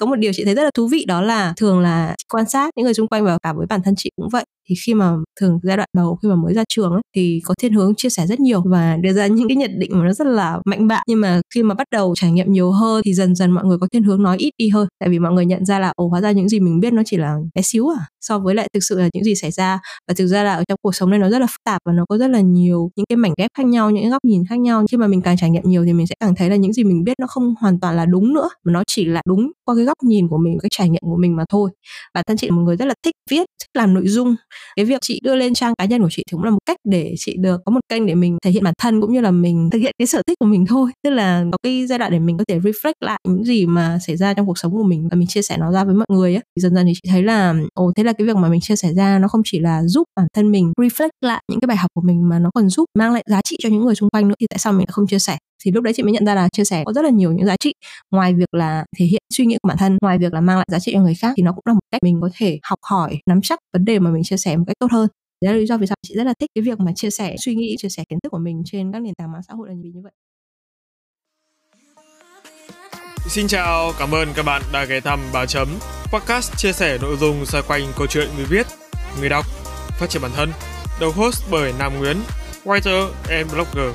có một điều chị thấy rất là thú vị, đó là thường là chị quan sát những người xung quanh và cả với bản thân chị cũng vậy thì khi mà thường giai đoạn đầu khi mà mới ra trường ấy, thì có thiên hướng chia sẻ rất nhiều và đưa ra những cái nhận định mà nó rất là mạnh bạo nhưng mà khi mà bắt đầu trải nghiệm nhiều hơn thì dần dần mọi người có thiên hướng nói ít đi hơn. Tại vì mọi người nhận ra là ồ hóa ra những gì mình biết nó chỉ là bé xíu à so với lại thực sự là những gì xảy ra. Và thực ra là ở trong cuộc sống này nó rất là phức tạp và nó có rất là nhiều những cái mảnh ghép khác nhau những cái góc nhìn khác nhau. Khi mà mình càng trải nghiệm nhiều thì mình sẽ càng thấy là những gì mình biết nó không hoàn toàn là đúng nữa mà nó chỉ là đúng qua cái góc nhìn của mình cái trải nghiệm của mình mà thôi. Bản thân chị là một người rất là thích viết thích làm nội dung cái việc chị đưa lên trang cá nhân của chị thì cũng là một cách để chị được có một kênh để mình thể hiện bản thân cũng như là mình thực hiện cái sở thích của mình thôi. Tức là có cái giai đoạn để mình có thể reflect lại những gì mà xảy ra trong cuộc sống của mình và mình chia sẻ nó ra với mọi người ấy thì dần dần thì chị thấy là, ồ, thế là cái việc mà mình chia sẻ ra nó không chỉ là giúp bản thân mình reflect lại những cái bài học của mình mà nó còn giúp mang lại giá trị cho những người xung quanh nữa. Thì tại sao mình lại không chia sẻ? Thì lúc đấy chị mới nhận ra là chia sẻ có rất là nhiều những giá trị. Ngoài việc là thể hiện suy nghĩ của bản thân ngoài việc là mang lại giá trị cho người khác thì nó cũng là một cách mình có thể học hỏi nắm chắc vấn đề mà mình chia sẻ một cách tốt hơn. Đấy là lý do vì sao chị rất là thích cái việc mà chia sẻ suy nghĩ chia sẻ kiến thức của mình trên các nền tảng mạng xã hội là vì như vậy. Xin chào, cảm ơn các bạn đã ghé thăm Báo Chấm, podcast chia sẻ nội dung xoay quanh câu chuyện người viết, người đọc, phát triển bản thân, đầu host bởi Nam Nguyễn, writer and blogger.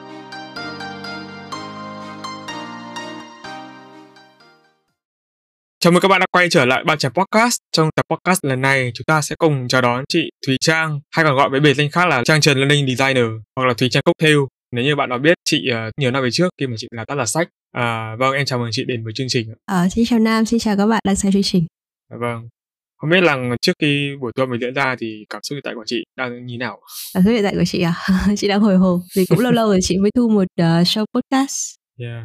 Chào mừng các bạn đã quay trở lại Ba Chấm Podcast. Trong tập podcast lần này, chúng ta sẽ cùng chào đón chị Thùy Trang, hay còn gọi với biệt danh khác là Trang Trần Learning Designer, hoặc là Thùy Trang Cocktail. Nếu như bạn đã biết chị uh, nhiều năm về trước khi mà chị là tác giả sách. À, vâng, em chào mừng chị đến với chương trình. À, xin chào Nam, xin chào các bạn đang xem chương trình. À, vâng. Không biết là trước khi buổi tuần mình diễn ra thì cảm xúc hiện tại của chị đang như nào? Cảm xúc hiện tại của chị à? chị đang hồi hộp vì cũng lâu lâu rồi chị mới thu một uh, show podcast. Yeah.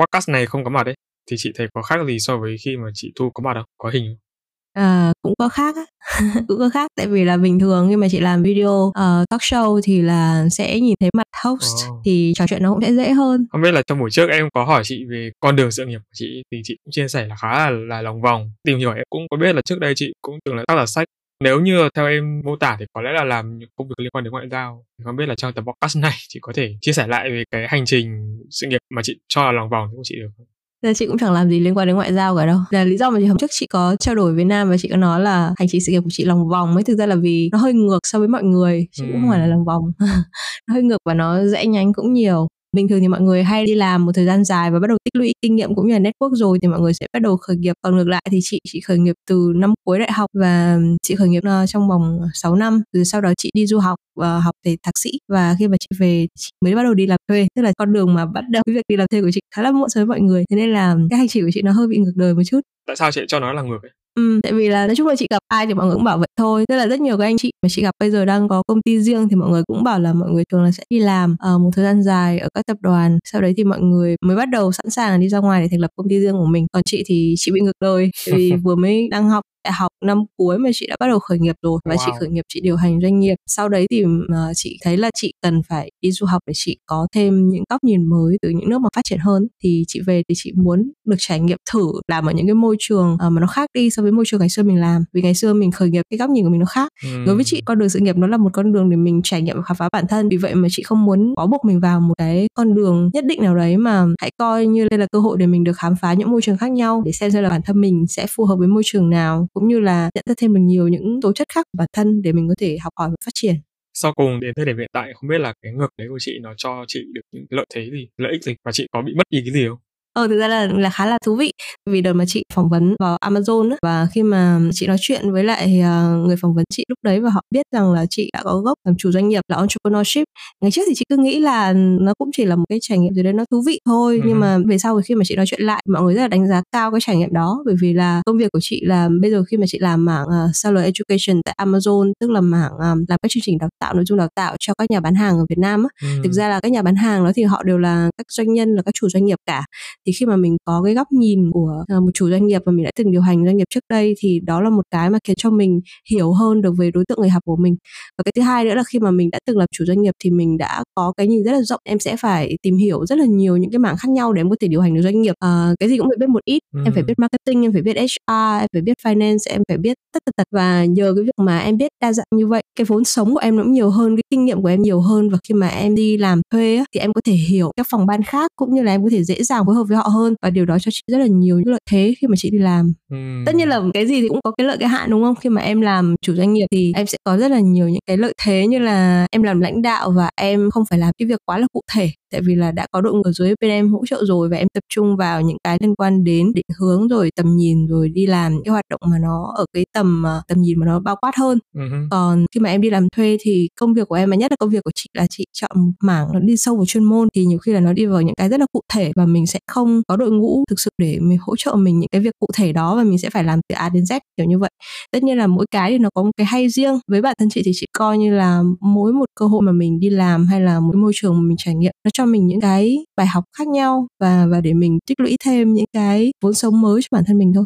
Podcast này không có mặt đấy thì chị thấy có khác gì so với khi mà chị thu có mặt không? Có hình không? À, cũng có khác á cũng có khác tại vì là bình thường khi mà chị làm video uh, talk show thì là sẽ nhìn thấy mặt host oh. thì trò chuyện nó cũng sẽ dễ hơn không biết là trong buổi trước em có hỏi chị về con đường sự nghiệp của chị thì chị cũng chia sẻ là khá là, là lòng vòng tìm hiểu em cũng có biết là trước đây chị cũng từng là tác giả sách nếu như theo em mô tả thì có lẽ là làm những công việc liên quan đến ngoại giao thì không biết là trong tập podcast này chị có thể chia sẻ lại về cái hành trình sự nghiệp mà chị cho là lòng vòng của chị được không Nên chị cũng chẳng làm gì liên quan đến ngoại giao cả đâu. Là lý do mà chị hôm trước chị có trao đổi với Nam và chị có nói là hành trình sự nghiệp của chị lòng vòng ấy thực ra là vì nó hơi ngược so với mọi người. Chị ừ. cũng không phải là lòng vòng. nó hơi ngược và nó rẽ nhánh cũng nhiều bình thường thì mọi người hay đi làm một thời gian dài và bắt đầu tích lũy kinh nghiệm cũng như là network rồi thì mọi người sẽ bắt đầu khởi nghiệp. Còn ngược lại thì chị chị khởi nghiệp từ năm cuối đại học và chị khởi nghiệp ờ, trong vòng 6 năm. Rồi sau đó chị đi du học và học về thạc sĩ và khi mà chị về chị mới bắt đầu đi làm thuê. Tức là con đường mà bắt đầu cái việc đi làm thuê của chị khá là muộn so với mọi người. Thế nên là cái hành trình của chị nó hơi bị ngược đời một chút. Tại sao chị cho nó là ngược ấy? Ừ, tại vì là nói chung là chị gặp ai thì mọi người cũng bảo vậy thôi. Tức là rất nhiều các anh chị mà chị gặp bây giờ đang có công ty riêng thì mọi người cũng bảo là mọi người thường là sẽ đi làm uh, một thời gian dài ở các tập đoàn. Sau đấy thì mọi người mới bắt đầu sẵn sàng đi ra ngoài để thành lập công ty riêng của mình. Còn chị thì chị bị ngược đời vì vừa mới đang học đại học năm cuối mà chị đã bắt đầu khởi nghiệp rồi và wow. chị khởi nghiệp chị điều hành doanh nghiệp. Sau đấy thì uh, chị thấy là chị cần phải đi du học để chị có thêm những góc nhìn mới từ những nước mà phát triển hơn. Thì chị về thì chị muốn được trải nghiệm thử làm ở những cái môi trường uh, mà nó khác đi so với môi trường ngày xưa mình làm. Vì ngày xưa mình khởi nghiệp cái góc nhìn của mình nó khác. Ừ. đối với chị con đường sự nghiệp nó là một con đường để mình trải nghiệm và khám phá bản thân. Vì vậy mà chị không muốn bó buộc mình vào một cái con đường nhất định nào đấy mà hãy coi như đây là cơ hội để mình được khám phá những môi trường khác nhau để xem xem là bản thân mình sẽ phù hợp với môi trường nào cũng như là nhận ra thêm được nhiều những tố chất khác của bản thân để mình có thể học hỏi và phát triển. Sau cùng đến thời điểm hiện tại, không biết là cái ngược đấy của chị nó cho chị được những lợi thế gì, lợi ích gì? Và chị có bị mất ý cái gì không? Ờ thực ra là là khá là thú vị vì đợt mà chị phỏng vấn vào Amazon á, và khi mà chị nói chuyện với lại uh, người phỏng vấn chị lúc đấy và họ biết rằng là chị đã có gốc làm chủ doanh nghiệp là entrepreneurship ngày trước thì chị cứ nghĩ là nó cũng chỉ là một cái trải nghiệm gì đấy nó thú vị thôi uh-huh. nhưng mà về sau khi mà chị nói chuyện lại mọi người rất là đánh giá cao cái trải nghiệm đó bởi vì là công việc của chị là bây giờ khi mà chị làm mảng uh, seller education tại Amazon tức là mảng um, làm các chương trình đào tạo nội dung đào tạo cho các nhà bán hàng ở Việt Nam á. Uh-huh. thực ra là các nhà bán hàng đó thì họ đều là các doanh nhân là các chủ doanh nghiệp cả thì thì khi mà mình có cái góc nhìn của uh, một chủ doanh nghiệp và mình đã từng điều hành doanh nghiệp trước đây thì đó là một cái mà khiến cho mình hiểu hơn được về đối tượng người học của mình. Và cái thứ hai nữa là khi mà mình đã từng làm chủ doanh nghiệp thì mình đã có cái nhìn rất là rộng. Em sẽ phải tìm hiểu rất là nhiều những cái mảng khác nhau để em có thể điều hành được doanh nghiệp. Uh, cái gì cũng phải biết một ít. Ừ. em phải biết marketing em phải biết HR em phải biết finance em phải biết tất tật tật và nhờ cái việc mà em biết đa dạng như vậy cái vốn sống của em nó cũng nhiều hơn cái kinh nghiệm của em nhiều hơn. Và khi mà em đi làm thuê thì em có thể hiểu các phòng ban khác cũng như là em có thể dễ dàng phối hợp với họ hơn và điều đó cho chị rất là nhiều những lợi thế khi mà chị đi làm. Ừ. tất nhiên là cái gì thì cũng có cái lợi cái hạn đúng không? Khi mà em làm chủ doanh nghiệp thì em sẽ có rất là nhiều những cái lợi thế như là em làm lãnh đạo và em không phải làm cái việc quá là cụ thể tại vì là đã có đội ngũ ở dưới bên em hỗ trợ rồi và em tập trung vào những cái liên quan đến định hướng rồi tầm nhìn rồi đi làm những cái hoạt động mà nó ở cái tầm ờ, tầm nhìn mà nó bao quát hơn. Uh-huh. còn khi mà em đi làm thuê thì công việc của em mà nhất là công việc của chị là chị chọn một mảng nó đi sâu vào chuyên môn thì nhiều khi là nó đi vào những cái rất là cụ thể và mình sẽ không có đội ngũ thực sự để mình hỗ trợ mình những cái việc cụ thể đó và mình sẽ phải làm từ A đến Z kiểu như vậy. Tất nhiên là mỗi cái thì nó có một cái hay riêng. Với bản thân chị thì chị coi như là mỗi một cơ hội mà mình đi làm hay là mỗi môi trường mà mình trải nghiệm nó cho mình những cái bài học khác nhau và và để mình tích lũy thêm những cái vốn sống mới cho bản thân mình thôi.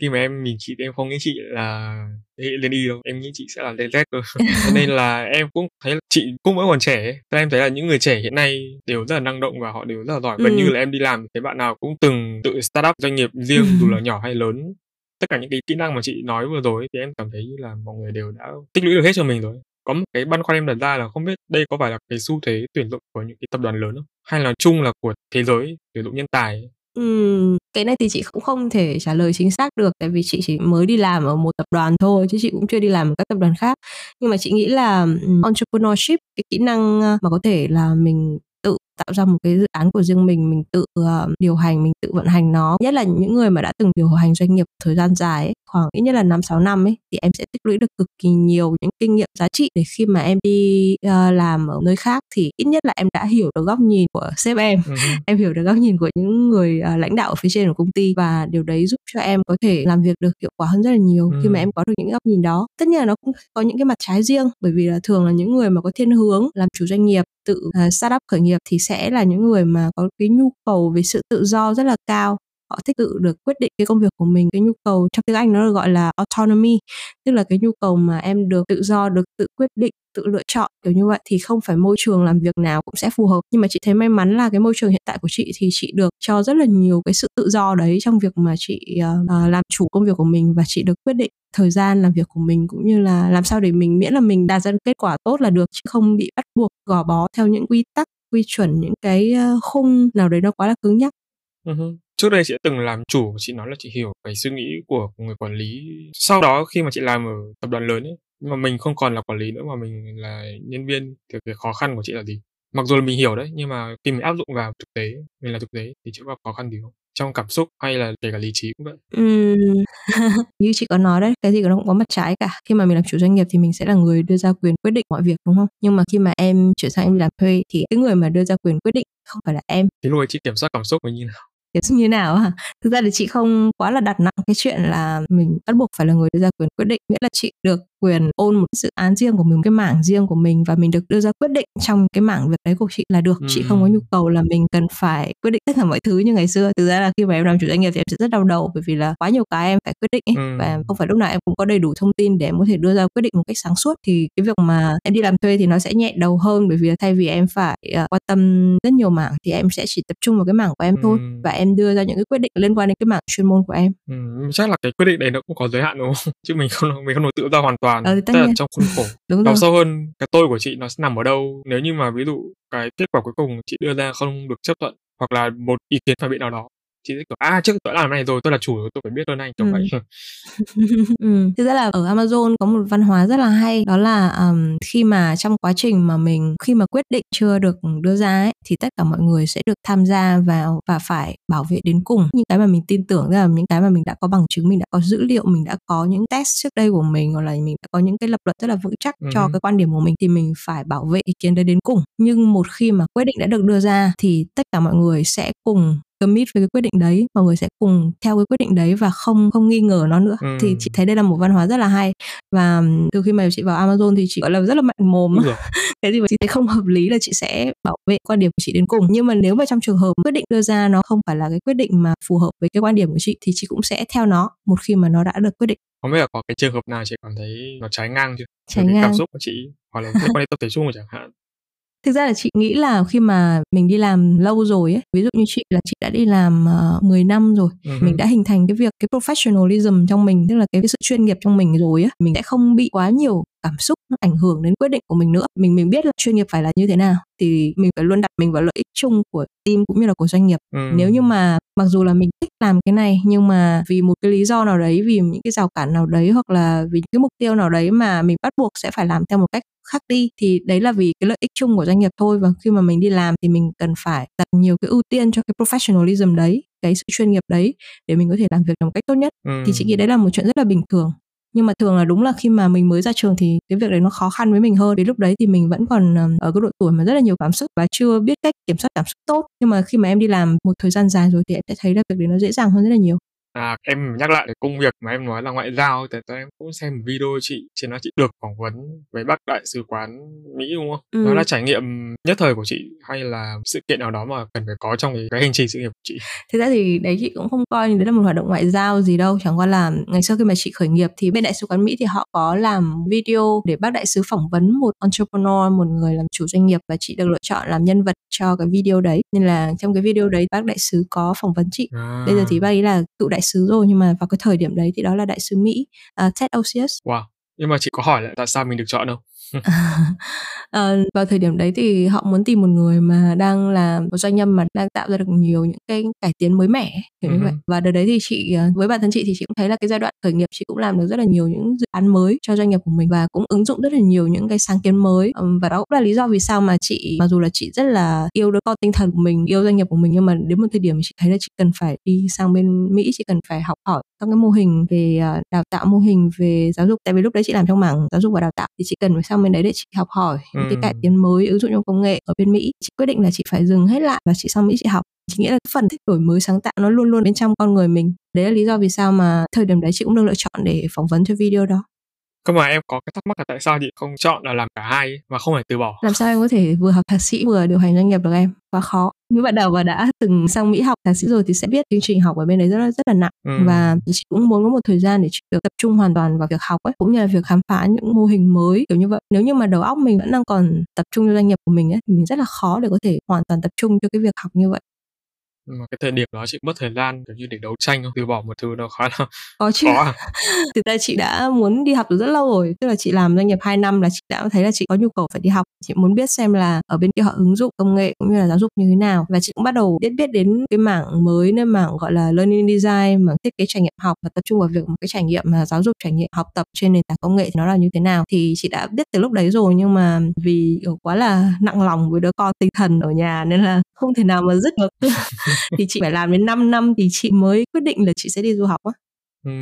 Khi mà em nhìn chị thì em không nghĩ chị là thế hệ lên y đâu em nghĩ chị sẽ là lên Z cơ. Cho nên là em cũng thấy là chị cũng vẫn còn trẻ ấy. em thấy là những người trẻ hiện nay đều rất là năng động và họ đều rất là giỏi. Gần ừ. như là em đi làm thấy bạn nào cũng từng tự start up doanh nghiệp riêng dù là nhỏ hay lớn. Tất cả những cái kỹ năng mà chị nói vừa rồi thì em cảm thấy như là mọi người đều đã tích lũy được hết cho mình rồi có một cái băn khoăn em đặt ra là không biết đây có phải là cái xu thế tuyển dụng của những cái tập đoàn lớn không hay là chung là của thế giới tuyển dụng nhân tài ừ, cái này thì chị cũng không thể trả lời chính xác được tại vì chị chỉ mới đi làm ở một tập đoàn thôi chứ chị cũng chưa đi làm ở các tập đoàn khác. Nhưng mà chị nghĩ là entrepreneurship cái kỹ năng ờ, mà có thể là mình tạo ra một cái dự án của riêng mình mình tự uh, điều hành mình tự vận hành nó nhất là những người mà đã từng điều hành doanh nghiệp thời gian dài ấy, khoảng ít nhất là năm sáu năm ấy thì em sẽ tích lũy được cực kỳ nhiều những kinh nghiệm giá trị để khi mà em đi uh, làm ở nơi khác thì ít nhất là em đã hiểu được góc nhìn của sếp em uh-huh. em hiểu được góc nhìn của những người uh, lãnh đạo ở phía trên của công ty và điều đấy giúp cho em có thể làm việc được hiệu quả hơn rất là nhiều uh-huh. khi mà em có được những góc nhìn đó tất nhiên là nó cũng có những cái mặt trái riêng bởi vì là thường là những người mà có thiên hướng làm chủ doanh nghiệp tự à, uh, startup khởi nghiệp thì sẽ là những người mà có cái nhu cầu về sự tự do rất là cao. Họ thích tự được quyết định cái công việc của mình cái nhu cầu trong tiếng anh nó được gọi là autonomy tức là cái nhu cầu mà em được tự do được tự quyết định tự lựa chọn kiểu như vậy thì không phải môi trường làm việc nào cũng sẽ phù hợp. Nhưng mà chị thấy may mắn là cái môi trường hiện tại của chị thì chị được cho rất là nhiều cái sự tự do đấy trong việc mà chị uh, làm chủ công việc của mình và chị được quyết định thời gian làm việc của mình cũng như là làm sao để mình miễn là mình đạt ra kết quả tốt là được chứ không bị bắt buộc gò bó theo những quy tắc quy chuẩn những cái ờ, khung nào đấy nó quá là cứng nhắc. Uh-huh. trước đây chị đã từng làm chủ chị nói là chị hiểu cái suy nghĩ của người quản lý. Sau đó khi mà chị làm ở tập đoàn lớn ấy nhưng mà mình không còn là quản lý nữa mà mình là nhân viên thì cái khó khăn của chị là gì? Mặc dù là mình hiểu đấy nhưng mà khi mình áp dụng vào thực tế mình là thực tế thì chị có khó khăn gì không trong cảm xúc hay là kể cả lý trí cũng vậy. Ừm, như chị có nói đấy cái gì nó cũng có mặt trái cả. Khi mà mình làm chủ doanh nghiệp thì mình sẽ là người đưa ra quyền quyết định mọi việc đúng không? Nhưng mà khi mà em chuyển sang em đi làm thuê thì cái người mà đưa ra quyền quyết định không phải là em. Thì lúc ấy chị kiểm soát cảm xúc mình như nào? Kiểu như nào hả? Thực ra thì chị không quá là đặt nặng cái chuyện là mình bắt buộc phải là người đưa ra quyền quyết định. Nghĩa là chị được quyền ôn một dự án riêng của mình cái mảng riêng của mình và mình được đưa ra quyết định trong cái mảng việc đấy của chị là được ừ. chị không có nhu cầu là mình cần phải quyết định tất cả mọi thứ như ngày xưa thực ra là khi mà em làm chủ doanh nghiệp thì em sẽ rất đau đầu bởi vì là quá nhiều cái em phải quyết định ấy. Ừ. và không phải lúc nào em cũng có đầy đủ thông tin để em có thể đưa ra quyết định một cách sáng suốt thì cái việc mà em đi làm thuê thì nó sẽ nhẹ đầu hơn bởi vì thay vì em phải uh, quan tâm rất nhiều mảng thì em sẽ chỉ tập trung vào cái mảng của em ừ. thôi và em đưa ra những cái quyết định liên quan đến cái mảng chuyên môn của em ừ. chắc là cái quyết định đấy nó cũng có giới hạn đúng không chứ mình không mình không được tự ra hoàn toàn ờ, tất là trong khuôn khổ. Đúng đào sâu hơn cái tôi của chị nó sẽ nằm ở đâu. Nếu như mà ví dụ cái kết quả cuối cùng chị đưa ra không được chấp thuận hoặc là một ý kiến phản biện nào đó chị sẽ kiểu à trước tôi làm này rồi tôi là chủ tôi phải biết hơn anh kiểu ừ. vậy ừ. thực ra là ở Amazon có một văn hóa rất là hay đó là um, khi mà trong quá trình mà mình khi mà quyết định chưa được đưa ra ấy, thì tất cả mọi người sẽ được tham gia vào và phải bảo vệ đến cùng những cái mà mình tin tưởng là những cái mà mình đã có bằng chứng mình đã có dữ liệu mình đã có những test trước đây của mình hoặc là mình đã có những cái lập luận rất là vững chắc ừ. cho cái quan điểm của mình thì mình phải bảo vệ ý kiến đấy đến cùng nhưng một khi mà quyết định đã được đưa ra thì tất cả mọi người sẽ cùng commit với cái quyết định đấy mọi người sẽ cùng theo cái quyết định đấy và không không nghi ngờ nó nữa. Ừ. thì chị thấy đây là một văn hóa rất là hay. Và từ khi mà chị vào Amazon thì chị gọi là rất là mạnh mồm. Cái gì mà chị thấy không hợp lý là chị sẽ bảo vệ quan điểm của chị đến cùng. Nhưng mà nếu mà trong trường hợp quyết định đưa ra nó không phải là cái quyết định mà phù hợp với cái quan điểm của chị thì chị cũng sẽ theo nó một khi mà nó đã được quyết định. Không biết là có cái trường hợp nào chị cảm thấy nó trái ngang chưa? Trái ngang cảm xúc của chị hoặc là liên quan đến tập thể chung chẳng hạn thực ra là chị nghĩ là khi mà mình đi làm lâu rồi ấy ví dụ như chị là chị đã đi làm uh, ờ, 10 năm rồi uh-huh. mình đã hình thành cái việc cái professionalism trong mình tức là cái, cái sự chuyên nghiệp trong mình rồi á mình sẽ không bị quá nhiều cảm xúc nó ảnh hưởng đến quyết định của mình nữa. Mình mình biết là chuyên nghiệp phải là như thế nào thì mình phải luôn đặt mình vào lợi ích chung của team cũng như là của doanh nghiệp. Ừ. nếu như mà mặc dù là mình thích làm cái này nhưng mà vì một cái lý do nào đấy vì những cái rào cản nào đấy hoặc là vì những cái mục tiêu nào đấy mà mình bắt buộc sẽ phải làm theo một cách khác đi thì đấy là vì cái lợi ích chung của doanh nghiệp thôi. Và khi mà mình đi làm thì mình cần phải đặt nhiều cái ưu tiên cho cái professionalism đấy cái sự chuyên nghiệp đấy để mình có thể làm việc một cách tốt nhất. Ừ. thì chị nghĩ đấy là một chuyện rất là bình thường nhưng mà thường là đúng là khi mà mình mới ra trường thì cái việc đấy nó khó khăn với mình hơn. Vì lúc đấy thì mình vẫn còn ờ, ở cái độ tuổi mà rất là nhiều cảm xúc và chưa biết cách kiểm soát cảm xúc tốt. Nhưng mà khi mà em đi làm một thời gian dài rồi thì em sẽ thấy là việc đấy nó dễ dàng hơn rất là nhiều. À, em nhắc lại cái công việc mà em nói là ngoại giao thì em cũng xem một video chị trên đó chị được phỏng vấn với bác đại sứ quán Mỹ đúng không? Ừ. Đó là trải nghiệm nhất thời của chị hay là sự kiện nào đó mà cần phải có trong cái, hành trình sự nghiệp của chị? Thực ra thì đấy chị cũng không coi đấy là một hoạt động ngoại giao gì đâu, chẳng qua là ngày xưa khi mà chị khởi nghiệp thì bên đại sứ quán Mỹ thì họ có làm video để bác đại sứ phỏng vấn một entrepreneur, một người làm chủ doanh nghiệp và chị được lựa chọn làm nhân vật cho cái video đấy. Nên là trong cái video đấy bác đại sứ có phỏng vấn chị. À. Bây giờ thì bác ấy là cựu đại sứ rồi nhưng mà vào cái thời điểm đấy thì đó là đại sứ Mỹ uh, Ted Osius. Wow. Nhưng mà chị có hỏi là tại sao mình được chọn không? À, vào thời điểm đấy thì họ muốn tìm một người mà đang là một doanh nhân mà đang tạo ra được nhiều những cái cải tiến mới mẻ kiểu như uh-huh. vậy. Và đợt đấy thì chị ờ, với bản thân chị thì chị cũng thấy là cái giai đoạn khởi nghiệp chị cũng làm được rất là nhiều những dự án mới cho doanh nghiệp của mình và cũng ứng dụng rất là nhiều những cái sáng kiến mới. Và đó cũng là lý do vì sao mà chị mặc dù là chị rất là yêu đứa con tinh thần của mình yêu doanh nghiệp của mình nhưng mà đến một thời điểm chị thấy là chị cần phải đi sang bên Mỹ chị cần phải học hỏi các cái mô hình về ờ, đào tạo mô hình về giáo dục. Tại vì lúc đấy chị làm trong mảng giáo dục và đào tạo thì chị cần phải sang bên đấy để chị học hỏi ừ. những cái cải tiến mới ứng dụng trong công nghệ ở bên Mỹ. Chị quyết định là chị phải dừng hết lại và chị sang Mỹ chị học. Chị nghĩ là phần thích đổi mới sáng tạo nó luôn luôn bên trong con người mình. Đấy là lý do vì sao mà thời điểm đấy chị cũng được lựa chọn để phỏng vấn cho video đó cơ mà em có cái thắc mắc là tại sao chị không chọn là làm cả hai mà không phải từ bỏ? Làm sao em có thể vừa học thạc sĩ vừa điều hành doanh nghiệp được em? Quá khó. Nếu bạn đầu và đã từng sang Mỹ học thạc sĩ rồi thì sẽ biết chương trình học ở bên đấy rất là rất là nặng. Ừ. và chị cũng muốn có một thời gian để chị được tập trung hoàn toàn vào việc học ấy cũng như là việc khám phá những mô hình mới kiểu như vậy. Nếu như mà đầu óc mình vẫn đang còn tập trung cho doanh nghiệp của mình ấy thì mình rất là khó để có thể hoàn toàn tập trung cho cái việc học như vậy mà cái thời điểm đó chị mất thời gian kiểu như để đấu tranh không? Từ bỏ một thứ nó khá là có chứ. có à? thực ra chị đã muốn đi học từ rất lâu rồi tức là chị làm doanh nghiệp 2 năm là chị đã thấy là chị có nhu cầu phải đi học. Chị muốn biết xem là ở bên kia họ ứng dụng công nghệ cũng như là giáo dục như thế nào. Và chị cũng bắt đầu biết biết đến cái mảng mới nên mảng gọi là learning design mảng thiết kế trải nghiệm học và tập trung vào việc một cái trải nghiệm mà giáo dục trải nghiệm học tập trên nền tảng công nghệ thì nó là như thế nào. Thì chị đã biết từ lúc đấy rồi nhưng mà vì quá là nặng lòng với đứa con tinh thần ở nhà nên là không thể nào mà dứt được thì chị phải làm đến 5 năm thì chị mới quyết định là chị sẽ đi du học á. Ừ.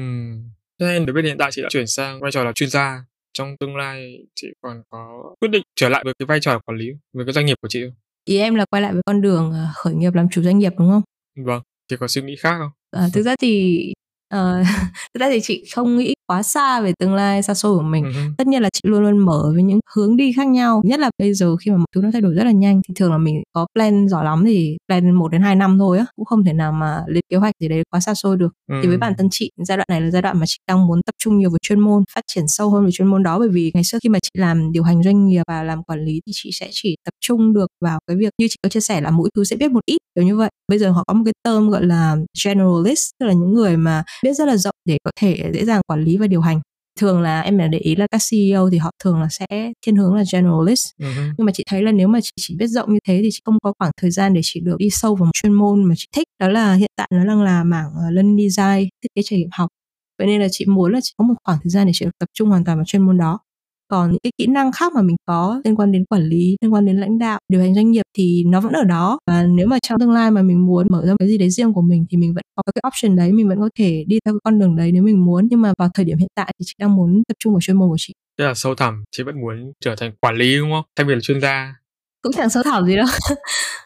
Cho nên đến bên hiện tại chị đã chuyển sang vai trò là chuyên gia. Trong tương lai chị còn có quyết định trở lại với cái vai trò quản lý với cái doanh nghiệp của chị không? Ý em là quay lại với con đường ờ, khởi nghiệp làm chủ doanh nghiệp đúng không? Vâng. Chị có suy nghĩ khác không? À, thực ra thì uh, thực ra thì chị không nghĩ quá xa về tương lai xa xôi của mình. Uh-huh. tất nhiên là chị luôn luôn mở với những hướng đi khác nhau. Nhất là bây giờ khi mà mọi thứ nó thay đổi rất là nhanh thì thường là mình có plan giỏi lắm thì plan một đến hai năm thôi á. Cũng không thể nào mà lên kế hoạch gì đấy quá xa xôi được. Uh-huh. thì với bản thân chị giai đoạn này là giai đoạn mà chị đang muốn tập trung nhiều vào chuyên môn phát triển sâu hơn về chuyên môn đó. Bởi vì ngày xưa khi mà chị làm điều hành doanh nghiệp và làm quản lý thì chị sẽ chỉ tập trung được vào cái việc như chị có chia sẻ là mỗi thứ sẽ biết một ít kiểu như vậy. Bây giờ họ có một cái term gọi là generalist tức là những người mà biết rất là rộng để có thể dễ dàng quản lý và điều hành. Thường là em để ý là các CEO thì họ thường là sẽ thiên hướng là generalist. Uh-huh. nhưng mà chị thấy là nếu mà chị chỉ biết rộng như thế thì chị không có khoảng thời gian để chị được đi sâu vào một chuyên môn mà chị thích. Đó là hiện tại nó đang là mảng uh, learning design thiết kế trải nghiệm học. Vậy nên là chị muốn là chị có một khoảng thời gian để chị được tập trung hoàn toàn vào chuyên môn đó còn những cái kỹ năng khác mà mình có liên quan đến quản lý, liên quan đến lãnh đạo, điều hành doanh nghiệp thì nó vẫn ở đó. Và nếu mà trong tương lai mà mình muốn mở ra cái gì đấy riêng của mình thì mình vẫn có cái option đấy, mình vẫn có thể đi theo cái con đường đấy nếu mình muốn. Nhưng mà vào thời điểm hiện tại thì chị đang muốn tập trung vào chuyên môn của chị. Tức là sâu thẳm, chị vẫn muốn trở thành quản lý, đúng không? Thay vì là chuyên gia cũng chẳng sâu thẳm gì đâu.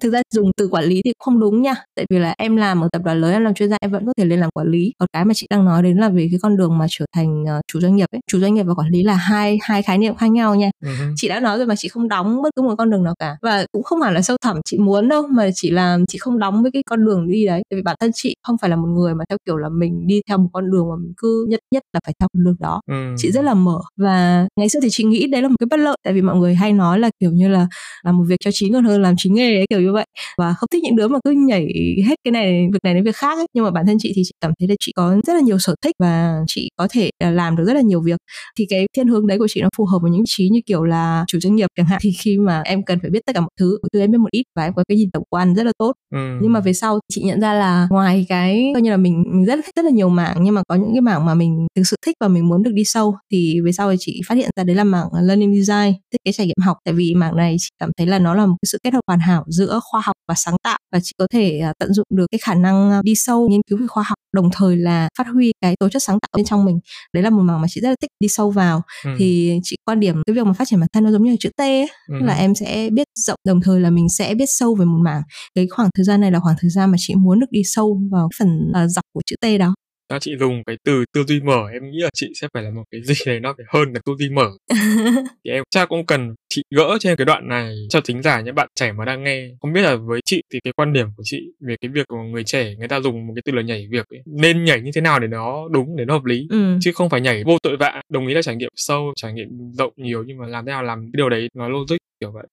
Thực ra dùng từ quản lý thì không đúng nha. Tại vì là em làm ở tập đoàn lớn em làm chuyên gia em vẫn có thể lên làm quản lý. Còn cái mà chị đang nói đến là về cái con đường mà trở thành uh, chủ doanh nghiệp ấy. Chủ doanh nghiệp và quản lý là hai hai khái niệm khác nhau nha. Uh-huh. chị đã nói rồi mà chị không đóng bất cứ một con đường nào cả. Và cũng không hẳn là sâu thẳm chị muốn đâu mà chỉ làm chị không đóng với cái con đường đi đấy. Tại vì bản thân chị không phải là một người mà theo kiểu là mình đi theo một con đường mà mình cứ nhất nhất là phải theo con đường đó. Uh-huh. chị rất là mở. Và ngày xưa thì chị nghĩ đấy là một cái bất lợi. Tại vì mọi người hay nói là kiểu như là làm một việc cho chín còn hơn làm chính nghề ấy, kiểu như vậy. Và không thích những đứa mà cứ nhảy hết cái này việc này đến việc khác ấy. nhưng mà bản thân chị thì chị cảm thấy là chị có rất là nhiều sở thích và chị có thể à, làm được rất là nhiều việc. Thì cái thiên hướng đấy của chị nó phù hợp với những trí như kiểu là chủ doanh nghiệp chẳng hạn. Thì khi mà em cần phải biết tất cả mọi thứ từ em biết một ít và em có cái nhìn tổng quan rất là tốt. Ừ. nhưng mà về sau chị nhận ra là ngoài cái coi như là mình, mình rất rất là nhiều mảng nhưng mà có những cái mảng mà mình thực sự thích và mình muốn được đi sâu thì về sau thì chị phát hiện ra đấy là mảng learning design thiết kế trải nghiệm học. Tại vì mảng này chị cảm thấy là nó là một sự kết hợp hoàn hảo giữa khoa học và sáng tạo và chị có thể uh, tận dụng được cái khả năng uh, đi sâu nghiên cứu về khoa học đồng thời là phát huy cái tố chất sáng tạo bên trong mình đấy là một mảng mà chị rất là thích đi sâu vào ừ. thì chị quan điểm cái việc mà phát triển bản thân nó giống như là chữ T ấy. Ừ. là em sẽ biết rộng đồng thời là mình sẽ biết sâu về một mảng cái khoảng thời gian này là khoảng thời gian mà chị muốn được đi sâu vào phần uh, dọc của chữ T đó ถ้า chị dùng cái từ tư duy mở em nghĩ là chị sẽ phải là một cái gì đấy nó phải hơn là tư duy mở. Thì em chắc cũng cần chị gỡ trên cái đoạn này cho thính giả những bạn trẻ mà đang nghe. Không biết là với chị thì cái quan điểm của chị về cái việc của người trẻ người ta dùng một cái từ là nhảy việc ấy, nên nhảy như thế nào để nó đúng để nó hợp lý? Ừ. chứ không phải nhảy vô tội vạ. Đồng ý là trải nghiệm sâu trải nghiệm rộng nhiều nhưng mà làm thế nào làm cái điều đấy nó logic kiểu vậy.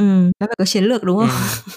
Ừ nó phải có chiến lược đúng không?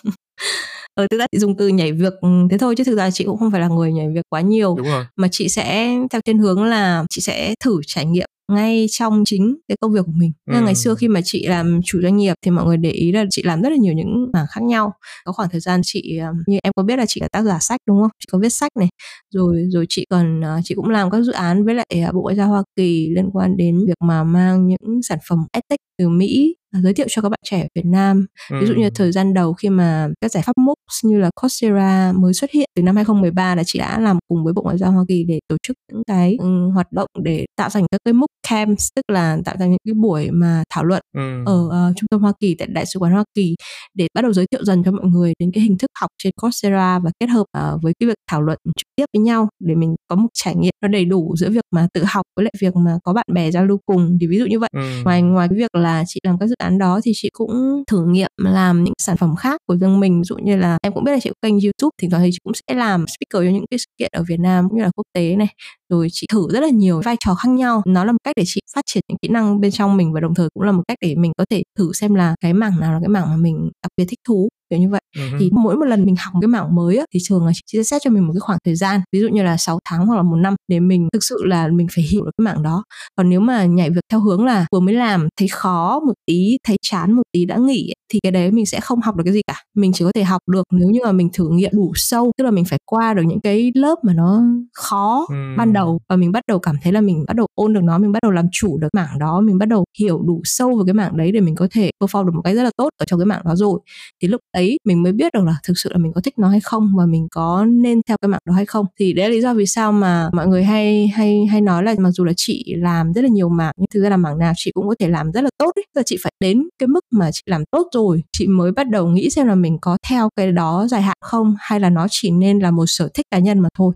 Ừ. ờ thực ra chị dùng từ nhảy việc ừ, thế thôi chứ thực ra chị cũng không phải là người nhảy việc quá nhiều Đúng rồi. mà chị sẽ theo thiên hướng là chị sẽ thử trải nghiệm ngay trong chính cái công việc của mình. Ừ. ngày xưa khi mà chị làm chủ doanh nghiệp thì mọi người để ý là chị làm rất là nhiều những mảng khác nhau. Có khoảng thời gian chị ờ, như em có biết là chị là tác giả sách đúng không? Chị có viết sách này. Rồi rồi chị còn ờ, chị cũng làm các dự án với lại ờ, Bộ Ngoại giao Hoa Kỳ liên quan đến việc mà mang những sản phẩm edtech từ Mỹ À, giới thiệu cho các bạn trẻ ở Việt Nam. Ví dụ như thời gian đầu khi mà các giải pháp MOOCs như là Coursera mới xuất hiện từ năm 2013 là chị đã làm cùng với Bộ Ngoại giao Hoa Kỳ để tổ chức những cái um, hoạt động để tạo thành các cái MOOC camps tức là tạo thành những cái buổi mà thảo luận ừ. ở uh, trung tâm Hoa Kỳ tại đại sứ quán Hoa Kỳ để bắt đầu giới thiệu dần cho mọi người đến cái hình thức học trên Coursera và kết hợp uh, với cái việc thảo luận trực tiếp với nhau để mình có một trải nghiệm nó đầy đủ giữa việc mà tự học với lại việc mà có bạn bè giao lưu cùng thì ví dụ như vậy ừ. ngoài ngoài cái việc là chị làm các dự án đó thì chị cũng thử nghiệm làm những sản phẩm khác của riêng mình. Ví dụ như là em cũng biết là chị có kênh youtube, thỉnh thoảng thì chị cũng sẽ làm speaker cho những cái sự kiện ở Việt Nam cũng như là quốc tế này rồi chị thử rất là nhiều vai trò khác nhau nó là một cách để chị phát triển những kỹ năng bên trong mình và đồng thời cũng là một cách để mình có thể thử xem là cái mảng nào là cái mảng mà mình đặc biệt thích thú kiểu như vậy uh-huh. thì mỗi một lần mình học cái mảng mới á, thì thường là chị sẽ xét cho mình một cái khoảng thời gian ví dụ như là 6 tháng hoặc là một năm để mình thực sự là mình phải hiểu được cái mảng đó còn nếu mà nhảy việc theo hướng là vừa mới làm thấy khó một tí thấy chán một tí đã nghỉ thì cái đấy mình sẽ không học được cái gì cả mình chỉ có thể học được nếu như mà mình thử nghiệm đủ sâu tức là mình phải qua được những cái lớp mà nó khó uhm. ban đầu và mình bắt đầu cảm thấy là mình bắt đầu ôn được nó, mình bắt đầu làm chủ được mảng đó, mình bắt đầu hiểu đủ sâu về cái mảng đấy để mình có thể perform được một cái rất là tốt ở trong cái mảng đó rồi. Thì lúc ấy mình mới biết được là thực sự là mình có thích nó hay không và mình có nên theo cái mảng đó hay không. Thì đấy là lý do vì sao mà mọi người hay hay hay nói là mặc dù là chị làm rất là nhiều mảng, nhưng thực ra là mảng nào chị cũng có thể làm rất là tốt ấy. Và chị phải đến cái mức mà chị làm tốt rồi, chị mới bắt đầu nghĩ xem là mình có theo cái đó dài hạn không, hay là nó chỉ nên là một sở thích cá nhân mà thôi.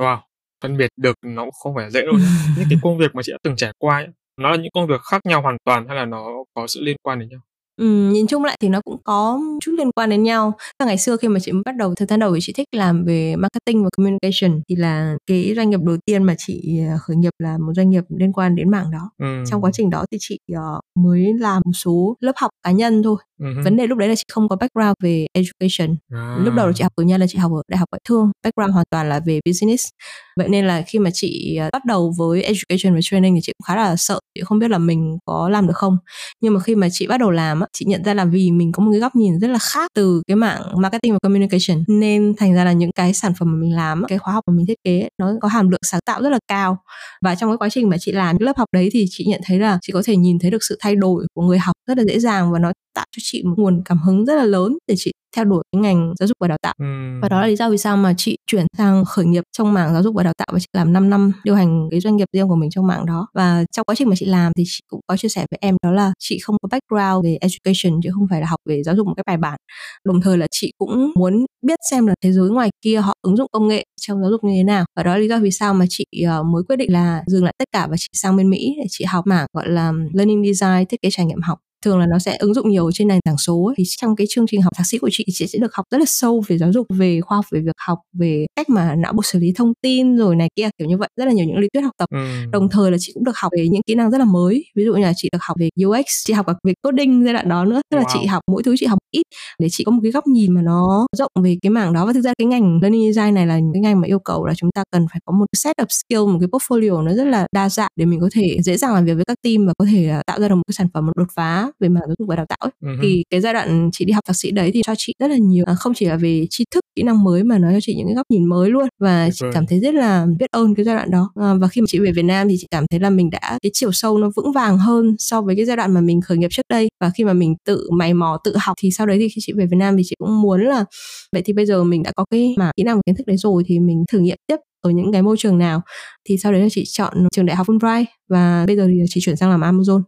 Wow phân biệt được nó cũng không phải dễ đâu những cái công việc mà chị đã từng trải qua ấy, nó là những công việc khác nhau hoàn toàn hay là nó có sự liên quan đến nhau Ừm, nhìn chung lại thì nó cũng có chút liên quan đến nhau. Và ngày xưa khi mà chị mới bắt đầu thời gian đầu thì chị thích làm về marketing và communication thì là cái doanh nghiệp đầu tiên mà chị ờ, khởi nghiệp là một doanh nghiệp liên quan đến mảng đó. Ừm. Trong quá trình đó thì chị uh, mới làm một số lớp học cá nhân thôi. Uh-huh. Vấn đề lúc đấy là chị không có background về education. À. Lúc đầu là chị học cử nhân là chị học ở đại học ngoại thương, background hoàn toàn là về business. Vậy nên là khi mà chị uh, bắt đầu với education và training thì chị cũng khá là sợ, chị không biết là mình có làm được không. Nhưng mà khi mà chị bắt đầu làm chị nhận ra là vì mình có một cái góc nhìn rất là khác từ cái mạng marketing và communication nên thành ra là những cái sản phẩm mà mình làm cái khóa học mà mình thiết kế nó có hàm lượng sáng tạo rất là cao và trong cái quá trình mà chị làm cái lớp học đấy thì chị nhận thấy là chị có thể nhìn thấy được sự thay đổi của người học rất là dễ dàng và nó tạo cho chị một nguồn cảm hứng rất là lớn để chị theo đuổi cái ngành giáo dục và đào tạo. Ừ. và đó là lý do vì sao mà chị chuyển sang khởi nghiệp trong mảng giáo dục và đào tạo và chị làm 5 năm điều hành cái doanh nghiệp riêng của mình trong mảng đó. Và trong quá trình mà chị làm thì chị cũng có chia sẻ với em đó là chị không có background về education chứ không phải là học về giáo dục một cái bài bản. Đồng thời là chị cũng muốn biết xem là thế giới ngoài kia họ ứng dụng công nghệ trong giáo dục như thế nào. Và đó là lý do vì sao mà chị uh, mới quyết định là dừng lại tất cả và chị sang bên Mỹ để chị học mảng gọi là learning design thiết kế trải nghiệm học thường là nó sẽ ứng dụng nhiều trên nền tảng số ấy. thì trong cái chương trình học thạc sĩ của chị chị sẽ được học rất là sâu về giáo dục về khoa học về việc học về cách mà não bộ xử lý thông tin rồi này kia kiểu như vậy rất là nhiều những lý thuyết học tập ừ. đồng thời là chị cũng được học về những kỹ năng rất là mới ví dụ như là chị được học về UX chị học cả về coding giai đoạn đó nữa tức là Wow. chị học mỗi thứ chị học ít để chị có một cái góc nhìn mà nó rộng về cái mảng đó và thực ra cái ngành learning design này là cái ngành mà yêu cầu là chúng ta cần phải có một set of skill một cái portfolio nó rất là đa dạng để mình có thể dễ dàng làm việc với các team và có thể là tạo ra được một cái sản phẩm một đột phá về mảng giáo dục và đào tạo ấy. Ừ. thì cái giai đoạn chị đi học thạc sĩ đấy thì cho chị rất là nhiều à, không chỉ là về tri thức kỹ năng mới mà nó cho chị những cái góc nhìn mới luôn và Tuyệt chị vời. cảm thấy rất là biết ơn cái giai đoạn đó à, và khi mà chị về Việt Nam thì chị cảm thấy là mình đã cái chiều sâu nó vững vàng hơn so với cái giai đoạn mà mình khởi nghiệp trước đây và khi mà mình tự mày mò tự học thì sau đấy thì khi chị về Việt Nam thì chị cũng muốn là vậy thì bây giờ mình đã có cái mà kỹ năng và kiến thức đấy rồi thì mình thử nghiệm tiếp ở những cái môi trường nào. Thì sau đấy là chị chọn trường đại học Fulbright và bây giờ thì chị chuyển sang làm Amazon.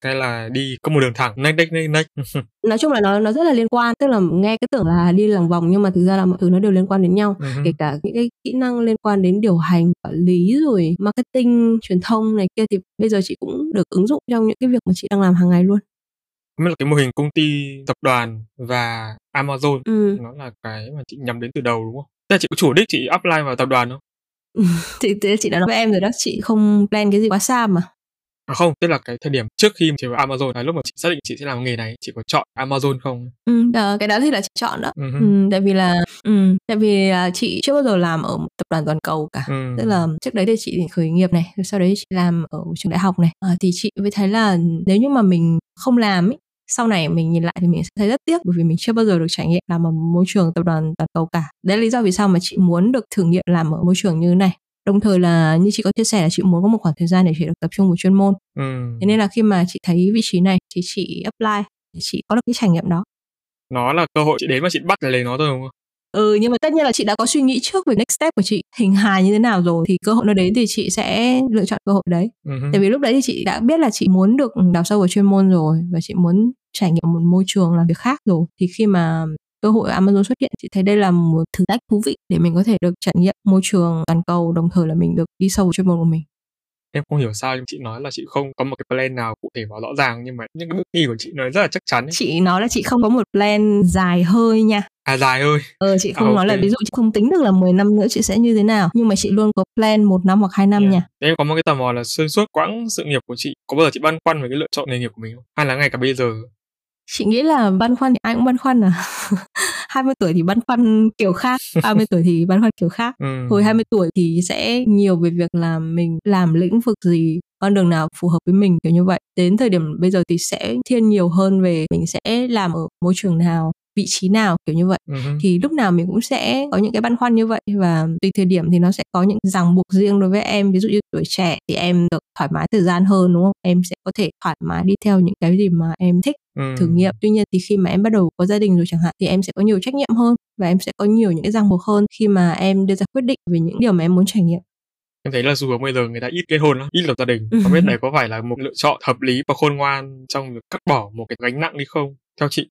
Cái là đi có một đường thẳng next next next next nói chung là nó nó rất là liên quan tức là nghe cái tưởng là đi lòng vòng nhưng mà thực ra là mọi thứ nó đều liên quan đến nhau. Ừ. kể cả những cái kỹ năng liên quan đến điều hành quản lý rồi marketing truyền thông này kia thì bây giờ chị cũng được ứng dụng trong những cái việc mà chị đang làm hàng ngày luôn biết là cái mô hình công ty tập đoàn và Amazon ừ. nó là cái mà chị nhắm đến từ đầu đúng không? Thế là chị có chủ đích chị apply vào tập đoàn không? thì, thì chị đã nói với em rồi đó chị không plan cái gì quá xa mà À không, tức là cái thời điểm trước khi chị vào Amazon là lúc mà chị xác định chị sẽ làm nghề này, chị có chọn Amazon không? ừ, đó, cái đó thì là chị chọn đó Ừ. ừ, tại vì là ừ, tại vì là chị chưa bao giờ làm ở một tập đoàn toàn cầu cả Ừ. tức là trước đấy thì chị khởi nghiệp này rồi sau đấy chị làm ở trường đại học này à, thì chị mới thấy là nếu như mà mình không làm ấy sau này mình nhìn lại thì mình sẽ thấy rất tiếc bởi vì mình chưa bao giờ được trải nghiệm làm ở môi trường tập đoàn toàn cầu cả đấy là lý do vì sao mà chị muốn được thử nghiệm làm ở môi trường như này đồng thời là như chị có chia sẻ là chị muốn có một khoảng thời gian để chị được tập trung vào chuyên môn Ừ. thế nên là khi mà chị thấy vị trí này thì chị apply chị có được cái trải nghiệm đó Nó là cơ hội chị đến mà chị bắt lấy nó thôi đúng không? Ừ nhưng mà tất nhiên là chị đã có suy nghĩ trước về next step của chị hình hài như thế nào rồi thì cơ hội nó đến thì chị sẽ lựa chọn cơ hội đấy. Ừ. Tại vì lúc đấy thì chị đã biết là chị muốn được đào sâu vào chuyên môn rồi và chị muốn trải nghiệm một môi trường làm việc khác rồi thì khi mà cơ hội Amazon xuất hiện chị thấy đây là một thử thách thú vị để mình có thể được trải nghiệm môi trường toàn cầu đồng thời là mình được đi sâu vào chuyên môn của mình. Em không hiểu sao nhưng chị nói là chị không có một cái plan nào cụ thể và rõ ràng nhưng mà những cái bước đi của chị nó rất là chắc chắn ấy. Chị nói là chị không có một plan dài hơi nha. À dài ơi. Ờ chị không À, nói là ok. ví dụ chị không tính được là 10 năm nữa chị sẽ như thế nào nhưng mà chị luôn có plan một năm hoặc hai năm Yeah. nha. Em có một cái tò mò là xuyên suốt quãng sự nghiệp của chị có bao giờ chị băn khoăn về cái lựa chọn nghề nghiệp của mình không? Hay là ngay cả bây giờ? chị nghĩ là băn khoăn thì ai cũng băn khoăn à 20 tuổi thì băn khoăn kiểu khác 30 tuổi thì băn khoăn kiểu khác Ừ. hồi 20 tuổi thì sẽ nhiều về việc là mình làm lĩnh vực gì con đường nào phù hợp với mình kiểu như vậy đến thời điểm bây giờ thì sẽ thiên nhiều hơn về mình sẽ làm ở môi trường nào vị trí nào kiểu như vậy Ừ. thì lúc nào mình cũng sẽ có những cái băn khoăn như vậy và tùy thời điểm thì nó sẽ có những ràng buộc riêng đối với em ví dụ như tuổi trẻ thì em được thoải mái thời gian hơn đúng không em sẽ có thể thoải mái đi theo những cái gì mà em thích Ừ. thử nghiệm tuy nhiên thì khi mà em bắt đầu có gia đình rồi chẳng hạn thì em sẽ có nhiều trách nhiệm hơn và em sẽ có nhiều những cái ràng buộc hơn khi mà em đưa ra quyết định về những điều mà em muốn trải nghiệm Em thấy là xu hướng bây giờ người ta ít kết hôn lắm, ít lập gia đình. Không biết đấy có phải là một lựa chọn hợp lý và khôn ngoan trong việc cắt bỏ một cái gánh nặng đi không? Theo chị.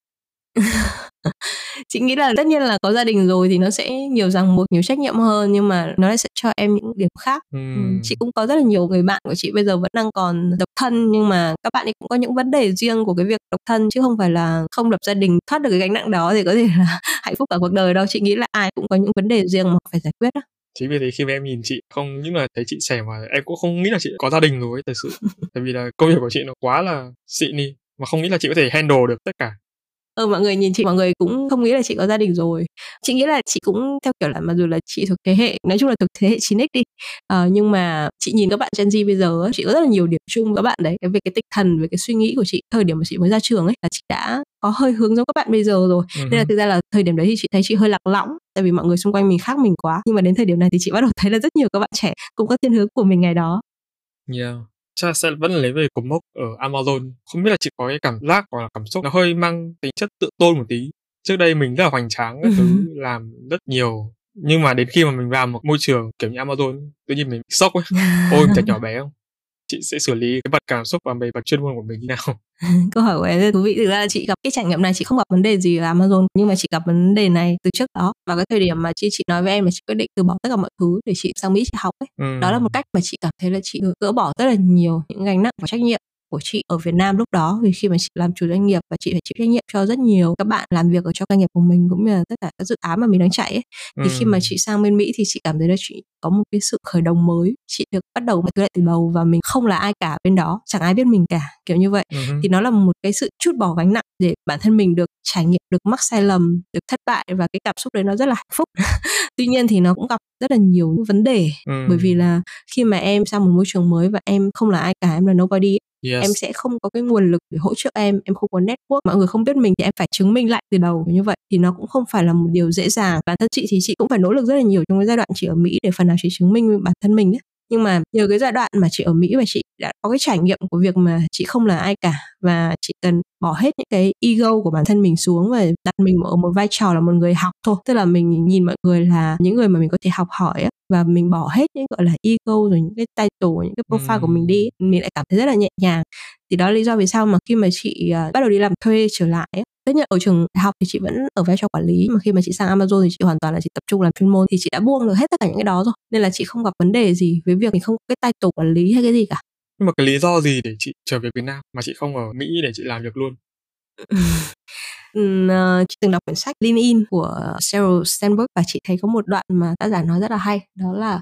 chị nghĩ là tất nhiên là có gia đình rồi thì nó sẽ nhiều ràng buộc nhiều trách nhiệm hơn nhưng mà nó lại sẽ cho em những điểm khác Ừ. Ừ, chị cũng có rất là nhiều người bạn của chị bây giờ vẫn đang còn độc thân nhưng mà các bạn ấy cũng có những vấn đề riêng của cái việc độc thân chứ không phải là không lập gia đình thoát được cái gánh nặng đó thì có thể là hạnh phúc cả cuộc đời đâu chị nghĩ là ai cũng có những vấn đề riêng mà phải giải quyết á Chính vì thế khi mà em nhìn chị không những là thấy chị sẻ mà em cũng không nghĩ là chị có gia đình rồi ấy, thật sự. Tại vì là công việc của chị nó quá là xịn đi mà không nghĩ là chị có thể handle được tất cả. Ờ mọi người nhìn chị mọi người cũng không nghĩ là chị có gia đình rồi. Chị nghĩ là chị cũng theo kiểu là mặc dù là chị thuộc thế hệ nói chung là thuộc thế hệ 9x đi Ờ, nhưng mà chị nhìn các bạn Gen Z bây giờ chị có rất là nhiều điểm chung với các bạn đấy. Về cái tinh thần về cái suy nghĩ của chị thời điểm mà chị mới ra trường ấy là chị đã có hơi hướng giống các bạn bây giờ rồi. Ừ. nên là thực ra là thời điểm đấy thì chị thấy chị hơi lạc lõng tại vì mọi người xung quanh mình khác mình quá. Nhưng mà đến thời điểm này thì chị bắt đầu thấy là rất nhiều các bạn trẻ cũng có thiên hướng của mình ngày đó. Yeah. Chắc là sẽ vẫn lấy về cột mốc ở Amazon. Không biết là chị có cái cảm giác hoặc là cảm xúc nó hơi mang tính chất tự tôn một tí. trước đây mình rất là hoành tráng các thứ làm rất nhiều nhưng mà đến khi mà mình vào một môi trường kiểu như Amazon tự nhiên mình sốc ấy ôi mình thật nhỏ bé không chị sẽ xử lý cái mặt cảm xúc và về mặt chuyên môn của mình như nào câu hỏi của em rất thú vị. Thực ra là chị gặp cái trải nghiệm này chị không gặp vấn đề gì ở Amazon nhưng mà chị gặp vấn đề này từ trước đó. Và cái thời điểm mà chị chị nói với em là chị quyết định từ bỏ tất cả mọi thứ để chị sang Mỹ chị học ấy. Ừ. đó là một cách mà chị cảm thấy là chị gỡ bỏ rất là nhiều những gánh nặng và trách nhiệm của chị ở Việt Nam lúc đó vì khi mà chị làm chủ doanh nghiệp và chị phải chịu trách nhiệm cho rất nhiều các bạn làm việc ở cho doanh nghiệp của mình cũng như là tất cả các dự án mà mình đang chạy ấy. thì ừ. khi mà chị sang bên Mỹ thì chị cảm thấy là chị có một cái sự khởi đầu mới chị được bắt đầu từ lại từ đầu và mình không là ai cả bên đó chẳng ai biết mình cả kiểu như vậy ừ. thì nó là một cái sự chút bỏ gánh nặng để bản thân mình được trải nghiệm được mắc sai lầm được thất bại và cái cảm xúc đấy nó rất là hạnh phúc tuy nhiên thì nó cũng gặp rất là nhiều vấn đề ừ. bởi vì là khi mà em sang một môi trường mới và em không là ai cả em là nobody yes. em sẽ không có cái nguồn lực để hỗ trợ em em không có network. Mọi người không biết mình thì em phải chứng minh lại từ đầu như vậy. Thì nó cũng không phải là một điều dễ dàng. Bản thân chị thì chị cũng phải nỗ lực rất là nhiều trong cái giai đoạn chị ở mỹ để phần nào chị chứng minh bản thân mình ấy nhưng mà nhờ cái giai đoạn mà chị ở Mỹ và chị đã có cái trải nghiệm của việc mà chị không là ai cả và chị cần bỏ hết những cái ego của bản thân mình xuống và đặt mình ở một vai trò là một người học thôi tức là mình nhìn mọi người là những người mà mình có thể học hỏi á và mình bỏ hết những, gọi là, ego rồi những cái title, những cái profile ừ. của mình đi, mình lại cảm thấy rất là nhẹ nhàng thì đó là lý do vì sao mà khi mà chị uh, bắt đầu đi làm thuê trở lại ấy, tất nhiên ở trường đại học thì chị vẫn ở vai trò quản lý mà khi mà chị sang Amazon thì chị hoàn toàn là chị tập trung làm chuyên môn thì chị đã buông được hết tất cả những cái đó rồi nên là chị không gặp vấn đề gì với việc mình không có cái title quản lý hay cái gì cả. Nhưng mà cái lý do gì để chị trở về Việt Nam mà chị không ở Mỹ để chị làm việc luôn? Uh, chị từng đọc quyển sách Lean In của Sheryl Sandberg và chị thấy có một đoạn mà tác giả nói rất là hay đó là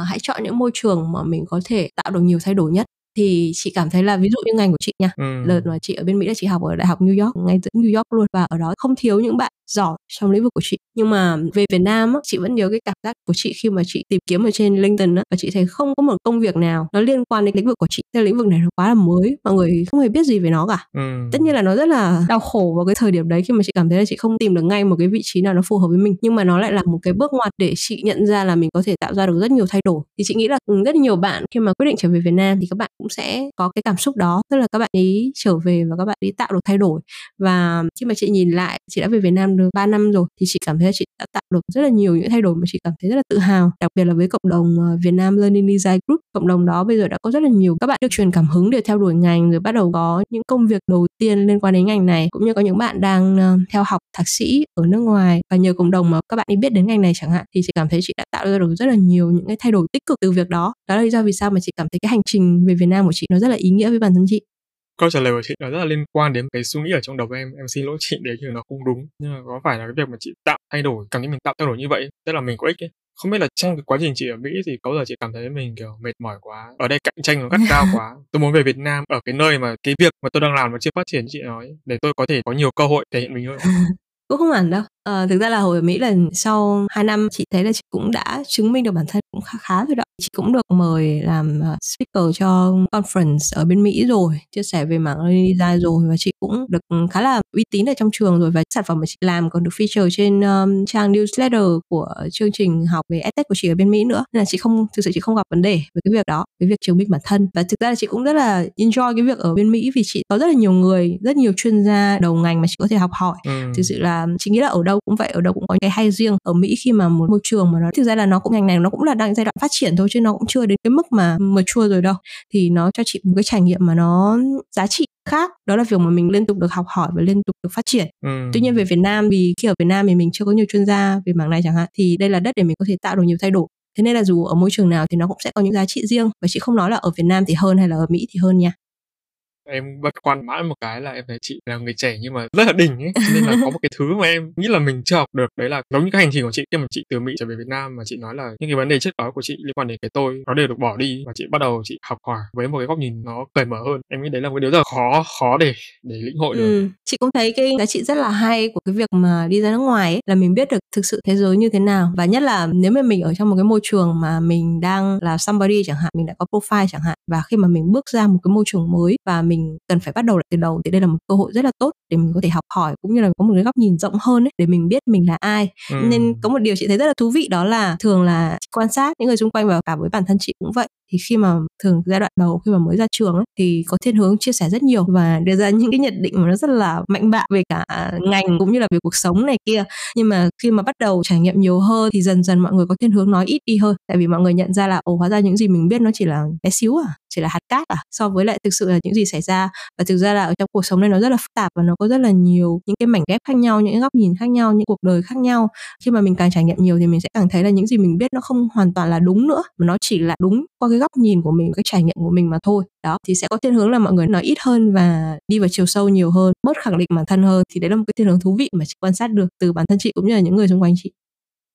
uh, hãy chọn những môi trường mà mình có thể tạo được nhiều thay đổi nhất thì chị cảm thấy là ví dụ như ngành của chị nha ừ. đợt mà chị ở bên mỹ là chị học ở đại học new york ngay giữa new york luôn. Và ở đó không thiếu những bạn giỏi trong lĩnh vực của chị. Nhưng mà về Việt Nam á, chị vẫn nhớ cái cảm giác của chị khi mà chị tìm kiếm ở trên LinkedIn á, và chị thấy không có một công việc nào nó liên quan đến lĩnh vực của chị. Cái lĩnh vực này nó quá là mới mọi người không hề biết gì về nó cả. Ừ. tất nhiên là nó rất là đau khổ vào cái thời điểm đấy khi mà chị cảm thấy là chị không tìm được ngay một cái vị trí nào nó phù hợp với mình. Nhưng mà nó lại là một cái bước ngoặt để chị nhận ra là mình có thể tạo ra được rất nhiều thay đổi. Thì chị nghĩ là rất nhiều bạn khi mà quyết định trở về Việt Nam thì các bạn cũng sẽ có cái cảm xúc đó. Tức là các bạn ấy trở về và các bạn ấy tạo được thay đổi. Và khi mà chị nhìn lại, chị đã về Việt Nam được 3 năm rồi, thì chị cảm thấy chị đã tạo được rất là nhiều những thay đổi mà chị cảm thấy rất là tự hào. Đặc biệt là với cộng đồng ờ, Việt Nam Learning Design Group, cộng đồng đó bây giờ đã có rất là nhiều các bạn được truyền cảm hứng để theo đuổi ngành, rồi bắt đầu có những công việc đầu tiên liên quan đến ngành này. Cũng như có những bạn đang ờ, theo học thạc sĩ ở nước ngoài. Và nhờ cộng đồng mà các bạn đi biết đến ngành này chẳng hạn, thì chị cảm thấy chị đã tạo ra được rất là nhiều những cái thay đổi tích cực từ việc đó. Đó là lý do vì sao mà chị cảm thấy cái hành trình về Việt Nam của chị nó rất là ý nghĩa với bản thân chị. Câu trả lời của chị nó rất là liên quan đến cái suy nghĩ ở trong đầu em. Em xin lỗi chị nếu như nó không đúng. Nhưng mà có phải là cái việc mà chị tạo thay đổi cảm thấy mình tạo thay đổi như vậy tức là mình có ích ấy. Không biết là trong cái quá trình chị ở Mỹ thì có giờ chị cảm thấy mình kiểu mệt mỏi quá ở đây cạnh tranh nó gắt cao quá. Tôi muốn về Việt Nam ở cái nơi mà cái việc mà tôi đang làm nó chưa phát triển chị nói để tôi có thể có nhiều cơ hội thể hiện mình hơn. Cũng không hẳn đâu à, thực ra là hồi ở Mỹ là sau 2 năm chị thấy là chị cũng đã chứng minh được bản thân cũng khá khá rồi đó. Chị cũng được mời làm uh, speaker cho conference ở bên Mỹ rồi chia sẻ về mảng design rồi và chị cũng được khá là uy tín ở trong trường rồi và sản phẩm mà chị làm còn được feature trên um, trang newsletter của chương trình học về edtech của chị ở bên Mỹ nữa. Nên là chị không thực sự chị không gặp vấn đề với cái việc đó với việc chứng minh bản thân. Và thực ra là chị cũng rất là enjoy cái việc ở bên Mỹ vì chị có rất là nhiều người rất nhiều chuyên gia đầu ngành mà chị có thể học hỏi. Ừ. thực sự là chị nghĩ là ở đâu cũng vậy ở đâu cũng có cái hay riêng ở Mỹ khi mà một môi trường mà nó thực ra là nó cũng ngành này nó cũng là đang giai đoạn phát triển thôi chứ nó cũng chưa đến cái mức mà mature rồi đâu. Thì nó cho chị một cái trải nghiệm mà nó giá trị khác đó là việc mà mình liên tục được học hỏi và liên tục được phát triển. Ừ. tuy nhiên về Việt Nam vì khi ở Việt Nam thì mình chưa có nhiều chuyên gia về mảng này chẳng hạn thì đây là đất để mình có thể tạo được nhiều thay đổi. Thế nên là dù ở môi trường nào thì nó cũng sẽ có những giá trị riêng và chị không nói là ở Việt Nam thì hơn hay là ở Mỹ thì hơn nha em bật quan mãi một cái là em thấy chị là người trẻ nhưng mà rất là đỉnh ấy nên là có một cái thứ mà em nghĩ là mình chưa học được đấy là giống như cái hành trình của chị khi mà chị từ mỹ trở về việt nam mà chị nói là những cái vấn đề trước đó của chị liên quan đến cái tôi nó đều được bỏ đi và chị bắt đầu chị học hỏi với một cái góc nhìn nó cởi mở hơn. Em nghĩ đấy là một cái điều rất là khó khó để để lĩnh hội được. ừ, chị cũng thấy cái giá trị rất là hay của cái việc mà đi ra nước ngoài ấy, là mình biết được thực sự thế giới như thế nào. Và nhất là nếu mà mình ở trong một cái môi trường mà mình đang là somebody chẳng hạn mình đã có profile chẳng hạn và khi mà mình bước ra một cái môi trường mới và mình mình cần phải bắt đầu lại từ đầu. Thì đây là một cơ hội rất là tốt để mình có thể học hỏi cũng như là có một cái góc nhìn rộng hơn ấy, để mình biết mình là ai. Ừ. nên có một điều chị thấy rất là thú vị đó là thường là quan sát những người xung quanh và cả với bản thân chị cũng vậy thì khi mà thường giai đoạn đầu khi mà mới ra trường ấy, thì có thiên hướng chia sẻ rất nhiều và đưa ra những cái nhận định mà nó rất là mạnh bạo về cả ngành cũng như là về cuộc sống này kia. Nhưng mà khi mà bắt đầu trải nghiệm nhiều hơn thì dần dần mọi người có thiên hướng nói ít đi hơn. Tại vì mọi người nhận ra là ồ hóa ra những gì mình biết nó chỉ là bé xíu à chỉ là hạt cát à so với lại thực sự là những gì xảy ra. Và thực ra là ở trong cuộc sống này nó rất là phức tạp và nó có rất là nhiều những cái mảnh ghép khác nhau những góc nhìn khác nhau những cuộc đời khác nhau. Khi mà mình càng trải nghiệm nhiều thì mình sẽ càng thấy là những gì mình biết nó không hoàn toàn là đúng nữa mà nó chỉ là đúng qua cái góc nhìn của mình cái trải nghiệm của mình mà thôi. Đó thì sẽ có thiên hướng là mọi người nói ít hơn và đi vào chiều sâu nhiều hơn bớt khẳng định bản thân hơn. Thì đấy là một cái thiên hướng thú vị mà chị quan sát được từ bản thân chị cũng như là những người xung quanh chị.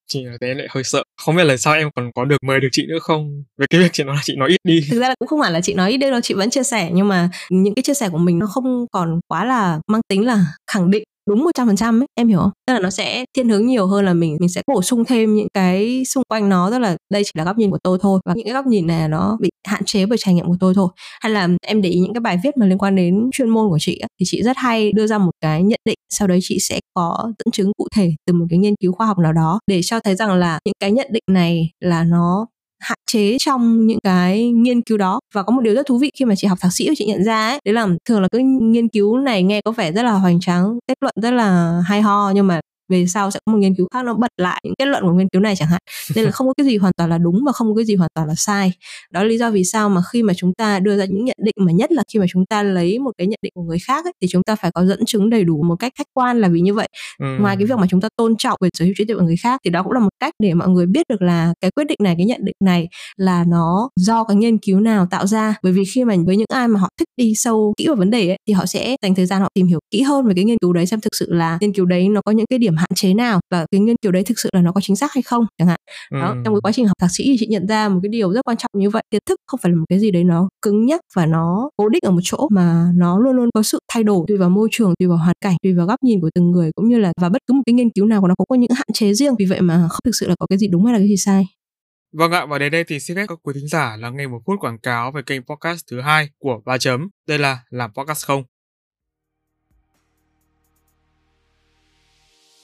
Chị ở thế lại hơi sợ. Không biết là sao em còn có được mời được chị nữa không? Về cái việc chị nói là chị nói ít đi. Thực ra là cũng không phải là chị nói ít đâu chị vẫn chia sẻ. Nhưng mà những cái chia sẻ của mình nó không còn quá là mang tính là khẳng định đúng 100% ấy, em hiểu không? Tức là nó sẽ thiên hướng nhiều hơn là mình mình sẽ bổ sung thêm những cái xung quanh nó tức là đây chỉ là góc nhìn của tôi thôi và những cái góc nhìn này nó bị hạn chế bởi trải nghiệm của tôi thôi. Hay là em để ý những cái bài viết mà liên quan đến chuyên môn của chị thì chị rất hay đưa ra một cái nhận định sau đấy chị sẽ có dẫn chứng cụ thể từ một cái nghiên cứu khoa học nào đó để cho thấy rằng là những cái nhận định này là nó hạn chế trong những cái nghiên cứu đó. Và có một điều rất thú vị khi mà chị học thạc sĩ chị nhận ra ấy, đấy là thường là cái nghiên cứu này nghe có vẻ rất là hoành tráng, kết luận rất là hay ho, nhưng mà về sau sẽ có một nghiên cứu khác nó bật lại những kết luận của nghiên cứu này chẳng hạn. Nên là không có cái gì hoàn toàn là đúng và không có cái gì hoàn toàn là sai. Đó là lý do vì sao mà khi mà chúng ta đưa ra những nhận định mà nhất là khi mà chúng ta lấy một cái nhận định của người khác ấy, thì chúng ta phải có dẫn chứng đầy đủ một cách khách quan là vì như vậy. Ừ. ngoài cái việc mà chúng ta tôn trọng về sở hữu trí tuệ của người khác thì đó cũng là một cách để mọi người biết được là cái quyết định này cái nhận định này là nó do cái nghiên cứu nào tạo ra. Bởi vì khi mà với những ai mà họ thích đi sâu kỹ vào vấn đề ấy, thì họ sẽ dành thời gian họ tìm hiểu kỹ hơn về cái nghiên cứu đấy xem thực sự là nghiên cứu đấy nó có những cái điểm hạn chế nào và cái nghiên cứu đấy thực sự là nó có chính xác hay không chẳng hạn ừ. đó trong cái quá trình học thạc sĩ thì chị nhận ra một cái điều rất quan trọng như vậy kiến thức không phải là một cái gì đấy nó cứng nhắc và nó cố định ở một chỗ mà nó luôn luôn có sự thay đổi tùy vào môi trường tùy vào hoàn cảnh tùy vào góc nhìn của từng người cũng như là và bất cứ một cái nghiên cứu nào của nó cũng có những hạn chế riêng vì vậy mà không thực sự là có cái gì đúng hay là cái gì sai Vâng ạ, và đến đây thì xin phép các quý thính giả là nghe một phút quảng cáo về kênh podcast thứ hai của Ba Chấm. Đây là Làm Podcast Không.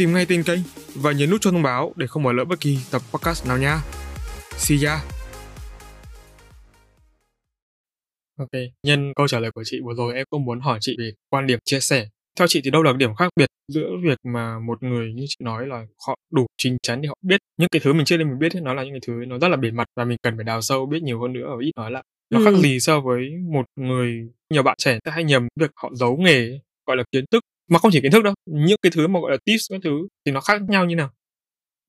tìm ngay tên kênh và nhấn nút cho thông báo để không bỏ lỡ bất kỳ tập podcast nào nha. See ya! Ok, nhân câu trả lời của chị vừa rồi em cũng muốn hỏi chị về quan điểm chia sẻ. Theo chị thì đâu là điểm khác biệt giữa việc mà một người như chị nói là họ đủ chín chắn để họ biết những cái thứ mình chưa lên mình biết ấy, nó là những cái thứ nó rất là bề mặt và mình cần phải đào sâu biết nhiều hơn nữa và ít nói lại. Nó ừ. khác gì so với một người nhiều bạn trẻ hay nhầm việc họ giấu nghề gọi là kiến thức mà không chỉ kiến thức đâu những cái thứ mà gọi là tips các thứ thì nó khác nhau như nào?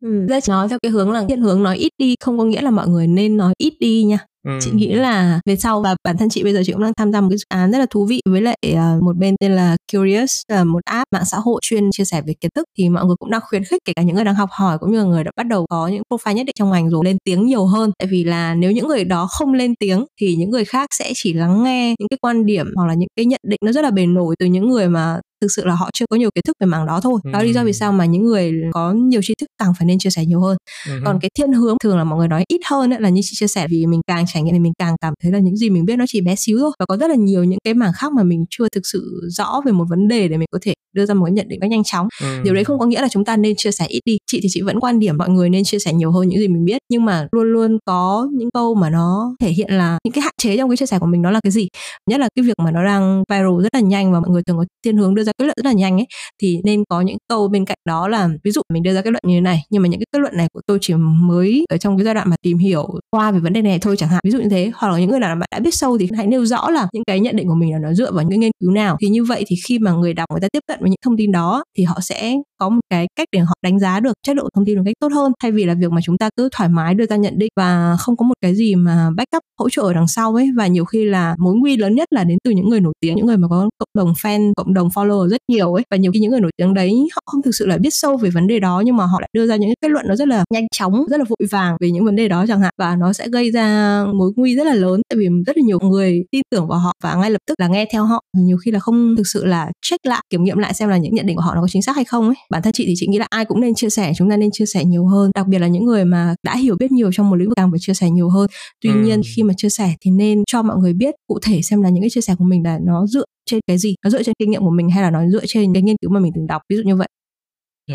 Ừ, ra nói theo cái hướng là thiên hướng nói ít đi không có nghĩa là mọi người nên nói ít đi nha. Ừ. chị nghĩ là về sau và bản thân chị bây giờ chị cũng đang tham gia một cái dự án rất là thú vị với lại uh, một bên tên là Curious là một app mạng xã hội chuyên chia sẻ về kiến thức. Thì mọi người cũng đang khuyến khích kể cả những người đang học hỏi cũng như là người đã bắt đầu có những profile nhất định trong ngành rồi lên tiếng nhiều hơn. Tại vì là nếu những người đó không lên tiếng thì những người khác sẽ chỉ lắng nghe những cái quan điểm hoặc là những cái nhận định nó rất là bề nổi từ những người mà thực sự là họ chưa có nhiều kiến thức về mảng đó thôi. Đó là lý do vì sao mà những người có nhiều tri thức càng phải nên chia sẻ nhiều hơn. Còn cái thiên hướng thường là mọi người nói ít hơn ấy, là như chị chia sẻ vì mình càng trải nghiệm thì mình càng cảm thấy là những gì mình biết nó chỉ bé xíu thôi. Và có rất là nhiều những cái mảng khác mà mình chưa thực sự rõ về một vấn đề để mình có thể đưa ra một cái nhận định cách nhanh chóng. Ừ. điều đấy không có nghĩa là chúng ta nên chia sẻ ít đi. Chị thì chị vẫn quan điểm mọi người nên chia sẻ nhiều hơn những gì mình biết nhưng mà luôn luôn có những câu mà nó thể hiện là những cái hạn chế trong cái chia sẻ của mình nó là cái gì. Nhất là cái việc mà nó đang viral rất là nhanh và mọi người thường có thiên hướng đưa ra kết luận rất là nhanh ấy thì nên có những câu bên cạnh đó là ví dụ mình đưa ra kết luận như thế này nhưng mà những cái kết luận này của tôi chỉ mới ở trong cái giai đoạn mà tìm hiểu qua về vấn đề này thôi chẳng hạn. Ví dụ như thế hoặc là những người nào mà đã biết sâu thì hãy nêu rõ là những cái nhận định của mình là nó dựa vào những cái nghiên cứu nào. Thì như vậy thì khi mà người đọc người ta tiếp cận với những thông tin đó thì họ sẽ có một cái cách để họ đánh giá được chất lượng thông tin một cách tốt hơn, thay vì là việc mà chúng ta cứ thoải mái đưa ra nhận định và không có một cái gì mà backup, hỗ trợ ở đằng sau ấy. Và nhiều khi là mối nguy lớn nhất là đến từ những người nổi tiếng, những người mà có cộng đồng fan, cộng đồng follower rất nhiều ấy. Và nhiều khi những người nổi tiếng đấy họ không thực sự là biết sâu về vấn đề đó, nhưng mà họ lại đưa ra những cái kết luận nó rất là nhanh chóng, rất là vội vàng về những vấn đề đó chẳng hạn. Và nó sẽ gây ra mối nguy rất là lớn, tại vì rất là nhiều người tin tưởng vào họ và ngay lập tức là nghe theo họ. Nhiều khi là không thực sự là check lại, kiểm nghiệm lại xem là những nhận định của họ nó có chính xác hay không ấy bản thân chị thì chị nghĩ là ai cũng nên chia sẻ chúng ta nên chia sẻ nhiều hơn. Đặc biệt là những người mà đã hiểu biết nhiều trong một lĩnh vực càng phải chia sẻ nhiều hơn. Tuy ừ. nhiên khi mà chia sẻ thì nên cho mọi người biết cụ thể xem là những cái chia sẻ của mình là nó dựa trên cái gì nó dựa trên kinh nghiệm của mình hay là nó dựa trên cái nghiên cứu mà mình từng đọc ví dụ như vậy.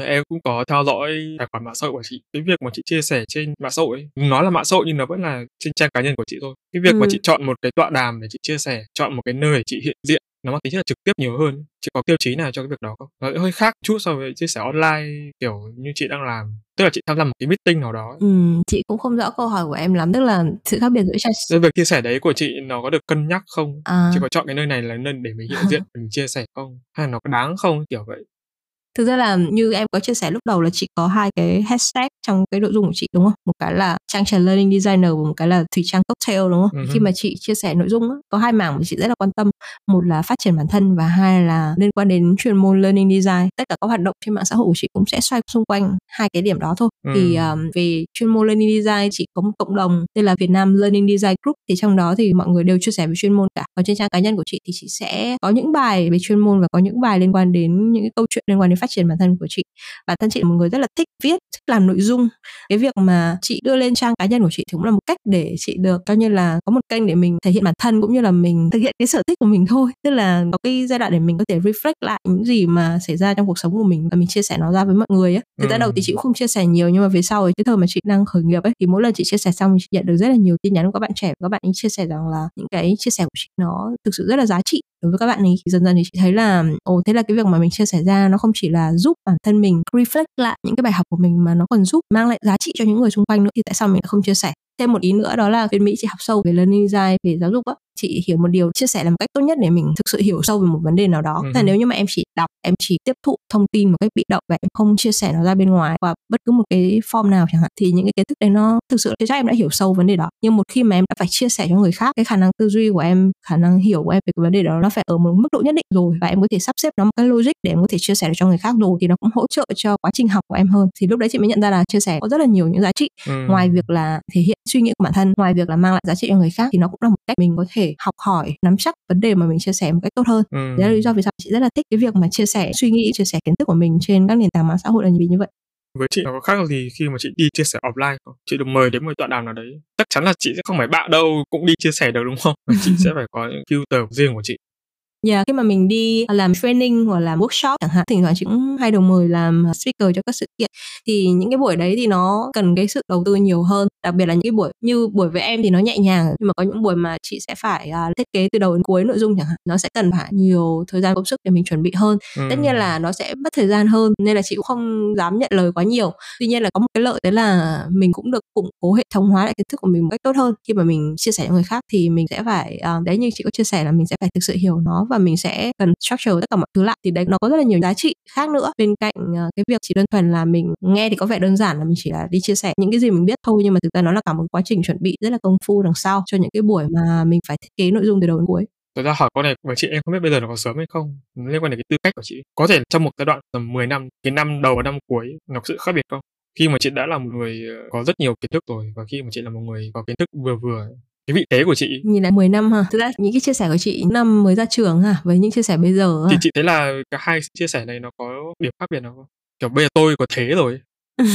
Em cũng có theo dõi tài khoản mạng xã hội của chị. Cái việc mà chị chia sẻ trên mạng xã hội nói là mạng xã hội nhưng nó vẫn là trên trang cá nhân của chị thôi. Cái việc ừ. mà chị chọn một cái tọa đàm để chị chia sẻ chọn một cái nơi để chị hiện diện nó mang tính chất là trực tiếp nhiều hơn chị có tiêu chí nào cho cái việc đó không? Nó hơi khác chút so với chia sẻ online kiểu như chị đang làm. Tức là chị tham gia một cái meeting nào đó ừ, chị cũng không rõ câu hỏi của em lắm tức là sự khác biệt giữa chia việc chia sẻ đấy của chị nó có được cân nhắc không? À. chị có chọn cái nơi này là nơi để mình hiện diện mình chia sẻ không? Hay là nó có đáng không? Kiểu vậy thực ra là như em có chia sẻ lúc đầu là chị có hai cái hashtag trong cái nội dung của chị đúng không? Một cái là trang trần learning designer và một cái là thủy trang cocktail đúng không? Uh-huh. khi mà chị chia sẻ nội dung có hai mảng mà chị rất là quan tâm. Một là phát triển bản thân và hai là liên quan đến chuyên môn learning design. Tất cả các hoạt động trên mạng xã hội của chị cũng sẽ xoay xung quanh hai cái điểm đó thôi. Uh-huh. thì um, về chuyên môn learning design chị có một cộng đồng tên là Việt Nam Learning Design Group. Thì trong đó thì mọi người đều chia sẻ về chuyên môn cả. Còn trên trang cá nhân của chị thì chị sẽ có những bài về chuyên môn và có những bài liên quan đến những cái câu chuyện liên quan đến phát triển bản thân của chị. Bản thân chị là một người rất là thích viết thích làm nội dung. Cái việc mà chị đưa lên trang cá nhân của chị thì cũng là một cách để chị được coi như là có một kênh để mình thể hiện bản thân cũng như là mình thực hiện cái sở thích của mình thôi. Tức là có cái giai đoạn để mình có thể reflect lại những gì mà xảy ra trong cuộc sống của mình và mình chia sẻ nó ra với mọi người á. Từ ừ. đầu thì chị cũng không chia sẻ nhiều nhưng mà về sau cái thời mà chị đang khởi nghiệp ấy thì mỗi lần chị chia sẻ xong chị nhận được rất là nhiều tin nhắn của các bạn trẻ và các bạn ấy chia sẻ rằng là những cái chia sẻ của chị nó thực sự rất là giá trị đối với các bạn ấy. Dần dần thì chị thấy là ồ thế là cái việc mà mình chia sẻ ra nó không chỉ là là giúp bản thân mình reflect lại những cái bài học của mình mà nó còn giúp mang lại giá trị cho những người xung quanh nữa thì tại sao mình lại không chia sẻ? Thêm một ý nữa đó là bên mỹ chị học sâu về learning design về giáo dục á. Chị hiểu một điều chia sẻ là một cách tốt nhất để mình thực sự hiểu sâu về một vấn đề nào đó. Ừ. là nếu như mà em chỉ đọc em chỉ tiếp thụ thông tin một cách bị động và em không chia sẻ nó ra bên ngoài qua bất cứ một cái form nào chẳng hạn thì những cái kiến thức đấy nó thực sự chắc em đã hiểu sâu vấn đề đó. Nhưng một khi mà em đã phải chia sẻ cho người khác cái khả năng tư duy của em khả năng hiểu của em về cái vấn đề đó nó phải ở một mức độ nhất định rồi và em có thể sắp xếp nó một cái logic để em có thể chia sẻ được cho người khác rồi thì nó cũng hỗ trợ cho quá trình học của em hơn. Thì lúc đấy chị mới nhận ra là chia sẻ có rất là nhiều những giá trị. Ừ. ngoài việc là thể hiện suy nghĩ của bản thân ngoài việc là mang lại giá trị cho người khác thì nó cũng là một cách mình có thể học hỏi nắm chắc vấn đề mà mình chia sẻ một cách tốt hơn ừ. đấy là lý do vì sao chị rất là thích cái việc mà chia sẻ suy nghĩ chia sẻ kiến thức của mình trên các nền tảng mạng xã hội là vì như vậy với chị có khác gì khi mà chị đi chia sẻ offline không? Chị được mời đến một tọa đàm nào đấy chắc chắn là chị sẽ không phải bạn đâu cũng đi chia sẻ được đúng không? Và chị sẽ phải có những filter riêng của chị. Dạ, yeah, khi mà mình đi làm training hoặc làm workshop chẳng hạn, thỉnh thoảng chị cũng hay đồng mời làm speaker cho các sự kiện. Thì những cái buổi đấy thì nó cần cái sự đầu tư nhiều hơn, đặc biệt là những cái buổi như buổi với em thì nó nhẹ nhàng, nhưng mà có những buổi mà chị sẽ phải uh, thiết kế từ đầu đến cuối nội dung chẳng hạn, nó sẽ cần phải nhiều thời gian công sức để mình chuẩn bị hơn. Ừ. Tất nhiên là nó sẽ mất thời gian hơn nên là chị cũng không dám nhận lời quá nhiều. Tuy nhiên là có một cái lợi đấy là mình cũng được củng cố hệ thống hóa lại kiến thức của mình một cách tốt hơn. Khi mà mình chia sẻ với người khác thì mình sẽ phải uh, đấy như chị có chia sẻ là mình sẽ phải thực sự hiểu nó và mình sẽ cần structure tất cả mọi thứ lại thì đấy nó có rất là nhiều giá trị khác nữa bên cạnh ờ, cái việc chỉ đơn thuần là mình nghe thì có vẻ đơn giản là mình chỉ là đi chia sẻ những cái gì mình biết thôi nhưng mà thực ra nó là cả một quá trình chuẩn bị rất là công phu đằng sau cho những cái buổi mà mình phải thiết kế nội dung từ đầu đến cuối Tôi ra hỏi câu này với chị em không biết bây giờ nó có sớm hay không liên quan đến cái tư cách của chị. Có thể trong một giai đoạn tầm 10 năm, cái năm đầu và năm cuối nó có sự khác biệt không? Khi mà chị đã là một người ờ, có rất nhiều kiến thức rồi và khi mà chị là một người có kiến thức vừa vừa cái vị thế của chị nhìn lại 10 năm ha. Thực ra những cái chia sẻ của chị năm mới ra trường ha với những chia sẻ bây giờ ha? thì chị thấy là cả hai chia sẻ này nó có điểm khác biệt nào không? Kiểu bây giờ tôi có thế rồi.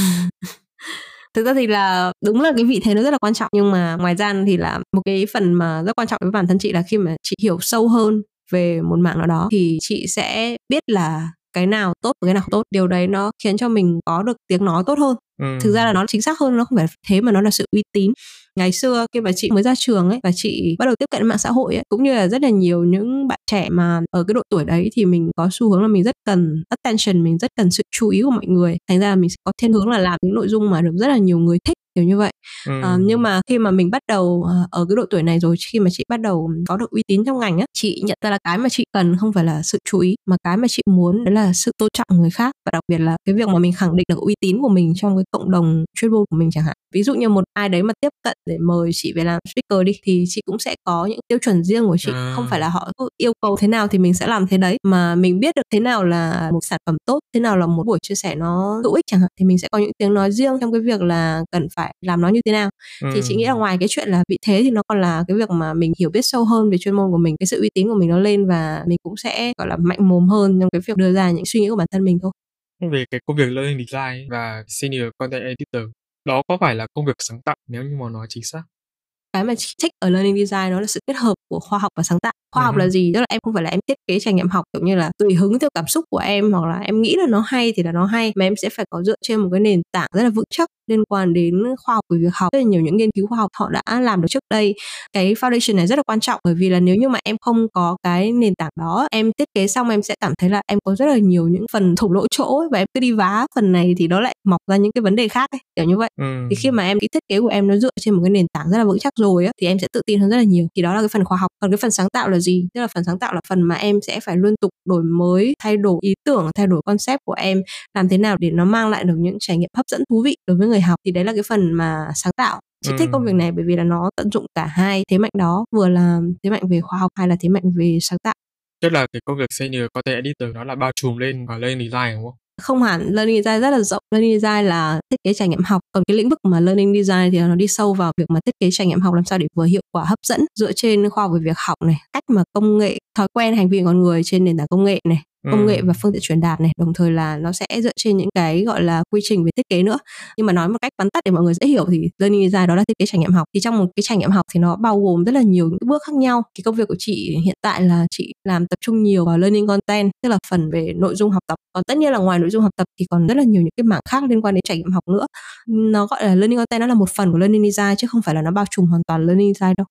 Thực ra thì là đúng là cái vị thế nó rất là quan trọng nhưng mà ngoài ra thì là một cái phần mà rất quan trọng với bản thân chị là khi mà chị hiểu sâu hơn về một mạng nào đó thì chị sẽ biết là cái nào tốt và cái nào không tốt. Điều đấy nó khiến cho mình có được tiếng nói tốt hơn. Ừ. thực ra là nó chính xác hơn nó không phải thế mà nó là sự uy tín ngày xưa khi mà chị mới ra trường ấy, và chị bắt đầu tiếp cận mạng xã hội ấy, cũng như là rất là nhiều những bạn trẻ mà ở cái độ tuổi đấy thì mình có xu hướng là mình rất cần attention, mình rất cần sự chú ý của mọi người. Thành ra là mình sẽ có thiên hướng là làm những nội dung mà được rất là nhiều người thích kiểu như vậy ừ. à, nhưng mà khi mà mình bắt đầu à, ở cái độ tuổi này rồi khi mà chị bắt đầu có được uy tín trong ngành á chị nhận ra là cái mà chị cần không phải là sự chú ý mà cái mà chị muốn đấy là sự tôn trọng người khác và đặc biệt là cái việc mà mình khẳng định được uy tín của mình trong cái cộng đồng chuyên môn của mình chẳng hạn ví dụ như một ai đấy mà tiếp cận để mời chị về làm speaker đi thì chị cũng sẽ có những tiêu chuẩn riêng của chị à. không phải là họ yêu cầu thế nào thì mình sẽ làm thế đấy mà mình biết được thế nào là một sản phẩm tốt thế nào là một buổi chia sẻ nó hữu ích chẳng hạn thì mình sẽ có những tiếng nói riêng trong cái việc là cần phải làm nó như thế nào. Ừ. thì chị nghĩ là ngoài cái chuyện là vị thế thì nó còn là cái việc mà mình hiểu biết sâu hơn về chuyên môn của mình cái sự uy tín của mình nó lên và mình cũng sẽ gọi là mạnh mồm hơn trong cái việc đưa ra những suy nghĩ của bản thân mình thôi. Về cái công việc learning design và senior content editor đó có phải là công việc sáng tạo nếu như mà nói chính xác? Cái mà chị thích ở learning design đó là sự kết hợp của khoa học và sáng tạo khoa học là gì? Tức là em không phải là em thiết kế trải nghiệm học kiểu như là tùy hứng theo cảm xúc của em hoặc là em nghĩ là nó hay thì là nó hay mà em sẽ phải có dựa trên một cái nền tảng rất là vững chắc liên quan đến khoa học của việc học. Rất là nhiều những nghiên cứu khoa học họ đã làm được trước đây. Cái foundation này rất là quan trọng bởi vì là nếu như mà em không có cái nền tảng đó em thiết kế xong em sẽ cảm thấy là em có rất là nhiều những phần thủng lỗ chỗ và em cứ đi vá phần này thì nó lại mọc ra những cái vấn đề khác ấy, kiểu như vậy. Ừ. thì khi mà em cái thiết kế của em nó dựa trên một cái nền tảng rất là vững chắc rồi á thì em sẽ tự tin hơn rất là nhiều. Thì đó là cái phần khoa học. Còn cái phần sáng tạo là gì? Tức là phần sáng tạo là phần mà em sẽ phải liên tục đổi mới thay đổi ý tưởng thay đổi concept của em làm thế nào để nó mang lại được những trải nghiệm hấp dẫn thú vị đối với người học. Thì đấy là cái phần mà sáng tạo. Chị ừ. thích công việc này bởi vì là nó tận dụng cả hai thế mạnh đó vừa là thế mạnh về khoa học hay là thế mạnh về sáng tạo. Tức là cái công việc senior content editor nó là bao trùm lên và lên design đúng không không hẳn learning design rất là rộng. Learning design là thiết kế trải nghiệm học. Còn cái lĩnh vực mà learning design thì nó đi sâu vào việc mà thiết kế trải nghiệm học làm sao để vừa hiệu quả, hấp dẫn dựa trên khoa học về việc học này, cách mà công nghệ, thói quen, hành vi con người trên nền tảng công nghệ này công nghệ và phương tiện truyền đạt này đồng thời là nó sẽ dựa trên những cái gọi là quy trình về thiết kế nữa. Nhưng mà nói một cách vắn tắt để mọi người dễ hiểu thì learning design đó là thiết kế trải nghiệm học. Thì trong một cái trải nghiệm học thì nó bao gồm rất là nhiều những bước khác nhau. Thì công việc của chị hiện tại là chị làm tập trung nhiều vào learning content tức là phần về nội dung học tập. Còn tất nhiên là ngoài nội dung học tập thì còn rất là nhiều những cái mảng khác liên quan đến trải nghiệm học nữa. Nó gọi là learning content nó là một phần của learning design chứ không phải là nó bao trùm hoàn toàn learning design đâu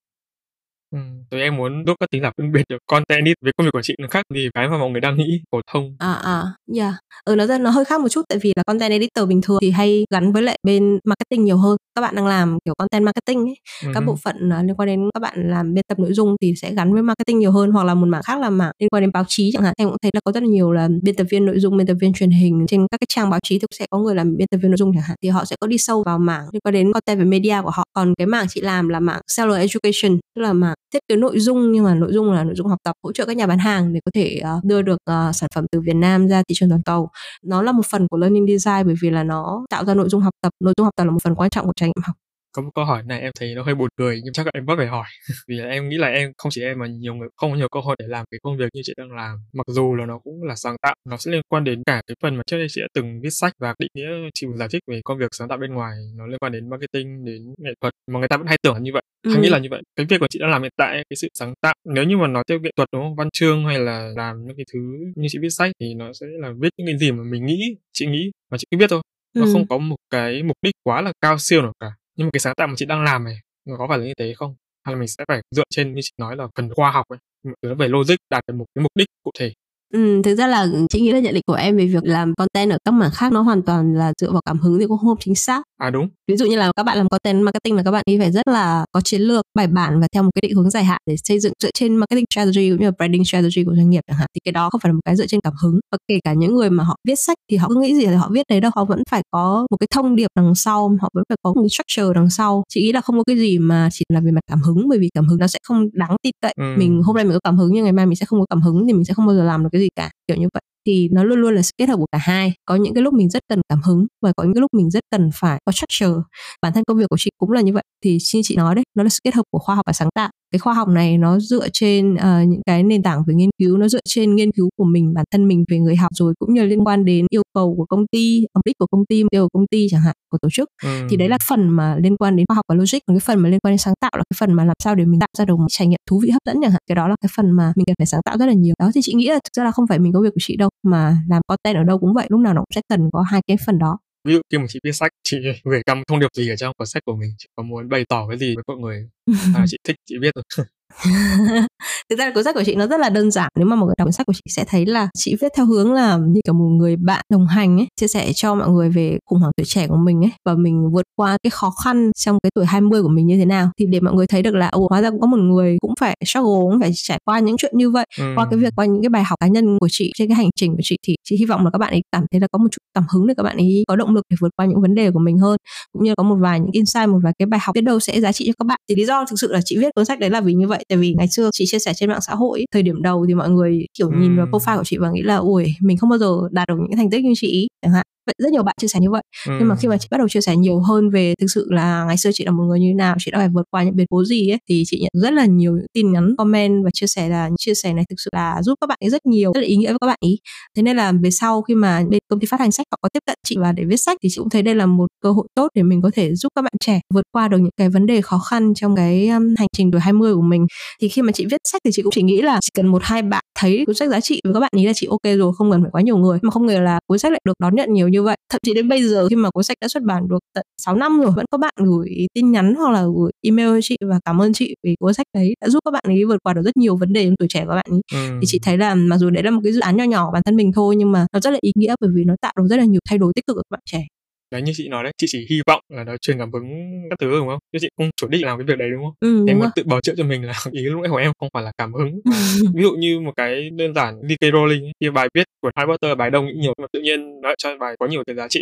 Ừ, tụi em muốn giúp các tính giả phân biệt được content edit với công việc của chị nó khác gì cái mà mọi người đang nghĩ phổ thông. À à, yeah. Ừ nó nó hơi khác một chút tại vì là content editor bình thường thì hay gắn với lại bên marketing nhiều hơn. Các bạn đang làm kiểu content marketing ấy, uh-huh. các bộ phận uh, liên quan đến các bạn làm biên tập nội dung thì sẽ gắn với marketing nhiều hơn hoặc là một mảng khác là mảng liên quan đến báo chí chẳng hạn. Em cũng thấy là có rất là nhiều là biên tập viên nội dung, biên tập viên truyền hình trên các cái trang báo chí thì sẽ có người làm biên tập viên nội dung chẳng hạn thì họ sẽ có đi sâu vào mảng liên quan đến content về media của họ. Còn cái mảng chị làm là mảng seller education tức là mảng thiết kế nội dung nhưng mà nội dung là nội dung học tập hỗ trợ các nhà bán hàng để có thể uh, đưa được uh, sản phẩm từ Việt Nam ra thị trường toàn cầu. Nó là một phần của learning design bởi vì là nó tạo ra nội dung học tập. Nội dung học tập là một phần quan trọng của trải nghiệm học. Có một câu hỏi này em thấy nó hơi buồn cười nhưng chắc là em vẫn phải hỏi. Vì là em nghĩ là em không chỉ em mà nhiều người không có nhiều cơ hội để làm cái công việc như chị đang làm. Mặc dù là nó cũng là sáng tạo nó sẽ liên quan đến cả cái phần mà trước đây chị đã từng viết sách và định nghĩa chị giải thích về công việc sáng tạo bên ngoài. Nó liên quan đến marketing đến nghệ thuật mà người ta vẫn hay tưởng là như vậy ừ. hay nghĩ là như vậy cái việc của chị đang làm hiện tại cái sự sáng tạo nếu như mà nói theo nghệ thuật đúng không văn chương hay là làm những cái thứ như chị viết sách thì nó sẽ là viết những cái gì mà mình nghĩ chị nghĩ và chị cứ biết thôi nó ừ. không có một cái mục đích quá là cao siêu nào cả nhưng mà cái sáng tạo mà chị đang làm này nó có phải là như thế không hay là mình sẽ phải dựa trên như chị nói là phần khoa học ấy nó về logic đạt được một cái mục đích cụ thể Ừ, thực ra là chị nghĩ là nhận định của em về việc làm content ở các mảng khác nó hoàn toàn là dựa vào cảm hứng thì cũng không chính xác. À đúng. Ví dụ như là các bạn làm content marketing là các bạn đi phải rất là có chiến lược, bài bản và theo một cái định hướng dài hạn để xây dựng dựa trên marketing strategy cũng như là branding strategy của doanh nghiệp chẳng hạn. Thì cái đó không phải là một cái dựa trên cảm hứng. Và kể cả những người mà họ viết sách thì họ cứ nghĩ gì thì họ viết đấy đâu, họ vẫn phải có một cái thông điệp đằng sau, họ vẫn phải có một cái structure đằng sau. Chị nghĩ là không có cái gì mà chỉ là về mặt cảm hứng bởi vì cảm hứng nó sẽ không đáng tin cậy. Ừ. Mình hôm nay mình có cảm hứng nhưng ngày mai mình sẽ không có cảm hứng thì mình sẽ không bao giờ làm được cái gì cả kiểu như vậy thì nó luôn luôn là sự kết hợp của cả hai. Có những cái lúc mình rất cần cảm hứng và có những cái lúc mình rất cần phải có structure. Bản thân công việc của chị cũng là như vậy. Thì như chị nói đấy, nó là sự kết hợp của khoa học và sáng tạo cái khoa học này nó dựa trên uh, những cái nền tảng về nghiên cứu nó dựa trên nghiên cứu của mình bản thân mình về người học rồi cũng như liên quan đến yêu cầu của công ty mục đích của công ty mục tiêu của công ty chẳng hạn của tổ chức. Ừ. thì đấy là phần mà liên quan đến khoa học và logic còn cái phần mà liên quan đến sáng tạo là cái phần mà làm sao để mình tạo ra được một trải nghiệm thú vị hấp dẫn chẳng hạn. Cái đó là cái phần mà mình cần phải sáng tạo rất là nhiều. Đó thì chị nghĩ là thực ra là không phải mình công việc của chị đâu mà làm content ở đâu cũng vậy lúc nào nó cũng sẽ cần có hai cái phần đó ví dụ khi mà chị viết sách chị gửi gắm thông điệp gì ở trong cuốn sách của mình chị có muốn bày tỏ cái gì với mọi người? À, chị thích chị viết rồi. thực ra cuốn sách của chị nó rất là đơn giản nếu mà mọi người đọc cuốn sách của chị sẽ thấy là chị viết theo hướng là như kiểu một người bạn đồng hành ấy chia sẻ cho mọi người về khủng hoảng tuổi trẻ của mình ấy và mình vượt qua cái khó khăn trong cái tuổi 20 của mình như thế nào. Thì để mọi người thấy được là ồ hóa ra cũng có một người cũng phải struggle cũng phải trải qua những chuyện như vậy ừ. qua cái việc qua những cái bài học cá nhân của chị trên cái hành trình của chị thì chị hy vọng là các bạn ấy cảm thấy là có một chút cảm hứng để các bạn ấy có động lực để vượt qua những vấn đề của mình hơn cũng như có một vài những insight một vài cái bài học biết đâu sẽ giá trị cho các bạn. Thì lý do thực sự là chị viết cuốn sách đấy là vì như vậy tại vì ngày xưa chị chia sẻ trên mạng xã hội thời điểm đầu thì mọi người kiểu nhìn vào profile của chị và nghĩ là ui mình không bao giờ đạt được những thành tích như chị chẳng hạn vậy rất nhiều bạn chia sẻ như vậy. Ừ. nhưng mà khi mà chị bắt đầu chia sẻ nhiều hơn về thực sự là ngày xưa chị là một người như nào chị đã phải vượt qua những biến cố gì ấy thì chị nhận rất là nhiều những tin nhắn comment và chia sẻ là những chia sẻ này thực sự là giúp các bạn ấy rất nhiều rất là ý nghĩa với các bạn ý. Thế nên là về sau khi mà bên công ty phát hành sách họ có tiếp cận chị và để viết sách thì chị cũng thấy đây là một cơ hội tốt để mình có thể giúp các bạn trẻ vượt qua được những cái vấn đề khó khăn trong cái um, hành trình tuổi 20 của mình. Thì khi mà chị viết sách thì chị cũng chỉ nghĩ là chỉ cần một hai bạn thấy cuốn sách giá trị với các bạn ý là chị ok rồi không cần phải quá nhiều người. Mà không ngờ là cuốn sách lại được đón nhận nhiều như vậy. Thậm chí đến bây giờ khi mà cuốn sách đã xuất bản được tận 6 năm rồi vẫn có bạn gửi tin nhắn hoặc là gửi email cho chị và cảm ơn chị vì cuốn sách đấy đã giúp các bạn ấy vượt qua được rất nhiều vấn đề trong tuổi trẻ của các bạn ấy. Ừ. thì chị thấy là mặc dù đấy là một cái dự án nhỏ nhỏ bản thân mình thôi nhưng mà nó rất là ý nghĩa bởi vì nó tạo được rất là nhiều thay đổi tích cực của các bạn trẻ đấy như chị nói đấy chị chỉ hy vọng là nó truyền cảm hứng các thứ đúng không? Chứ chị không chủ đích làm cái việc đấy đúng không? Ừ, em muốn tự bảo trợ cho mình là ý lúc nãy của em không phải là cảm hứng. Ví dụ như một cái đơn giản như K Rowling khi bài viết của Harry Potter bài đông nghĩ nhiều mà tự nhiên nó cho bài có nhiều cái giá trị.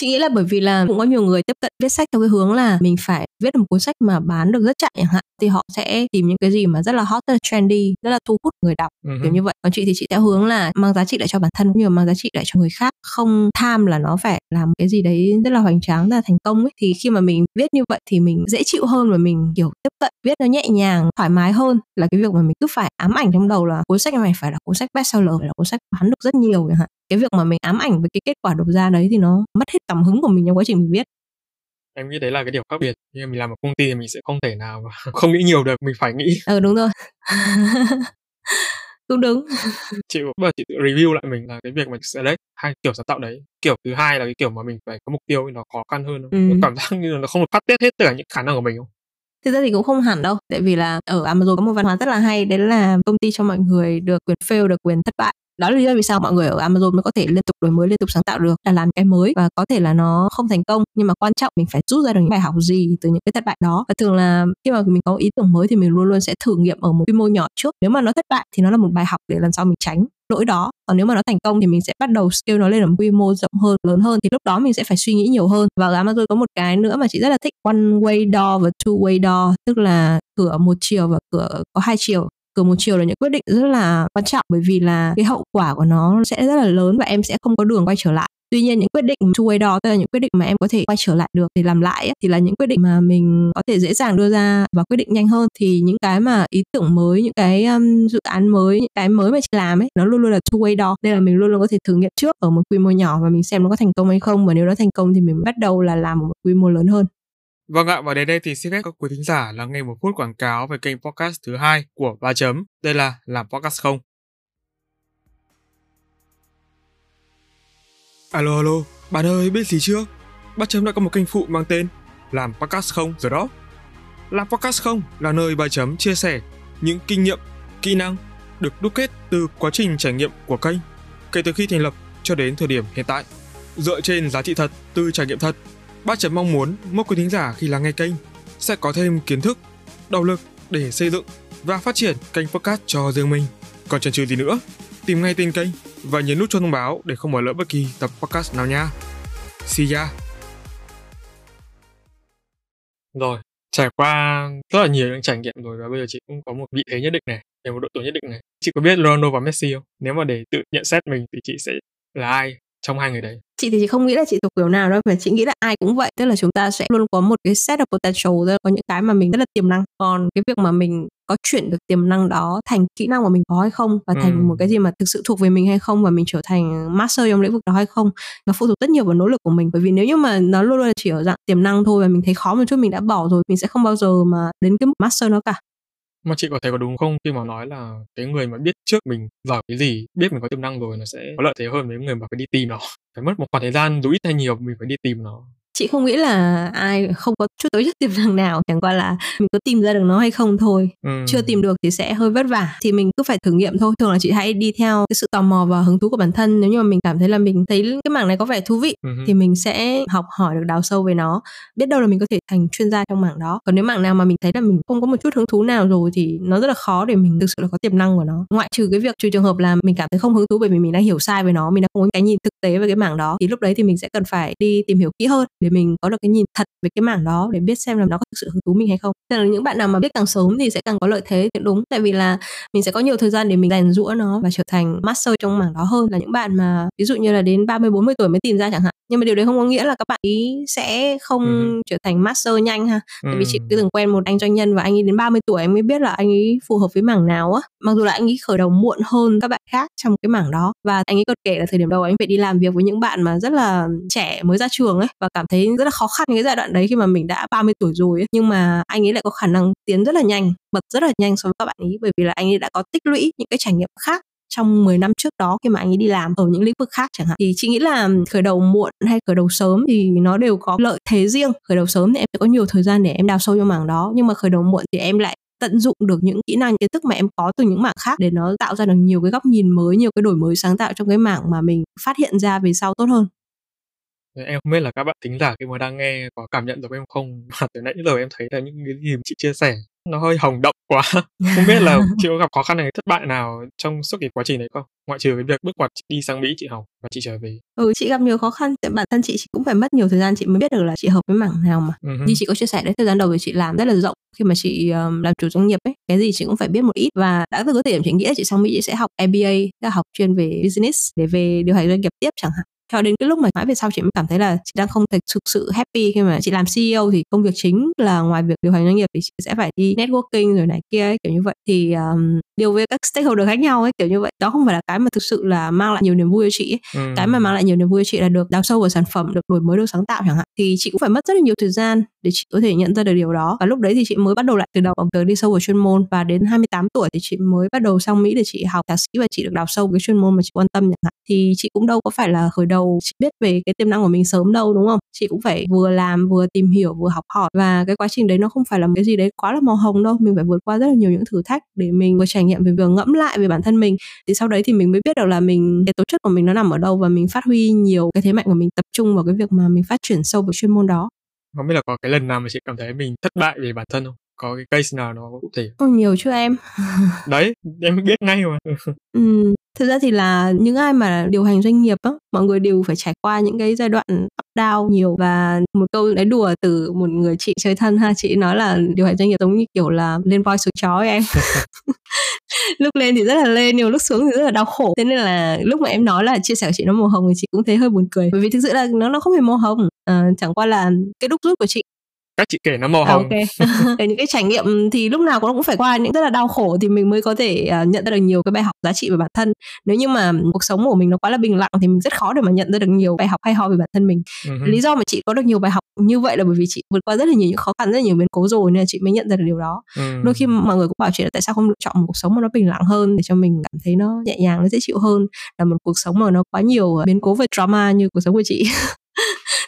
Chị nghĩ là bởi vì là cũng có nhiều người tiếp cận viết sách theo cái hướng là mình phải viết một cuốn sách mà bán được rất chạy chẳng hạn thì họ sẽ tìm những cái gì mà rất là hot rất là trendy rất là thu hút người đọc uh-huh. kiểu như vậy. Còn chị thì chị theo hướng là mang giá trị lại cho bản thân cũng như là mang giá trị lại cho người khác không tham là nó phải làm cái gì đấy rất là hoành tráng là thành công ấy. Thì khi mà mình viết như vậy thì mình dễ chịu hơn và mình kiểu tiếp cận viết nó nhẹ nhàng thoải mái hơn. Là cái việc mà mình cứ phải ám ảnh trong đầu là cuốn sách này phải là cuốn sách bestseller phải là cuốn sách bán được rất nhiều chẳng hạn. Cái việc mà mình ám ảnh với cái kết quả đầu ra đấy thì nó mất hết cảm hứng của mình trong quá trình mình viết. Em nghĩ đấy là cái điều khác biệt. Nhưng mình làm ở công ty thì mình sẽ không thể nào mà không nghĩ nhiều được mình phải nghĩ. Ờ đúng rồi cũng đúng. Chị giờ chị tự review lại mình là cái việc mình đấy hai kiểu sáng tạo đấy. Kiểu thứ hai là cái kiểu mà mình phải có mục tiêu nó khó khăn hơn ừ. cảm giác như là nó không được phát tiết hết tất cả những khả năng của mình không? Thực ra thì cũng không hẳn đâu tại vì là ở Amazon có một văn hóa rất là hay đấy là công ty cho mọi người được quyền fail được quyền thất bại đó là lý do vì sao mọi người ở Amazon mới có thể liên tục đổi mới, liên tục sáng tạo được, là làm cái mới. Và có thể là nó không thành công, nhưng mà quan trọng mình phải rút ra được những bài học gì từ những cái thất bại đó. Và thường là khi mà mình có ý tưởng mới thì mình luôn luôn sẽ thử nghiệm ở một quy mô nhỏ trước. Nếu mà nó thất bại thì nó là một bài học để lần sau mình tránh lỗi đó. Còn nếu mà nó thành công thì mình sẽ bắt đầu scale nó lên ở quy mô rộng hơn, lớn hơn. Thì lúc đó mình sẽ phải suy nghĩ nhiều hơn. Và Amazon có một cái nữa mà chị rất là thích, one way door và two way door. Tức là cửa một chiều và cửa có hai chiều cửa một chiều là những quyết định rất là quan trọng bởi vì là cái hậu quả của nó sẽ rất là lớn và em sẽ không có đường quay trở lại. Tuy nhiên những quyết định two way đó tức là những quyết định mà em có thể quay trở lại được để làm lại ấy, thì là những quyết định mà mình có thể dễ dàng đưa ra và quyết định nhanh hơn. Thì những cái mà ý tưởng mới những cái um, dự án mới những cái mới mà chị làm ấy nó luôn luôn là two way đó. Nên là mình luôn luôn có thể thử nghiệm trước ở một quy mô nhỏ và mình xem nó có thành công hay không. Và nếu nó thành công thì mình bắt đầu là làm một quy mô lớn hơn. Vâng ạ, và đến đây thì xin phép các quý thính giả lắng nghe một phút quảng cáo về kênh podcast thứ hai của Ba Chấm. Đây là Làm Podcast Không. Alo alo, bạn ơi biết gì chưa? Ba Chấm đã có một kênh phụ mang tên Làm Podcast Không rồi đó. Làm Podcast Không là nơi Ba Chấm chia sẻ những kinh nghiệm, kỹ năng được đúc kết từ quá trình trải nghiệm của kênh kể từ khi thành lập cho đến thời điểm hiện tại. Dựa trên giá trị thật từ trải nghiệm thật Ba chấm mong muốn mỗi quý thính giả khi lắng nghe kênh sẽ có thêm kiến thức, động lực để xây dựng và phát triển kênh podcast cho riêng mình. Còn chần chừ gì nữa, tìm ngay tên kênh và nhấn nút cho thông báo để không bỏ lỡ bất kỳ tập podcast nào nha. See ya! Rồi, trải qua rất là nhiều những trải nghiệm rồi và bây giờ chị cũng có một vị thế nhất định này, về một độ tuổi nhất định này. Chị có biết Ronaldo và Messi không? Nếu mà để tự nhận xét mình thì chị sẽ là ai trong hai người đấy? Chị thì chị không nghĩ là chị thuộc kiểu nào đâu mà chị nghĩ là ai cũng vậy. Tức là chúng ta sẽ luôn có một cái set of potential có những cái mà mình rất là tiềm năng. Còn cái việc mà mình có chuyển được tiềm năng đó thành kỹ năng mà mình có hay không và thành ừ. một cái gì mà thực sự thuộc về mình hay không và mình trở thành master trong lĩnh vực đó hay không nó phụ thuộc rất nhiều vào nỗ lực của mình. Bởi vì nếu như mà nó luôn luôn chỉ ở dạng tiềm năng thôi và mình thấy khó một chút mình đã bỏ rồi mình sẽ không bao giờ mà đến cái master nó cả mà chị có thấy có đúng không khi mà nói là cái người mà biết trước mình giỏi cái gì, biết mình có tiềm năng rồi nó sẽ có lợi thế hơn với người mà phải đi tìm nó. Phải mất một khoảng thời gian dù ít hay nhiều mình phải đi tìm nó chị không nghĩ là ai không có chút tố chất tiềm năng nào chẳng qua là mình có tìm ra được nó hay không thôi. Ừ. chưa tìm được thì sẽ hơi vất vả thì mình cứ phải thử nghiệm thôi. Thường là chị hãy đi theo cái sự tò mò và hứng thú của bản thân. Nếu như mà mình cảm thấy là mình thấy cái mảng này có vẻ thú vị ừ. thì mình sẽ học hỏi được đào sâu về nó. Biết đâu là mình có thể thành chuyên gia trong mảng đó. Còn nếu mảng nào mà mình thấy là mình không có một chút hứng thú nào rồi thì nó rất là khó để mình thực sự là có tiềm năng của nó. Ngoại trừ cái việc trừ trường hợp là mình cảm thấy không hứng thú bởi vì mình đã hiểu sai về nó mình đã không có cái nhìn thực tế về cái mảng đó thì lúc đấy thì mình sẽ cần phải đi tìm hiểu kỹ hơn để mình có được cái nhìn thật về cái mảng đó để biết xem là nó có thực sự hứng thú mình hay không. Tức là những bạn nào mà biết càng sớm thì sẽ càng có lợi thế thì đúng. Tại vì là mình sẽ có nhiều thời gian để mình rèn rũa nó và trở thành master trong mảng đó hơn. Là những bạn mà ví dụ như là đến 30 40 tuổi mới tìm ra chẳng hạn. Nhưng mà điều đấy không có nghĩa là các bạn ý sẽ không ừ. trở thành master nhanh ha. Tại vì chị cứ từng quen một anh doanh nhân và anh ấy đến 30 tuổi anh mới biết là anh ấy phù hợp với mảng nào á. Mặc dù là anh ấy khởi đầu muộn hơn các bạn khác trong cái mảng đó. Và anh ấy còn kể là thời điểm đầu anh phải đi làm việc với những bạn mà rất là trẻ mới ra trường ấy và cảm thấy rất là khó khăn cái giai đoạn đấy khi mà mình đã 30 tuổi rồi ấy. nhưng mà anh ấy lại có khả năng tiến rất là nhanh, bật rất là nhanh so với các bạn ấy bởi vì là anh ấy đã có tích lũy những cái trải nghiệm khác trong 10 năm trước đó khi mà anh ấy đi làm ở những lĩnh vực khác chẳng hạn. Thì chị nghĩ là khởi đầu muộn hay khởi đầu sớm thì nó đều có lợi thế riêng. Khởi đầu sớm thì em sẽ có nhiều thời gian để em đào sâu trong mảng đó, nhưng mà khởi đầu muộn thì em lại tận dụng được những kỹ năng, kiến thức mà em có từ những mảng khác để nó tạo ra được nhiều cái góc nhìn mới, nhiều cái đổi mới sáng tạo trong cái mảng mà mình phát hiện ra về sau tốt hơn em không biết là các bạn tính giả khi mà đang nghe có cảm nhận được em không? Mà từ nãy giờ em thấy là những cái gì chị chia sẻ nó hơi hồng động quá. Không biết là chị có gặp khó khăn hay thất bại nào trong suốt cái quá trình đấy không? Ngoại trừ cái việc bước ngoặt đi sang mỹ chị học và chị trở về. Ừ chị gặp nhiều khó khăn. Bản thân chị, chị cũng phải mất nhiều thời gian chị mới biết được là chị hợp với mảng nào mà. Uh-huh. như chị có chia sẻ đấy thời gian đầu thì chị làm rất là rộng. Khi mà chị um, làm chủ doanh nghiệp ấy cái gì chị cũng phải biết một ít. Và đã từ cái thời điểm chị nghĩ chị sang mỹ chị sẽ học MBA là học chuyên về business để về điều hành doanh nghiệp tiếp chẳng hạn cho đến cái lúc mà mãi về sau chị mới cảm thấy là chị đang không thực thực sự happy khi mà chị làm CEO thì công việc chính là ngoài việc điều hành doanh nghiệp thì chị sẽ phải đi networking rồi này kia ấy, kiểu như vậy thì um, điều với các stakeholder khác nhau ấy kiểu như vậy đó không phải là cái mà thực sự là mang lại nhiều niềm vui cho chị ấy. Ừ. cái mà mang lại nhiều niềm vui cho chị là được đào sâu vào sản phẩm được đổi mới được sáng tạo chẳng hạn thì chị cũng phải mất rất là nhiều thời gian để chị có thể nhận ra được điều đó. Và lúc đấy thì chị mới bắt đầu lại từ đầu, bằng tới đi sâu vào chuyên môn. Và đến 28 tuổi thì chị mới bắt đầu sang Mỹ để chị học thạc sĩ và chị được đào sâu cái chuyên môn mà chị quan tâm chẳng hạn. Thì chị cũng đâu có phải là khởi đầu chị biết về cái tiềm năng của mình sớm đâu, đúng không? Chị cũng phải vừa làm, vừa tìm hiểu, vừa học hỏi. Và cái quá trình đấy nó không phải là một cái gì đấy quá là màu hồng đâu. Mình phải vượt qua rất là nhiều những thử thách để mình vừa trải nghiệm về vừa ngẫm lại về bản thân mình. Thì sau đấy thì mình mới biết được là mình, cái tố chất của mình nó nằm ở đâu và mình phát huy nhiều cái thế mạnh của mình, tập trung vào cái việc mà mình phát triển sâu vào chuyên môn đó không biết là có cái lần nào mà chị cảm thấy mình thất bại về bản thân không? Có cái case nào nó cụ thể ừ, nhiều chứ em. Đấy em biết ngay mà. Ừ, thực ra thì là những ai mà điều hành doanh nghiệp á mọi người đều phải trải qua những cái giai đoạn up down nhiều. Và một câu nói đùa từ một người chị chơi thân ha chị nói là điều hành doanh nghiệp giống như kiểu là lên voi xuống chó ấy em. Lúc lên thì rất là lên nhưng lúc xuống thì rất là đau khổ. Thế nên là lúc mà em nói là chia sẻ của chị nó màu hồng thì chị cũng thấy hơi buồn cười. Bởi vì thực sự là nó nó không hề màu hồng. À, chẳng qua là cái đúc rút của chị các chị kể nó màu à, hồng à, okay. những cái trải nghiệm thì lúc nào cũng phải qua những rất là đau khổ thì mình mới có thể uh, nhận ra được nhiều cái bài học giá trị về bản thân nếu như mà cuộc sống của mình nó quá là bình lặng thì mình rất khó để mà nhận ra được nhiều bài học hay ho về bản thân mình uh-huh. lý do mà chị có được nhiều bài học như vậy là bởi vì chị vượt qua rất là nhiều những khó khăn rất là nhiều biến cố rồi nên là chị mới nhận ra được điều đó uh-huh. đôi khi mọi người cũng bảo chị là tại sao không lựa chọn một cuộc sống mà nó bình lặng hơn để cho mình cảm thấy nó nhẹ nhàng nó dễ chịu hơn là một cuộc sống mà nó quá nhiều biến cố về drama như cuộc sống của chị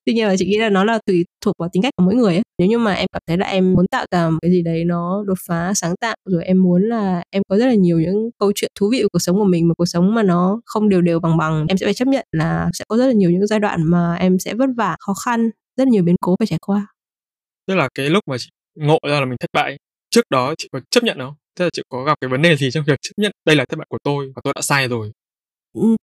tuy nhiên là chị nghĩ là nó là tùy thuộc vào tính cách của mỗi người ấy. nếu như mà em cảm thấy là em muốn tạo ra một cái gì đấy nó đột phá, sáng tạo, rồi em muốn là em có rất là nhiều những câu chuyện thú vị của cuộc sống của mình mà cuộc sống mà nó không đều đều bằng bằng, em sẽ phải chấp nhận là sẽ có rất là nhiều những giai đoạn mà em sẽ vất vả, khó khăn, rất là nhiều biến cố phải trải qua tức là cái lúc mà chị ngộ ra là mình thất bại, trước đó chị có chấp nhận không tức là chị có gặp cái vấn đề gì trong việc chấp nhận, đây là thất bại của tôi và tôi đã sai rồi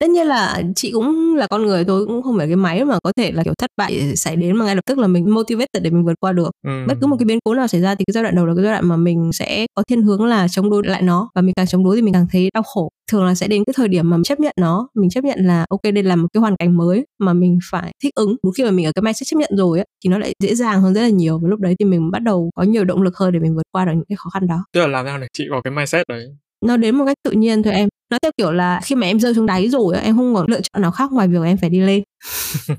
tất nhiên là chị cũng là con người tôi cũng không phải cái máy mà có thể là kiểu thất bại xảy đến mà ngay lập tức là mình motivated để mình vượt qua được. Ừ. bất cứ một cái biến cố nào xảy ra thì cái giai đoạn đầu là cái giai đoạn mà mình sẽ có thiên hướng là chống đối lại nó. Và mình càng chống đối thì mình càng thấy đau khổ. Thường là sẽ đến cái thời điểm mà mình chấp nhận nó mình chấp nhận là ok đây là một cái hoàn cảnh mới mà mình phải thích ứng. Một khi mà mình ở cái mindset chấp nhận rồi ấy, thì nó lại dễ dàng hơn rất là nhiều. Và lúc đấy thì mình bắt đầu có nhiều động lực hơn để mình vượt qua được những cái khó khăn đó. Tức là làm sao để chị có cái mindset đấy. Nó đến một cách tự nhiên thôi em nó theo kiểu là khi mà em rơi xuống đáy rồi em không có lựa chọn nào khác ngoài việc em phải đi lên.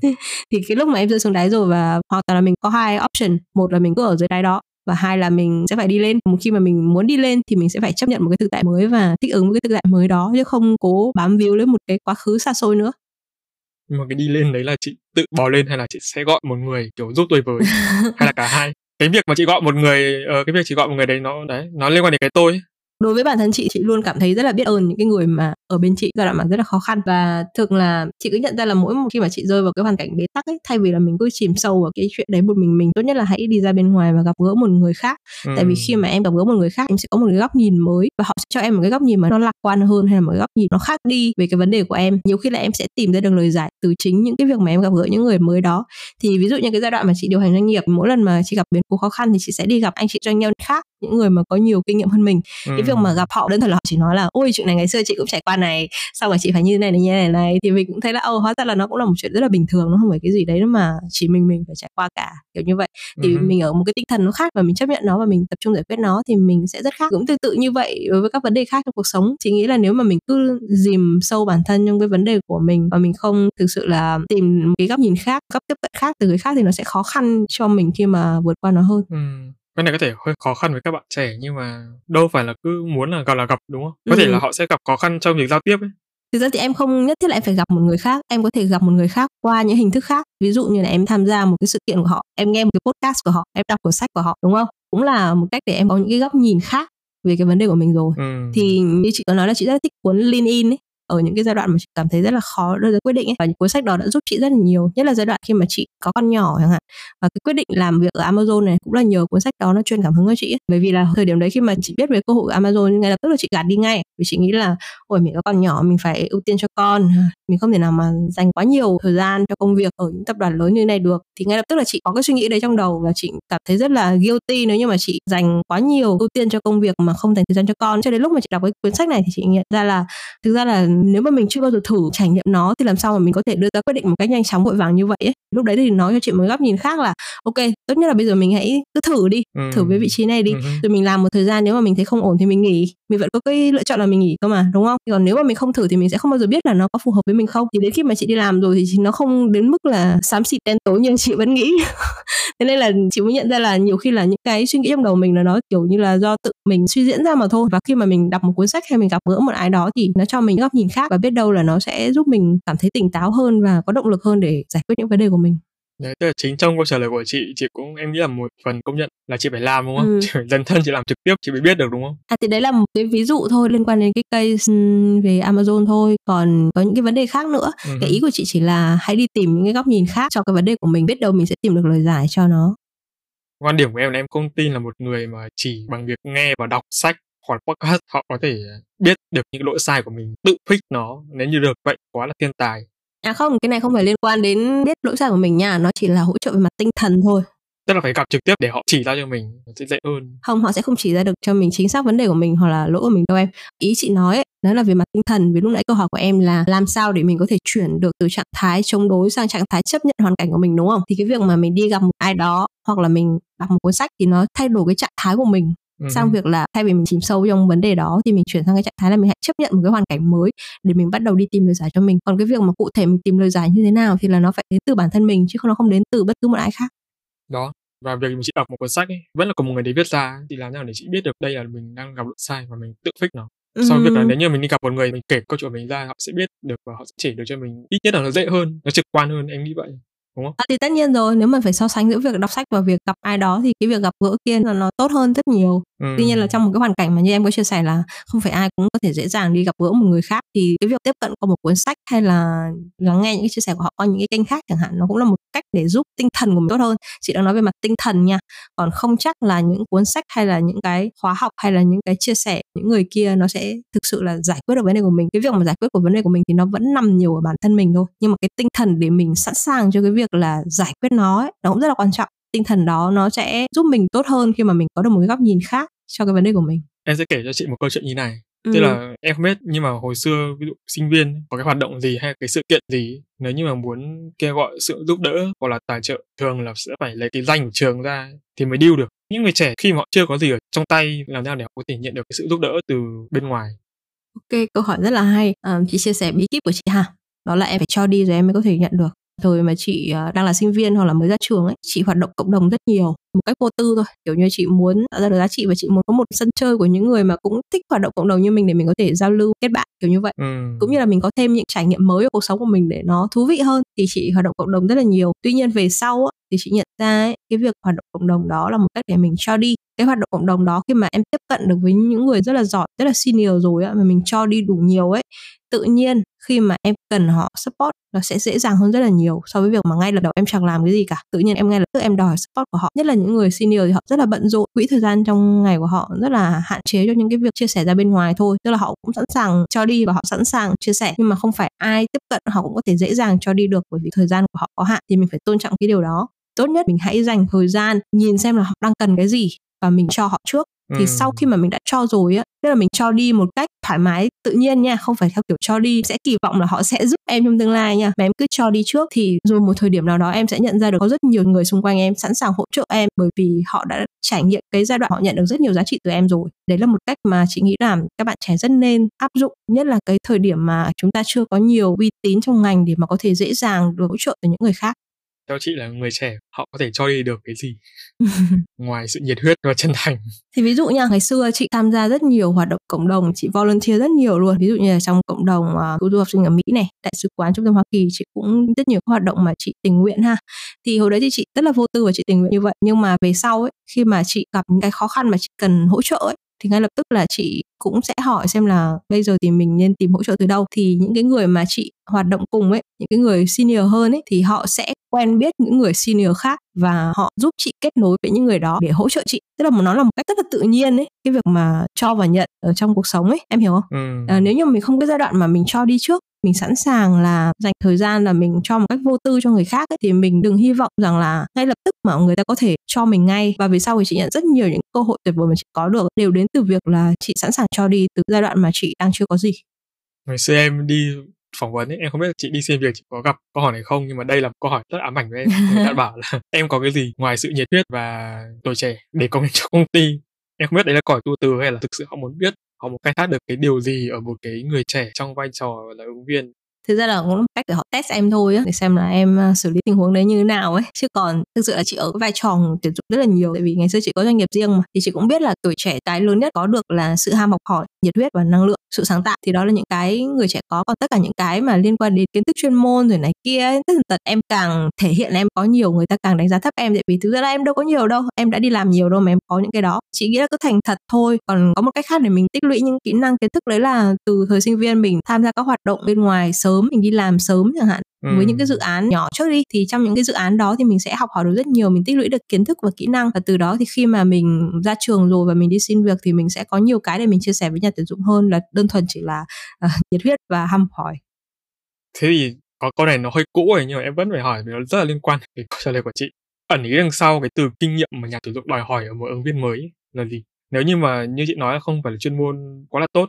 Thì cái lúc mà em rơi xuống đáy rồi và hoặc là mình có hai option một là mình cứ ở dưới đáy đó và hai là mình sẽ phải đi lên. Một khi mà mình muốn đi lên thì mình sẽ phải chấp nhận một cái thực tại mới và thích ứng với cái thực tại mới đó chứ không cố bám víu lấy một cái quá khứ xa xôi nữa. Nhưng mà cái đi lên đấy là chị tự bò lên hay là chị sẽ gọi một người kiểu giúp tôi với? Hay là cả hai? Cái việc mà chị gọi một người uh, cái việc chị gọi một người đấy nó đấy nó liên quan đến cái tôi đối với bản thân chị chị luôn cảm thấy rất là biết ơn những cái người mà ở bên chị. Giai đoạn mà rất là khó khăn và thường là chị cứ nhận ra là mỗi một khi mà chị rơi vào cái hoàn cảnh bế tắc ấy thay vì là mình cứ chìm sâu vào cái chuyện đấy một mình mình tốt nhất là hãy đi ra bên ngoài và gặp gỡ một người khác. Ừ. tại vì khi mà em gặp gỡ một người khác em sẽ có một cái góc nhìn mới và họ sẽ cho em một cái góc nhìn mà nó lạc quan hơn hay là một cái góc nhìn nó khác đi về cái vấn đề của em. Nhiều khi là em sẽ tìm ra được lời giải từ chính những cái việc mà em gặp gỡ những người mới đó. Thì ví dụ như cái giai đoạn mà chị điều hành doanh nghiệp mỗi lần mà chị gặp biến cố khó khăn thì chị sẽ đi gặp anh chị doanh nhân khác những người mà có nhiều kinh nghiệm hơn mình. Ừ. cái việc mà gặp họ đơn thuần là họ chỉ nói là ôi chuyện này ngày xưa chị cũng trải qua này xong rồi chị phải như này này như này này. Thì mình cũng thấy là ô hóa ra là nó cũng là một chuyện rất là bình thường nó không phải cái gì đấy mà chỉ mình mình phải trải qua cả. Kiểu như vậy. Thì ừ. mình ở một cái tinh thần nó khác và mình chấp nhận nó và mình tập trung giải quyết nó thì mình sẽ rất khác. Cũng tương tự như vậy đối với các vấn đề khác trong cuộc sống. Chị nghĩ là nếu mà mình cứ dìm sâu bản thân trong cái vấn đề của mình và mình không thực sự là tìm cái góc nhìn khác góc tiếp cận khác từ người khác thì nó sẽ khó khăn cho mình khi mà vượt qua nó hơn. Ừ cái này có thể hơi khó khăn với các bạn trẻ nhưng mà đâu phải là cứ muốn là gặp là gặp đúng không? Có ừ. thể là họ sẽ gặp khó khăn trong việc giao tiếp ấy. Thực ra thì em không nhất thiết là em phải gặp một người khác em có thể gặp một người khác qua những hình thức khác. Ví dụ như là em tham gia một cái sự kiện của họ em nghe một cái podcast của họ em đọc cuốn sách của họ đúng không? Cũng là một cách để em có những cái góc nhìn khác về cái vấn đề của mình rồi. Ừ. thì như chị có nói là chị rất thích cuốn Lean In ấy ở những cái giai đoạn mà chị cảm thấy rất là khó đưa ra quyết định ấy. và những cuốn sách đó đã giúp chị rất là nhiều, nhất là giai đoạn khi mà chị có con nhỏ chẳng hạn và cái quyết định làm việc ở Amazon này cũng là nhờ cuốn sách đó nó truyền cảm hứng cho chị ấy. bởi vì là thời điểm đấy khi mà chị biết về cơ hội của Amazon, ngay lập tức là chị gạt đi ngay vì chị nghĩ là, ôi, mình có con nhỏ, mình phải ưu tiên cho con mình không thể nào mà dành quá nhiều thời gian cho công việc ở những tập đoàn lớn như này được thì ngay lập tức là chị có cái suy nghĩ đấy trong đầu và chị cảm thấy rất là guilty nếu như mà chị dành quá nhiều ưu tiên cho công việc mà không dành thời gian cho con cho đến lúc mà chị đọc cái cuốn sách này thì chị nhận ra là thực ra là nếu mà mình chưa bao giờ thử trải nghiệm nó thì làm sao mà mình có thể đưa ra quyết định một cách nhanh chóng vội vàng như vậy ấy. lúc đấy thì nói cho chị một góc nhìn khác là ok tốt nhất là bây giờ mình hãy cứ thử đi ừ. thử với vị trí này đi ừ. rồi mình làm một thời gian nếu mà mình thấy không ổn thì mình nghỉ mình vẫn có cái lựa chọn là mình nghỉ cơ mà, đúng không? Còn nếu mà mình không thử thì mình sẽ không bao giờ biết là nó có phù hợp với mình không. Thì đến khi mà chị đi làm rồi thì nó không đến mức là xám xịt, đen tối như chị vẫn nghĩ. Thế nên là chị mới nhận ra là nhiều khi là những cái suy nghĩ trong đầu mình là nó kiểu như là do tự mình suy diễn ra mà thôi. Và khi mà mình đọc một cuốn sách hay mình gặp gỡ một ai đó thì nó cho mình góc nhìn khác và biết đâu là nó sẽ giúp mình cảm thấy tỉnh táo hơn và có động lực hơn để giải quyết những vấn đề của mình. Đấy, tức là chính trong câu trả lời của chị, chị cũng em nghĩ là một phần công nhận là chị phải làm đúng không? Ừ. Chị phải dần thân chị làm trực tiếp chị mới biết được đúng không? À thì đấy là một cái ví dụ thôi liên quan đến cái case về Amazon thôi. Còn có những cái vấn đề khác nữa. Ừ. Cái ý của chị chỉ là hãy đi tìm những cái góc nhìn khác cho cái vấn đề của mình. Biết đâu mình sẽ tìm được lời giải cho nó. Quan điểm của em là em không tin là một người mà chỉ bằng việc nghe và đọc sách hoặc podcast họ có thể biết được những lỗi sai của mình tự fix nó nếu như được vậy quá là thiên tài À không, cái này không phải liên quan đến biết lỗi sai của mình nha, nó chỉ là hỗ trợ về mặt tinh thần thôi. Tức là phải gặp trực tiếp để họ chỉ ra cho mình sẽ dễ hơn. Không, họ sẽ không chỉ ra được cho mình chính xác vấn đề của mình hoặc là lỗi của mình đâu em. Ý chị nói ấy, đó là về mặt tinh thần. Vì lúc nãy câu hỏi của em là làm sao để mình có thể chuyển được từ trạng thái chống đối sang trạng thái chấp nhận hoàn cảnh của mình đúng không? Thì cái việc mà mình đi gặp một ai đó hoặc là mình đọc một cuốn sách thì nó thay đổi cái trạng thái của mình sang việc là thay vì mình chìm sâu trong vấn đề đó thì mình chuyển sang cái trạng thái là mình hãy chấp nhận một cái hoàn cảnh mới để mình bắt đầu đi tìm lời giải cho mình. Còn cái việc mà cụ thể mình tìm lời giải như thế nào thì là nó phải đến từ bản thân mình chứ không nó không đến từ bất cứ một ai khác. Đó và việc mình chị đọc một cuốn sách ấy vẫn là có một người đấy viết ra thì làm nào để chị biết được đây là mình đang gặp lỗi sai và mình tự fix nó? Sau việc là nếu như mình đi gặp một người mình kể câu chuyện mình ra họ sẽ biết được và họ sẽ chỉ được cho mình ít nhất là nó dễ hơn nó trực quan hơn em nghĩ vậy đúng không? À, thì tất nhiên rồi nếu mà phải so sánh giữa việc đọc sách và việc gặp ai đó thì cái việc gặp gỡ kia là nó tốt hơn rất nhiều ừ. tuy nhiên là trong một cái hoàn cảnh mà như em có chia sẻ là không phải ai cũng có thể dễ dàng đi gặp gỡ một người khác thì cái việc tiếp cận qua một cuốn sách hay là lắng nghe những cái chia sẻ của họ qua những cái kênh khác chẳng hạn nó cũng là một cách để giúp tinh thần của mình tốt hơn. Chị đang nói về mặt tinh thần nha. Còn không chắc là những cuốn sách hay là những cái khóa học hay là những cái chia sẻ những người kia nó sẽ thực sự là giải quyết được vấn đề của mình. Cái việc mà giải quyết của vấn đề của mình thì nó vẫn nằm nhiều ở bản thân mình thôi. Nhưng mà cái tinh thần để mình sẵn sàng cho cái việc là giải quyết nó ấy, nó cũng rất là quan trọng. Tinh thần đó nó sẽ giúp mình tốt hơn khi mà mình có được một cái góc nhìn khác cho cái vấn đề của mình. Em sẽ kể cho chị một câu chuyện như này ừ. tức là em không biết nhưng mà hồi xưa ví dụ sinh viên có cái hoạt động gì hay cái sự kiện gì nếu như mà muốn kêu gọi sự giúp đỡ hoặc là tài trợ thường là sẽ phải lấy cái danh của trường ra thì mới điêu được. Những người trẻ khi mà họ chưa có gì ở trong tay làm sao để họ có thể nhận được cái sự giúp đỡ từ bên ngoài? Ok câu hỏi rất là hay. À, chị chia sẻ bí kíp của chị ha. Đó là em phải cho đi rồi em mới có thể nhận được thời mà chị ờ, đang là sinh viên hoặc là mới ra trường ấy chị hoạt động cộng đồng rất nhiều một cách vô tư thôi. Kiểu như chị muốn tạo ra được giá trị và chị muốn có một sân chơi của những người mà cũng thích hoạt động cộng đồng như mình để mình có thể giao lưu kết bạn kiểu như vậy. Ừ. cũng như là mình có thêm những trải nghiệm mới ở cuộc sống của mình để nó thú vị hơn thì chị hoạt động cộng đồng rất là nhiều. Tuy nhiên về sau thì chị nhận ra ấy, cái việc hoạt động cộng đồng đó là một cách để mình cho đi. Cái hoạt động cộng đồng đó khi mà em tiếp cận được với những người rất là giỏi rất là senior rồi á mà mình cho đi đủ nhiều ấy tự nhiên khi mà em cần họ support nó sẽ dễ dàng hơn rất là nhiều so với việc mà ngay lần đầu em chẳng làm cái gì cả. Tự nhiên em ngay lập tức em đòi support của họ. Nhất là những người senior thì họ rất là bận rộn quỹ thời gian trong ngày của họ rất là hạn chế cho những cái việc chia sẻ ra bên ngoài thôi. Tức là họ cũng sẵn sàng cho đi và họ sẵn sàng chia sẻ nhưng mà không phải ai tiếp cận họ cũng có thể dễ dàng cho đi được bởi vì thời gian của họ có hạn thì mình phải tôn trọng cái điều đó. Tốt nhất mình hãy dành thời gian nhìn xem là họ đang cần cái gì và mình cho họ trước. Thì ừ. sau khi mà mình đã cho rồi á tức là mình cho đi một cách thoải mái, tự nhiên nha, không phải theo kiểu cho đi. Sẽ kỳ vọng là họ sẽ giúp em trong tương lai nha. Mà em cứ cho đi trước thì rồi một thời điểm nào đó em sẽ nhận ra được có rất nhiều người xung quanh em sẵn sàng hỗ trợ em bởi vì họ đã trải nghiệm cái giai đoạn họ nhận được rất nhiều giá trị từ em rồi. Đấy là một cách mà chị nghĩ là các bạn trẻ rất nên áp dụng, nhất là cái thời điểm mà chúng ta chưa có nhiều uy tín trong ngành để mà có thể dễ dàng được hỗ trợ từ những người khác theo chị là người trẻ họ có thể cho đi được cái gì? Ngoài sự nhiệt huyết và chân thành. Thì ví dụ nha ngày xưa chị tham gia rất nhiều hoạt động cộng đồng chị volunteer rất nhiều luôn. Ví dụ như là trong cộng đồng uh, du học sinh ở mỹ này đại sứ quán trung tâm hoa kỳ chị cũng rất nhiều hoạt động mà chị tình nguyện ha. Thì hồi đấy thì chị rất là vô tư và chị tình nguyện như vậy. Nhưng mà về sau ấy khi mà chị gặp những cái khó khăn mà chị cần hỗ trợ ấy thì ngay lập tức là chị cũng sẽ hỏi xem là bây giờ thì mình nên tìm hỗ trợ từ đâu. Thì những cái người mà chị hoạt động cùng ấy những cái người senior hơn ấy thì họ sẽ quen biết những người senior khác và họ giúp chị kết nối với những người đó để hỗ trợ chị. Tức là nó là một cách rất là tự nhiên ấy cái việc mà cho và nhận ở trong cuộc sống ấy em hiểu không? Ừ. à, nếu như mình không cái giai đoạn mà mình cho đi trước mình sẵn sàng là dành thời gian là mình cho một cách vô tư cho người khác ấy, thì mình đừng hy vọng rằng là ngay lập tức mà người ta có thể cho mình ngay. Và về sau thì chị nhận rất nhiều những cơ hội tuyệt vời mà chị có được đều đến từ việc là chị sẵn sàng cho đi từ giai đoạn mà chị đang chưa có gì. Ngày xưa em đi phỏng vấn ấy, em không biết chị đi xin việc chị có gặp câu hỏi này không nhưng mà đây là một câu hỏi rất ám ảnh với em. Người ta bảo là em có cái gì ngoài sự nhiệt huyết và tuổi trẻ để công cho công ty? Em không biết đấy là còi tu từ hay là thực sự họ muốn biết họ muốn khai thác được cái điều gì ở một cái người trẻ trong vai trò là ứng viên. Thực ra là cũng là một cách để họ test em thôi á để xem là em à, xử lý tình huống đấy như thế nào ấy. Chứ còn thực sự là chị ở vai trò tuyển dụng rất là nhiều tại vì ngày xưa chị có doanh nghiệp riêng mà thì chị cũng biết là tuổi trẻ cái lớn nhất có được là sự ham học hỏi nhiệt huyết và năng lượng sự sáng tạo. Thì đó là những cái người trẻ có. Còn tất cả những cái mà liên quan đến kiến thức chuyên môn rồi này kia ấy, tất tật em càng thể hiện em có nhiều người ta càng đánh giá thấp em. Tại vì thực ra là em đâu có nhiều đâu em đã đi làm nhiều đâu mà em có những cái đó. Chị nghĩ là cứ thành thật thôi. Còn có một cách khác để mình tích lũy những kỹ năng kiến thức đấy là từ thời sinh viên mình tham gia các hoạt động bên ngoài sớm mình đi làm sớm chẳng hạn ừ. với những cái dự án nhỏ trước đi thì trong những cái dự án đó thì mình sẽ học hỏi được rất nhiều mình tích lũy được kiến thức và kỹ năng. Và từ đó thì khi mà mình ra trường rồi và mình đi xin việc thì mình sẽ có nhiều cái để mình chia sẻ với nhà tuyển dụng hơn là đơn thuần chỉ là uh, nhiệt huyết và ham hỏi. Thế thì có câu này nó hơi cũ rồi nhưng mà em vẫn phải hỏi vì nó rất là liên quan đến câu trả lời của chị. Ẩn ý đằng sau cái từ kinh nghiệm mà nhà tuyển dụng đòi hỏi ở một ứng viên mới là gì? Nếu như mà như chị nói là không phải là chuyên môn quá là tốt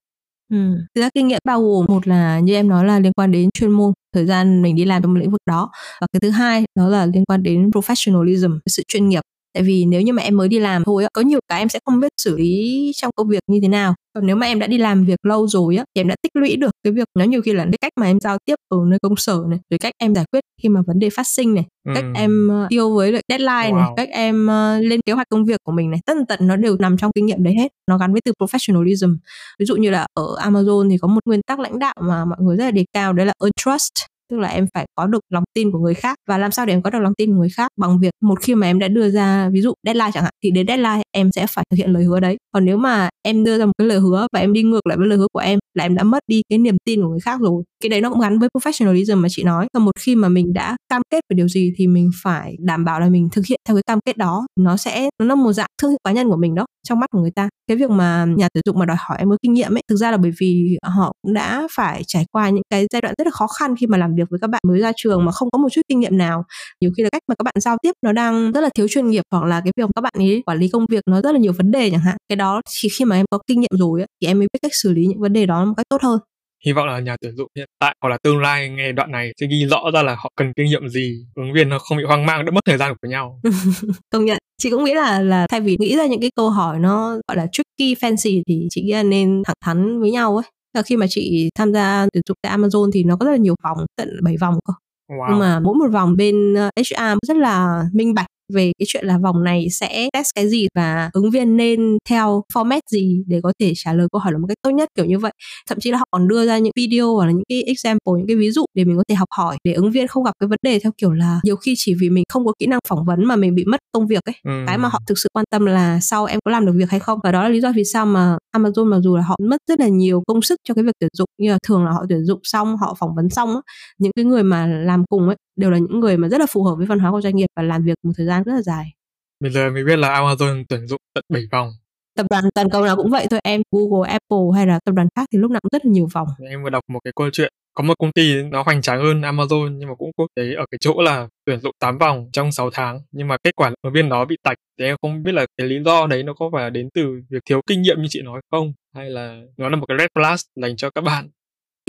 Ừ. Thực ra kinh nghiệm bao gồm một là như em nói là liên quan đến chuyên môn, thời gian mình đi làm trong lĩnh vực đó và cái thứ hai đó là liên quan đến professionalism, sự chuyên nghiệp tại vì nếu như mà em mới đi làm thôi có nhiều cái em sẽ không biết xử lý trong công việc như thế nào còn nếu mà em đã đi làm việc lâu rồi á thì em đã tích lũy được cái việc nó nhiều khi là cái cách mà em giao tiếp ở nơi công sở này rồi cách em giải quyết khi mà vấn đề phát sinh này ừ. cách em tiêu với lại deadline wow. này cách em uh, lên kế hoạch công việc của mình này tất tận nó đều nằm trong kinh nghiệm đấy hết nó gắn với từ professionalism ví dụ như là ở Amazon thì có một nguyên tắc lãnh đạo mà mọi người rất là đề cao đấy là earn trust tức là em phải có được lòng tin của người khác. Và làm sao để em có được lòng tin của người khác? Bằng việc một khi mà em đã đưa ra ví dụ deadline chẳng hạn, thì đến deadline em sẽ phải thực hiện lời hứa đấy. Còn nếu mà em đưa ra một cái lời hứa và em đi ngược lại với lời hứa của em là em đã mất đi cái niềm tin của người khác rồi. Cái đấy nó cũng gắn với professionalism mà chị nói. Và một khi mà mình đã cam kết về điều gì thì mình phải đảm bảo là mình thực hiện theo cái cam kết đó. Nó sẽ, nó là một dạng thương hiệu cá nhân của mình đó, trong mắt của người ta. Cái việc mà nhà tuyển dụng mà đòi hỏi em có kinh nghiệm ấy, thực ra là bởi vì họ cũng đã phải trải qua những cái giai đoạn rất là khó khăn khi mà làm việc với các bạn mới ra trường mà không có một chút kinh nghiệm nào. Nhiều khi là cách mà các bạn giao tiếp nó đang rất là thiếu chuyên nghiệp hoặc là cái việc các bạn ấy quản lý công việc nó rất là nhiều vấn đề chẳng hạn. Cái đó chỉ khi mà em có kinh nghiệm rồi ấy, thì em mới biết cách xử lý những vấn đề đó một cách tốt hơn. Hy vọng là nhà tuyển dụng hiện tại hoặc là tương lai nghe đoạn này sẽ ghi rõ ra là họ cần kinh nghiệm gì ứng viên nó không bị hoang mang đỡ mất thời gian của nhau. Công nhận. Chị cũng nghĩ là là thay vì nghĩ ra những cái câu hỏi nó gọi là tricky fancy thì chị nghĩ là nên thẳng thắn với nhau ấy là khi mà chị tham gia tuyển dụng tại Amazon thì nó có rất là nhiều vòng tận 7 vòng cơ wow. nhưng mà mỗi một vòng bên HR ờ, rất là minh bạch về cái chuyện là vòng này sẽ test cái gì và ứng viên nên theo format gì để có thể trả lời câu hỏi là một cách tốt nhất kiểu như vậy. Thậm chí là họ còn đưa ra những video hoặc là những cái example những cái ví dụ để mình có thể học hỏi để ứng viên không gặp cái vấn đề theo kiểu là nhiều khi chỉ vì mình không có kỹ năng phỏng vấn mà mình bị mất công việc ấy. Ừ. cái mà họ thực sự quan tâm là sau em có làm được việc hay không. Và đó là lý do vì sao mà Amazon mặc dù là họ mất rất là nhiều công sức cho cái việc tuyển dụng như là thường là họ tuyển dụng xong họ phỏng vấn xong á những cái người mà làm cùng ấy đều là những người mà rất là phù hợp với văn hóa của doanh nghiệp và làm việc một thời gian rất là dài. Bây giờ mới biết là Amazon tuyển dụng tận 7 vòng. Tập đoàn toàn cầu nào cũng vậy thôi em Google, Apple hay là tập đoàn khác thì lúc nào cũng rất là nhiều vòng. Em vừa đọc một cái câu chuyện có một công ty nó hoành tráng hơn Amazon nhưng mà cũng quốc tế ở cái chỗ là tuyển dụng 8 vòng trong 6 tháng nhưng mà kết quả ứng viên đó bị tạch thì em không biết là cái lý do đấy nó có phải là đến từ việc thiếu kinh nghiệm như chị nói không hay là nó là một cái red flag dành cho các bạn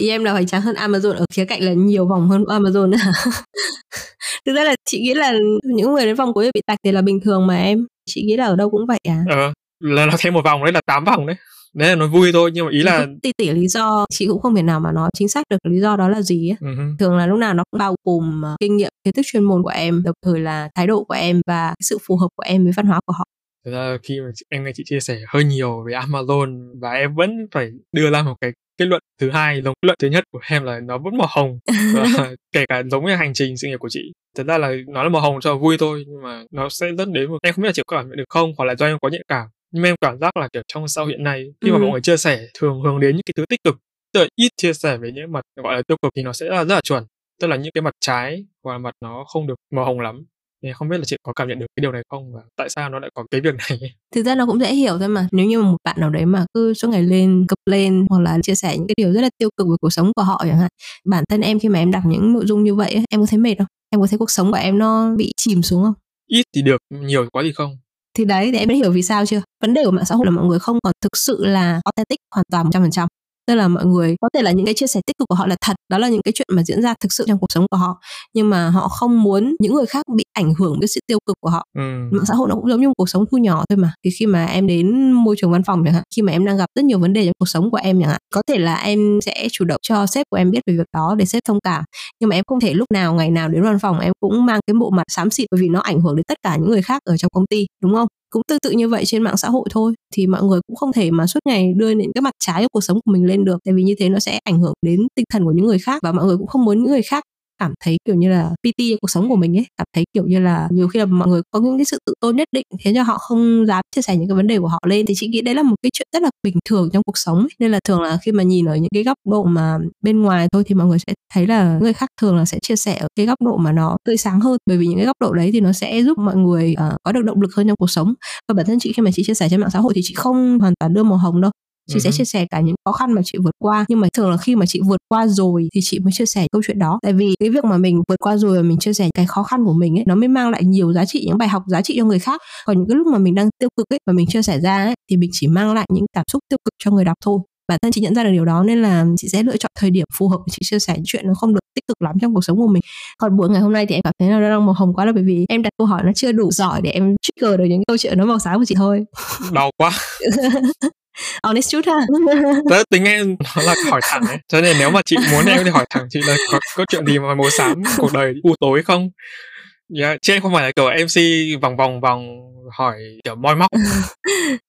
ý em là hoành tráng hơn Amazon ở khía cạnh là nhiều vòng hơn Amazon nữa thực ra là chị nghĩ là những người đến vòng cuối bị tạch thì là bình thường mà em. Chị nghĩ là ở đâu cũng vậy à. Ờ là nó thêm một vòng đấy là 8 vòng đấy. Đấy là nói vui thôi nhưng mà ý là tỉ tỉ lý do chị cũng không thể nào mà nói chính xác được lý do đó là gì ấy. Uh-huh. thường là lúc nào nó cũng bao gồm uh, kinh nghiệm kiến thức chuyên môn của em đồng thời là thái độ của em và sự phù hợp của em với văn hóa của họ. Thực ra khi mà em nghe chị chia sẻ hơi nhiều về Amazon và em vẫn phải đưa ra một cái kết luận thứ hai giống luận thứ nhất của em là nó vẫn màu hồng và kể cả giống như hành trình sự nghiệp của chị. Thật ra là nó là màu hồng cho vui thôi nhưng mà nó sẽ dẫn đến một em không biết là chị có cảm nhận được không hoặc là do em có nhạy cảm nhưng em cảm giác là kiểu trong sau hiện nay khi ừ. mà mọi người chia sẻ thường hướng đến những cái thứ tích cực tức là ít chia sẻ về những mặt gọi là tiêu cực thì nó sẽ là rất là chuẩn. Tức là những cái mặt trái hoặc là mặt nó không được màu hồng lắm thì không biết là chị có cảm nhận được cái điều này không và tại sao nó lại có cái việc này? Thực ra nó cũng dễ hiểu thôi mà. Nếu như một bạn nào đấy mà cứ suốt ngày lên cấp lên hoặc là chia sẻ những cái điều rất là tiêu cực về cuộc sống của họ chẳng hạn bản thân em khi mà em đọc những nội dung như vậy em có thấy mệt không? Em có thấy cuộc sống của em nó bị chìm xuống không? Ít thì được nhiều quá thì không. Thì đấy thì em đã hiểu vì sao chưa? Vấn đề của mạng xã hội là mọi người không còn thực sự là authentic hoàn toàn một trăm phần trăm tức là mọi người có thể là những cái chia sẻ tích cực của họ là thật đó là những cái chuyện mà diễn ra thực sự trong cuộc sống của họ. Nhưng mà họ không muốn những người khác bị ảnh hưởng với sự tiêu cực của họ. Ừ. mạng xã hội nó cũng giống như một cuộc sống thu nhỏ thôi mà. Thì khi mà em đến môi trường văn phòng chẳng hạn khi mà em đang gặp rất nhiều vấn đề trong cuộc sống của em chẳng hạn có thể là em sẽ chủ động cho sếp của em biết về việc đó để sếp thông cảm. Nhưng mà em không thể lúc nào ngày nào đến văn phòng em cũng mang cái bộ mặt xám xịt bởi vì nó ảnh hưởng đến tất cả những người khác ở trong công ty đúng không cũng tương tự như vậy trên mạng xã hội thôi. Thì mọi người cũng không thể mà suốt ngày đưa những cái mặt trái của cuộc sống của mình lên được, tại vì như thế nó sẽ ảnh hưởng đến tinh thần của những người khác và mọi người cũng không muốn những người khác cảm thấy kiểu như là PT cuộc sống của mình ấy cảm thấy kiểu như là nhiều khi là mọi người có những cái sự tự tôn nhất định khiến cho họ không dám chia sẻ những cái vấn đề của họ lên. Thì chị nghĩ đấy là một cái chuyện rất là bình thường trong cuộc sống ấy. nên là thường là khi mà nhìn ở những cái góc độ mà bên ngoài thôi thì mọi người sẽ thấy là người khác thường là sẽ chia sẻ ở cái góc độ mà nó tươi sáng hơn. Bởi vì những cái góc độ đấy thì nó sẽ giúp mọi người uh, có được động lực hơn trong cuộc sống. Và bản thân chị khi mà chị chia sẻ trên mạng xã hội thì chị không hoàn toàn đưa màu hồng đâu chị uh-huh. sẽ chia sẻ cả những khó khăn mà chị vượt qua nhưng mà thường là khi mà chị vượt qua rồi thì chị mới chia sẻ câu chuyện đó. Tại vì cái việc mà mình vượt qua rồi và mình chia sẻ cái khó khăn của mình ấy nó mới mang lại nhiều giá trị những bài học giá trị cho người khác. Còn những cái lúc mà mình đang tiêu cực ấy và mình chia sẻ ra ấy thì mình chỉ mang lại những cảm xúc tiêu cực cho người đọc thôi. Bản thân chị nhận ra được điều đó nên là chị sẽ lựa chọn thời điểm phù hợp để chị chia sẻ những chuyện nó không được tích cực lắm trong cuộc sống của mình. Còn buổi ngày hôm nay thì em cảm thấy là nó đang màu hồng quá là bởi vì em đặt câu hỏi nó chưa đủ giỏi để em trigger được những câu chuyện nó màu sáng của chị thôi. Đau quá honest truth ha. Tớ tính em nó là hỏi thẳng ấy. Cho nên nếu mà chị muốn em thì hỏi thẳng chị là có, có chuyện gì mà màu xám cuộc đời u tối không? Yeah. Dạ, chứ em không phải là kiểu mc vòng vòng vòng hỏi kiểu moi móc.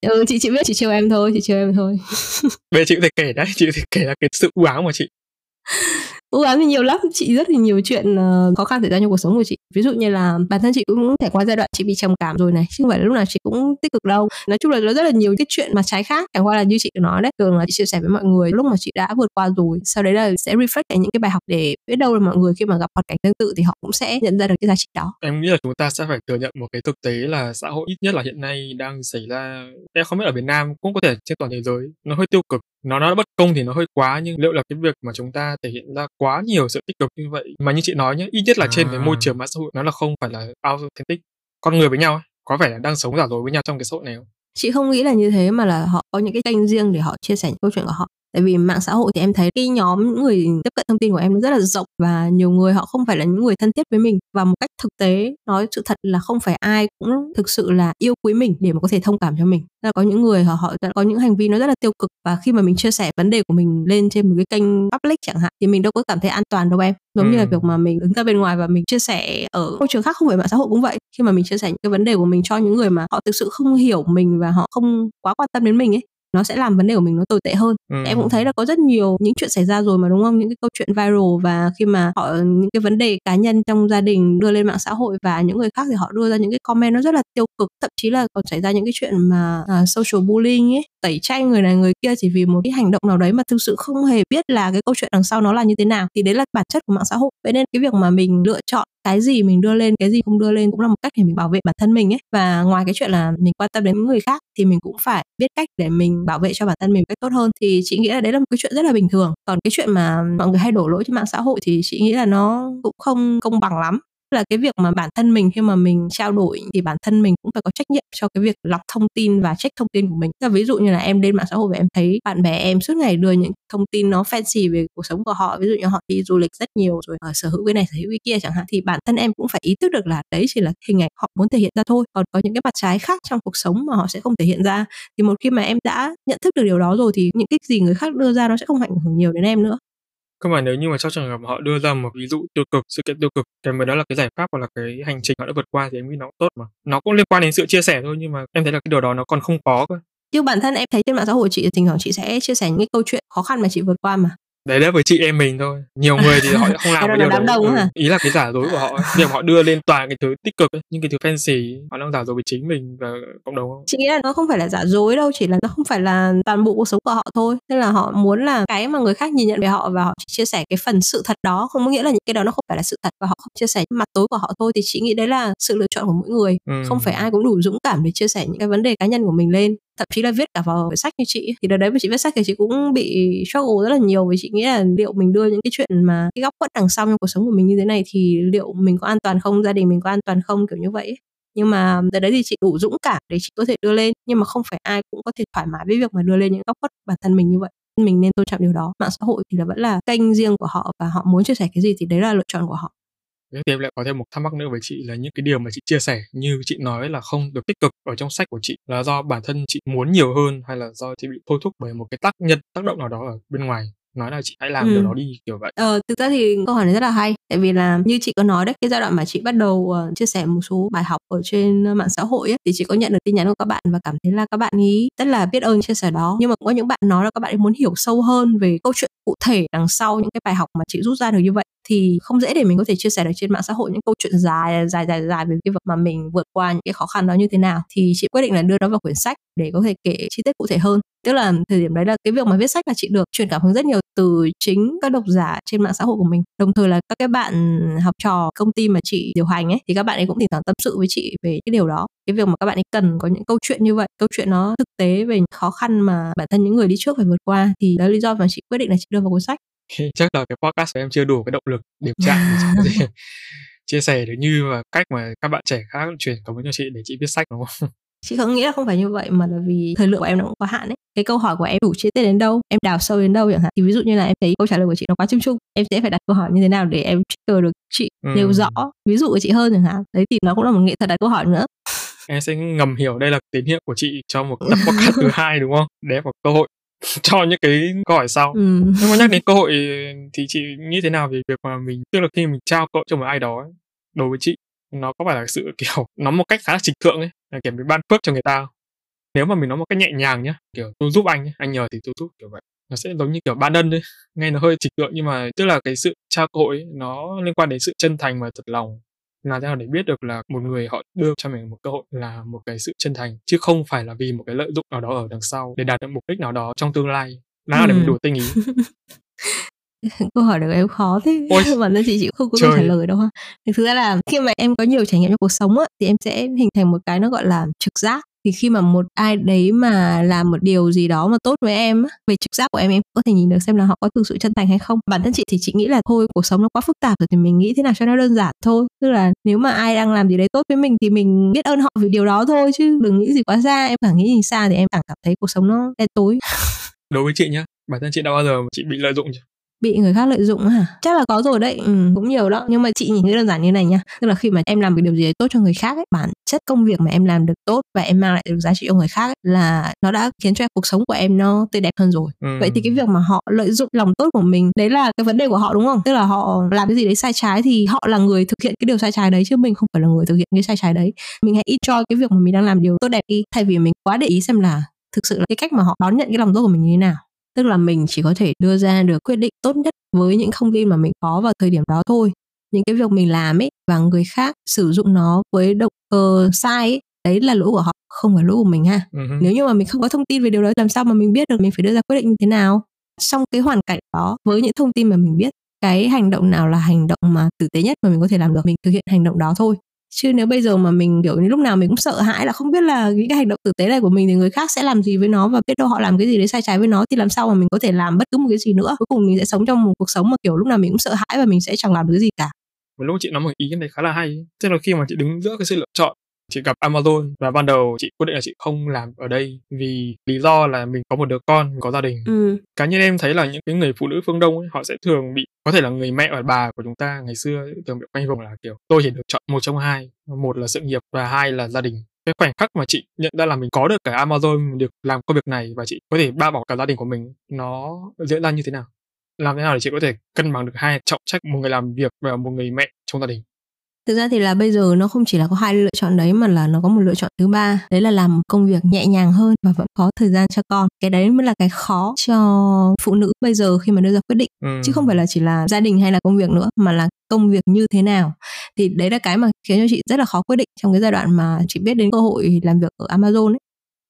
Ừ chị chị biết chị trêu em thôi chị trêu em thôi. Giờ chị có thể kể đấy chị có thể kể là cái sự u ám của chị. U ám thì nhiều lắm chị rất là nhiều chuyện uh, khó khăn xảy ra trong cuộc sống của chị ví dụ như là bản thân chị cũng trải qua giai đoạn chị bị trầm cảm rồi này chứ không phải là lúc nào chị cũng tích cực đâu. Nói chung là nó rất là nhiều cái chuyện mà trái khác chẳng qua là như chị nói đấy thường là chị chia sẻ với mọi người lúc mà chị đã vượt qua rồi sau đấy là sẽ reflect những cái bài học để biết đâu là mọi người khi mà gặp hoàn cảnh tương tự thì họ cũng sẽ nhận ra được cái giá trị đó. Em nghĩ là chúng ta sẽ phải thừa nhận một cái thực tế là xã hội ít nhất là hiện nay đang xảy ra em không biết ở Việt Nam cũng có thể trên toàn thế giới nó hơi tiêu cực. Nó nói bất công thì nó hơi quá nhưng liệu là cái việc mà chúng ta thể hiện ra quá nhiều sự tích cực như vậy? Mà như chị nói nhé ít nhất là trên cái môi à. trường mạng xã hội nó là không phải là authentic con người với nhau có vẻ là đang sống giả dối với nhau trong cái xã hội này không? Chị không nghĩ là như thế mà là họ có những cái kênh riêng để họ chia sẻ những câu chuyện của họ tại vì mạng xã hội thì em thấy cái nhóm người tiếp cận thông tin của em nó rất là rộng và nhiều người họ không phải là những người thân thiết với mình. Và một cách thực tế nói sự thật là không phải ai cũng thực sự là yêu quý mình để mà có thể thông cảm cho mình. Là có những người họ họ có những hành vi nó rất là tiêu cực và khi mà mình chia sẻ vấn đề của mình lên trên một cái kênh public chẳng hạn thì mình đâu có cảm thấy an toàn đâu em. Giống ừ. như là việc mà mình đứng ra bên ngoài và mình chia sẻ ở môi trường khác không phải mạng xã hội cũng vậy. Khi mà mình chia sẻ những cái vấn đề của mình cho những người mà họ thực sự không hiểu mình và họ không quá quan tâm đến mình ấy nó sẽ làm vấn đề của mình nó tồi tệ hơn. Ừ. em cũng thấy là có rất nhiều những chuyện xảy ra rồi mà đúng không? Những cái câu chuyện viral và khi mà họ những cái vấn đề cá nhân trong gia đình đưa lên mạng xã hội và những người khác thì họ đưa ra những cái comment nó rất là tiêu cực. Thậm chí là còn xảy ra những cái chuyện mà uh, social bullying ấy tẩy chay người này người kia chỉ vì một cái hành động nào đấy mà thực sự không hề biết là cái câu chuyện đằng sau nó là như thế nào. Thì đấy là bản chất của mạng xã hội. Vậy nên cái việc mà mình lựa chọn cái gì mình đưa lên, cái gì không đưa lên cũng là một cách để mình bảo vệ bản thân mình ấy. Và ngoài cái chuyện là mình quan tâm đến người khác thì mình cũng phải biết cách để mình bảo vệ cho bản thân mình một cách tốt hơn. Thì chị nghĩ là đấy là một cái chuyện rất là bình thường. Còn cái chuyện mà mọi người hay đổ lỗi trên mạng xã hội thì chị nghĩ là nó cũng không công bằng lắm là cái việc mà bản thân mình khi mà mình trao đổi thì bản thân mình cũng phải có trách nhiệm cho cái việc lọc thông tin và check thông tin của mình. Là ví dụ như là em lên mạng xã hội và em thấy bạn bè em suốt ngày đưa những thông tin nó fancy về cuộc sống của họ, ví dụ như họ đi du lịch rất nhiều rồi ở sở hữu cái này sở hữu cái kia chẳng hạn thì bản thân em cũng phải ý thức được là đấy chỉ là hình ảnh họ muốn thể hiện ra thôi. Còn có những cái mặt trái khác trong cuộc sống mà họ sẽ không thể hiện ra thì một khi mà em đã nhận thức được điều đó rồi thì những cái gì người khác đưa ra nó sẽ không ảnh hưởng nhiều đến em nữa cơ mà nếu như mà trong trường hợp họ đưa ra một ví dụ tiêu cực, sự kiện tiêu cực kèm với đó là cái giải pháp hoặc là cái hành trình họ đã vượt qua thì em nghĩ nó cũng tốt mà. Nó cũng liên quan đến sự chia sẻ thôi, nhưng mà em thấy là cái điều đó nó còn không có cơ. Chứ bản thân em thấy trên mạng xã hội chị, thỉnh thoảng chị sẽ chia sẻ những cái câu chuyện khó khăn mà chị vượt qua mà đấy là với chị em mình thôi. Nhiều người thì họ không làm cái điều đấy. ừ. ý là cái giả dối của họ việc họ đưa lên toàn cái thứ tích cực ấy, những cái thứ fancy họ đang giả dối với chính mình và cộng đồng chị nghĩ là nó không phải là giả dối đâu chỉ là nó không phải là toàn bộ cuộc sống của họ thôi. Nên là họ muốn là cái mà người khác nhìn nhận về họ và họ chia sẻ cái phần sự thật đó không có nghĩa là những cái đó nó không phải là sự thật và họ không chia sẻ mặt tối của họ thôi. Thì chị nghĩ đấy là sự lựa chọn của mỗi người. Ừ. không phải ai cũng đủ dũng cảm để chia sẻ những cái vấn đề cá nhân của mình lên thậm chí là viết cả vào sách như chị thì đợt đấy mà chị viết sách thì chị cũng bị struggle rất là nhiều vì chị nghĩ là liệu mình đưa những cái chuyện mà cái góc khuất đằng sau trong cuộc sống của mình như thế này thì liệu mình có an toàn không, gia đình mình có an toàn không, kiểu như vậy nhưng mà từ đấy thì chị đủ dũng cảm để chị có thể đưa lên, nhưng mà không phải ai cũng có thể thoải mái với việc mà đưa lên những góc khuất bản thân mình như vậy. Mình nên tôn trọng điều đó. Mạng xã hội thì là vẫn là kênh riêng của họ và họ muốn chia sẻ cái gì thì đấy là lựa chọn của họ thì em lại có thêm một thắc mắc nữa với chị là những cái điều mà chị chia sẻ như chị nói là không được tích cực ở trong sách của chị là do bản thân chị muốn nhiều hơn hay là do chị bị thôi thúc bởi một cái tác nhân tác động nào đó ở bên ngoài? Nói là chị hãy làm ừ. điều đó đi kiểu vậy. Ờ thực ra thì câu hỏi này rất là hay tại vì là như chị có nói đấy cái giai đoạn mà chị bắt đầu uh, chia sẻ một số bài học ở trên mạng xã hội ấy, thì chị có nhận được tin nhắn của các bạn và cảm thấy là các bạn ý rất là biết ơn chia sẻ đó. Nhưng mà cũng có những bạn nói là các bạn ấy muốn hiểu sâu hơn về câu chuyện cụ thể đằng sau những cái bài học mà chị rút ra được như vậy thì không dễ để mình có thể chia sẻ được trên mạng xã hội những câu chuyện dài dài dài dài về cái việc mà mình vượt qua những cái khó khăn đó như thế nào. Thì chị quyết định là đưa nó vào quyển sách để có thể kể chi tiết cụ thể hơn. Tức là thời điểm đấy là cái việc mà viết sách là chị được truyền cảm hứng rất nhiều từ chính các độc giả trên mạng xã hội của mình. Đồng thời là các cái bạn học trò, công ty mà chị điều hành ấy, thì các bạn ấy cũng thỉnh thoảng tâm sự với chị về cái điều đó. Cái việc mà các bạn ấy cần có những câu chuyện như vậy, câu chuyện nó thực tế về những khó khăn mà bản thân những người đi trước phải vượt qua. Thì đó là lý do mà chị quyết định là chị đưa vào cuốn sách. chắc là cái podcast của em chưa đủ cái động lực điểm chạm để chia sẻ được như và cách mà các bạn trẻ khác truyền cảm hứng cho chị để chị viết sách đúng không? Chị không nghĩ là không phải như vậy mà là vì thời lượng của em nó cũng có hạn ấy. Cái câu hỏi của em đủ chi tiết đến đâu em đào sâu đến đâu chẳng hạn. Thì ví dụ như là em thấy câu trả lời của chị nó quá chung chung em sẽ phải đặt câu hỏi như thế nào để em trigger được chị ừ. nêu rõ ví dụ của chị hơn chẳng hạn. Đấy thì nó cũng là một nghệ thuật đặt câu hỏi nữa. Em sẽ ngầm hiểu đây là tín hiệu của chị cho một tập podcast thứ hai đúng không? Để có cơ hội cho những cái câu hỏi sau. Ừ. nhưng mà nhắc đến cơ hội thì chị nghĩ thế nào về việc mà mình tức là khi mình trao cơ hội cho một ai đó đối với chị nó có phải là sự kiểu nó một cách khá là trịch thượng ấy là kiểu mình ban phước cho người ta nếu mà mình nói một cách nhẹ nhàng nhá kiểu tôi giúp anh anh nhờ thì tôi giúp kiểu vậy nó sẽ giống như kiểu ban ân đấy nghe nó hơi trịch thượng nhưng mà tức là cái sự trao cơ hội ấy, nó liên quan đến sự chân thành và thật lòng làm thế nào để biết được là một người họ đưa cho mình một cơ hội là một cái sự chân thành chứ không phải là vì một cái lợi dụng nào đó ở đằng sau để đạt được mục đích nào đó trong tương lai? Nào để mình đủ tinh ý. Câu hỏi được em khó thế Ôi, mà nên chị chị không có câu trả lời đâu ha. Thực ra là khi mà em có nhiều trải nghiệm trong cuộc sống á thì em sẽ hình thành một cái nó gọi là trực giác thì khi mà một ai đấy mà làm một điều gì đó mà tốt với em về trực giác của em em có thể nhìn được xem là họ có thực sự chân thành hay không. Bản thân chị thì chị nghĩ là thôi, cuộc sống nó quá phức tạp rồi thì mình nghĩ thế nào cho nó đơn giản thôi. Tức là nếu mà ai đang làm gì đấy tốt với mình thì mình biết ơn họ vì điều đó thôi, chứ đừng nghĩ gì quá xa. Em càng nghĩ gì xa thì em càng cảm thấy cuộc sống nó đen tối. Đối với chị nhá, bản thân chị đã bao giờ chị bị lợi dụng chưa? Bị người khác lợi dụng hả? Chắc là có rồi đấy ừ, cũng nhiều đó nhưng mà chị nhìn thấy đơn giản như này nha. Tức là khi mà em làm một điều gì đấy tốt cho người khác ấy, bản chất công việc mà em làm được tốt và em mang lại được giá trị cho người khác ấy, là nó đã khiến cho cuộc sống của em nó tươi đẹp hơn rồi. Ừ. vậy thì cái việc mà họ lợi dụng lòng tốt của mình đấy là cái vấn đề của họ đúng không? Tức là họ làm cái gì đấy sai trái thì họ là người thực hiện cái điều sai trái đấy chứ mình không phải là người thực hiện cái sai trái đấy. Mình hãy enjoy cái việc mà mình đang làm điều tốt đẹp đi thay vì mình quá để ý xem là thực sự là cái cách mà họ đón nhận cái lòng tốt của mình như thế nào tức là mình chỉ có thể đưa ra được quyết định tốt nhất với những thông tin mà mình có vào thời điểm đó thôi. Những cái việc mình làm ấy và người khác sử dụng nó với động cơ sai ấy đấy là lỗi của họ không phải lỗi của mình ha. Uh-huh. nếu như mà mình không có thông tin về điều đó làm sao mà mình biết được mình phải đưa ra quyết định như thế nào? Trong cái hoàn cảnh đó với những thông tin mà mình biết cái hành động nào là hành động mà tử tế nhất mà mình có thể làm được? Mình thực hiện hành động đó thôi chứ nếu bây giờ mà mình, kiểu như lúc nào mình cũng sợ hãi là không biết là những cái hành động tử tế này của mình thì người khác sẽ làm gì với nó và biết đâu họ làm cái gì đấy sai trái với nó, thì làm sao mà mình có thể làm bất cứ một cái gì nữa? Cuối cùng mình sẽ sống trong một cuộc sống mà, kiểu, lúc nào mình cũng sợ hãi và mình sẽ chẳng làm được cái gì cả. Một lúc chị nói một ý này khá là hay. Tức là khi mà chị đứng giữa cái sự lựa chọn chị gặp Amazon và ban đầu chị quyết định là chị không làm ở đây vì lý do là mình có một đứa con mình có gia đình. Ừ. cá nhân em thấy là những cái người phụ nữ phương đông ấy, họ sẽ thường bị có thể là người mẹ và bà của chúng ta ngày xưa thường bị quanh vùng là kiểu tôi chỉ được chọn một trong hai một là sự nghiệp và hai là gia đình. Cái khoảnh khắc mà chị nhận ra là mình có được cả Amazon được làm công việc này và chị có thể ba bỏ cả gia đình của mình nó diễn ra như thế nào? Làm thế nào để chị có thể cân bằng được hai trọng trách một người làm việc và một người mẹ trong gia đình thực ra thì là bây giờ nó không chỉ là có hai lựa chọn đấy mà là nó có một lựa chọn thứ ba. Đấy là làm công việc nhẹ nhàng hơn và vẫn có thời gian cho con. Cái đấy mới là cái khó cho phụ nữ bây giờ khi mà đưa ra quyết định. Ừ. chứ không phải là chỉ là gia đình hay là công việc nữa mà là công việc như thế nào. Thì đấy là cái mà khiến cho chị rất là khó quyết định trong cái giai đoạn mà chị biết đến cơ hội làm việc ở Amazon ấy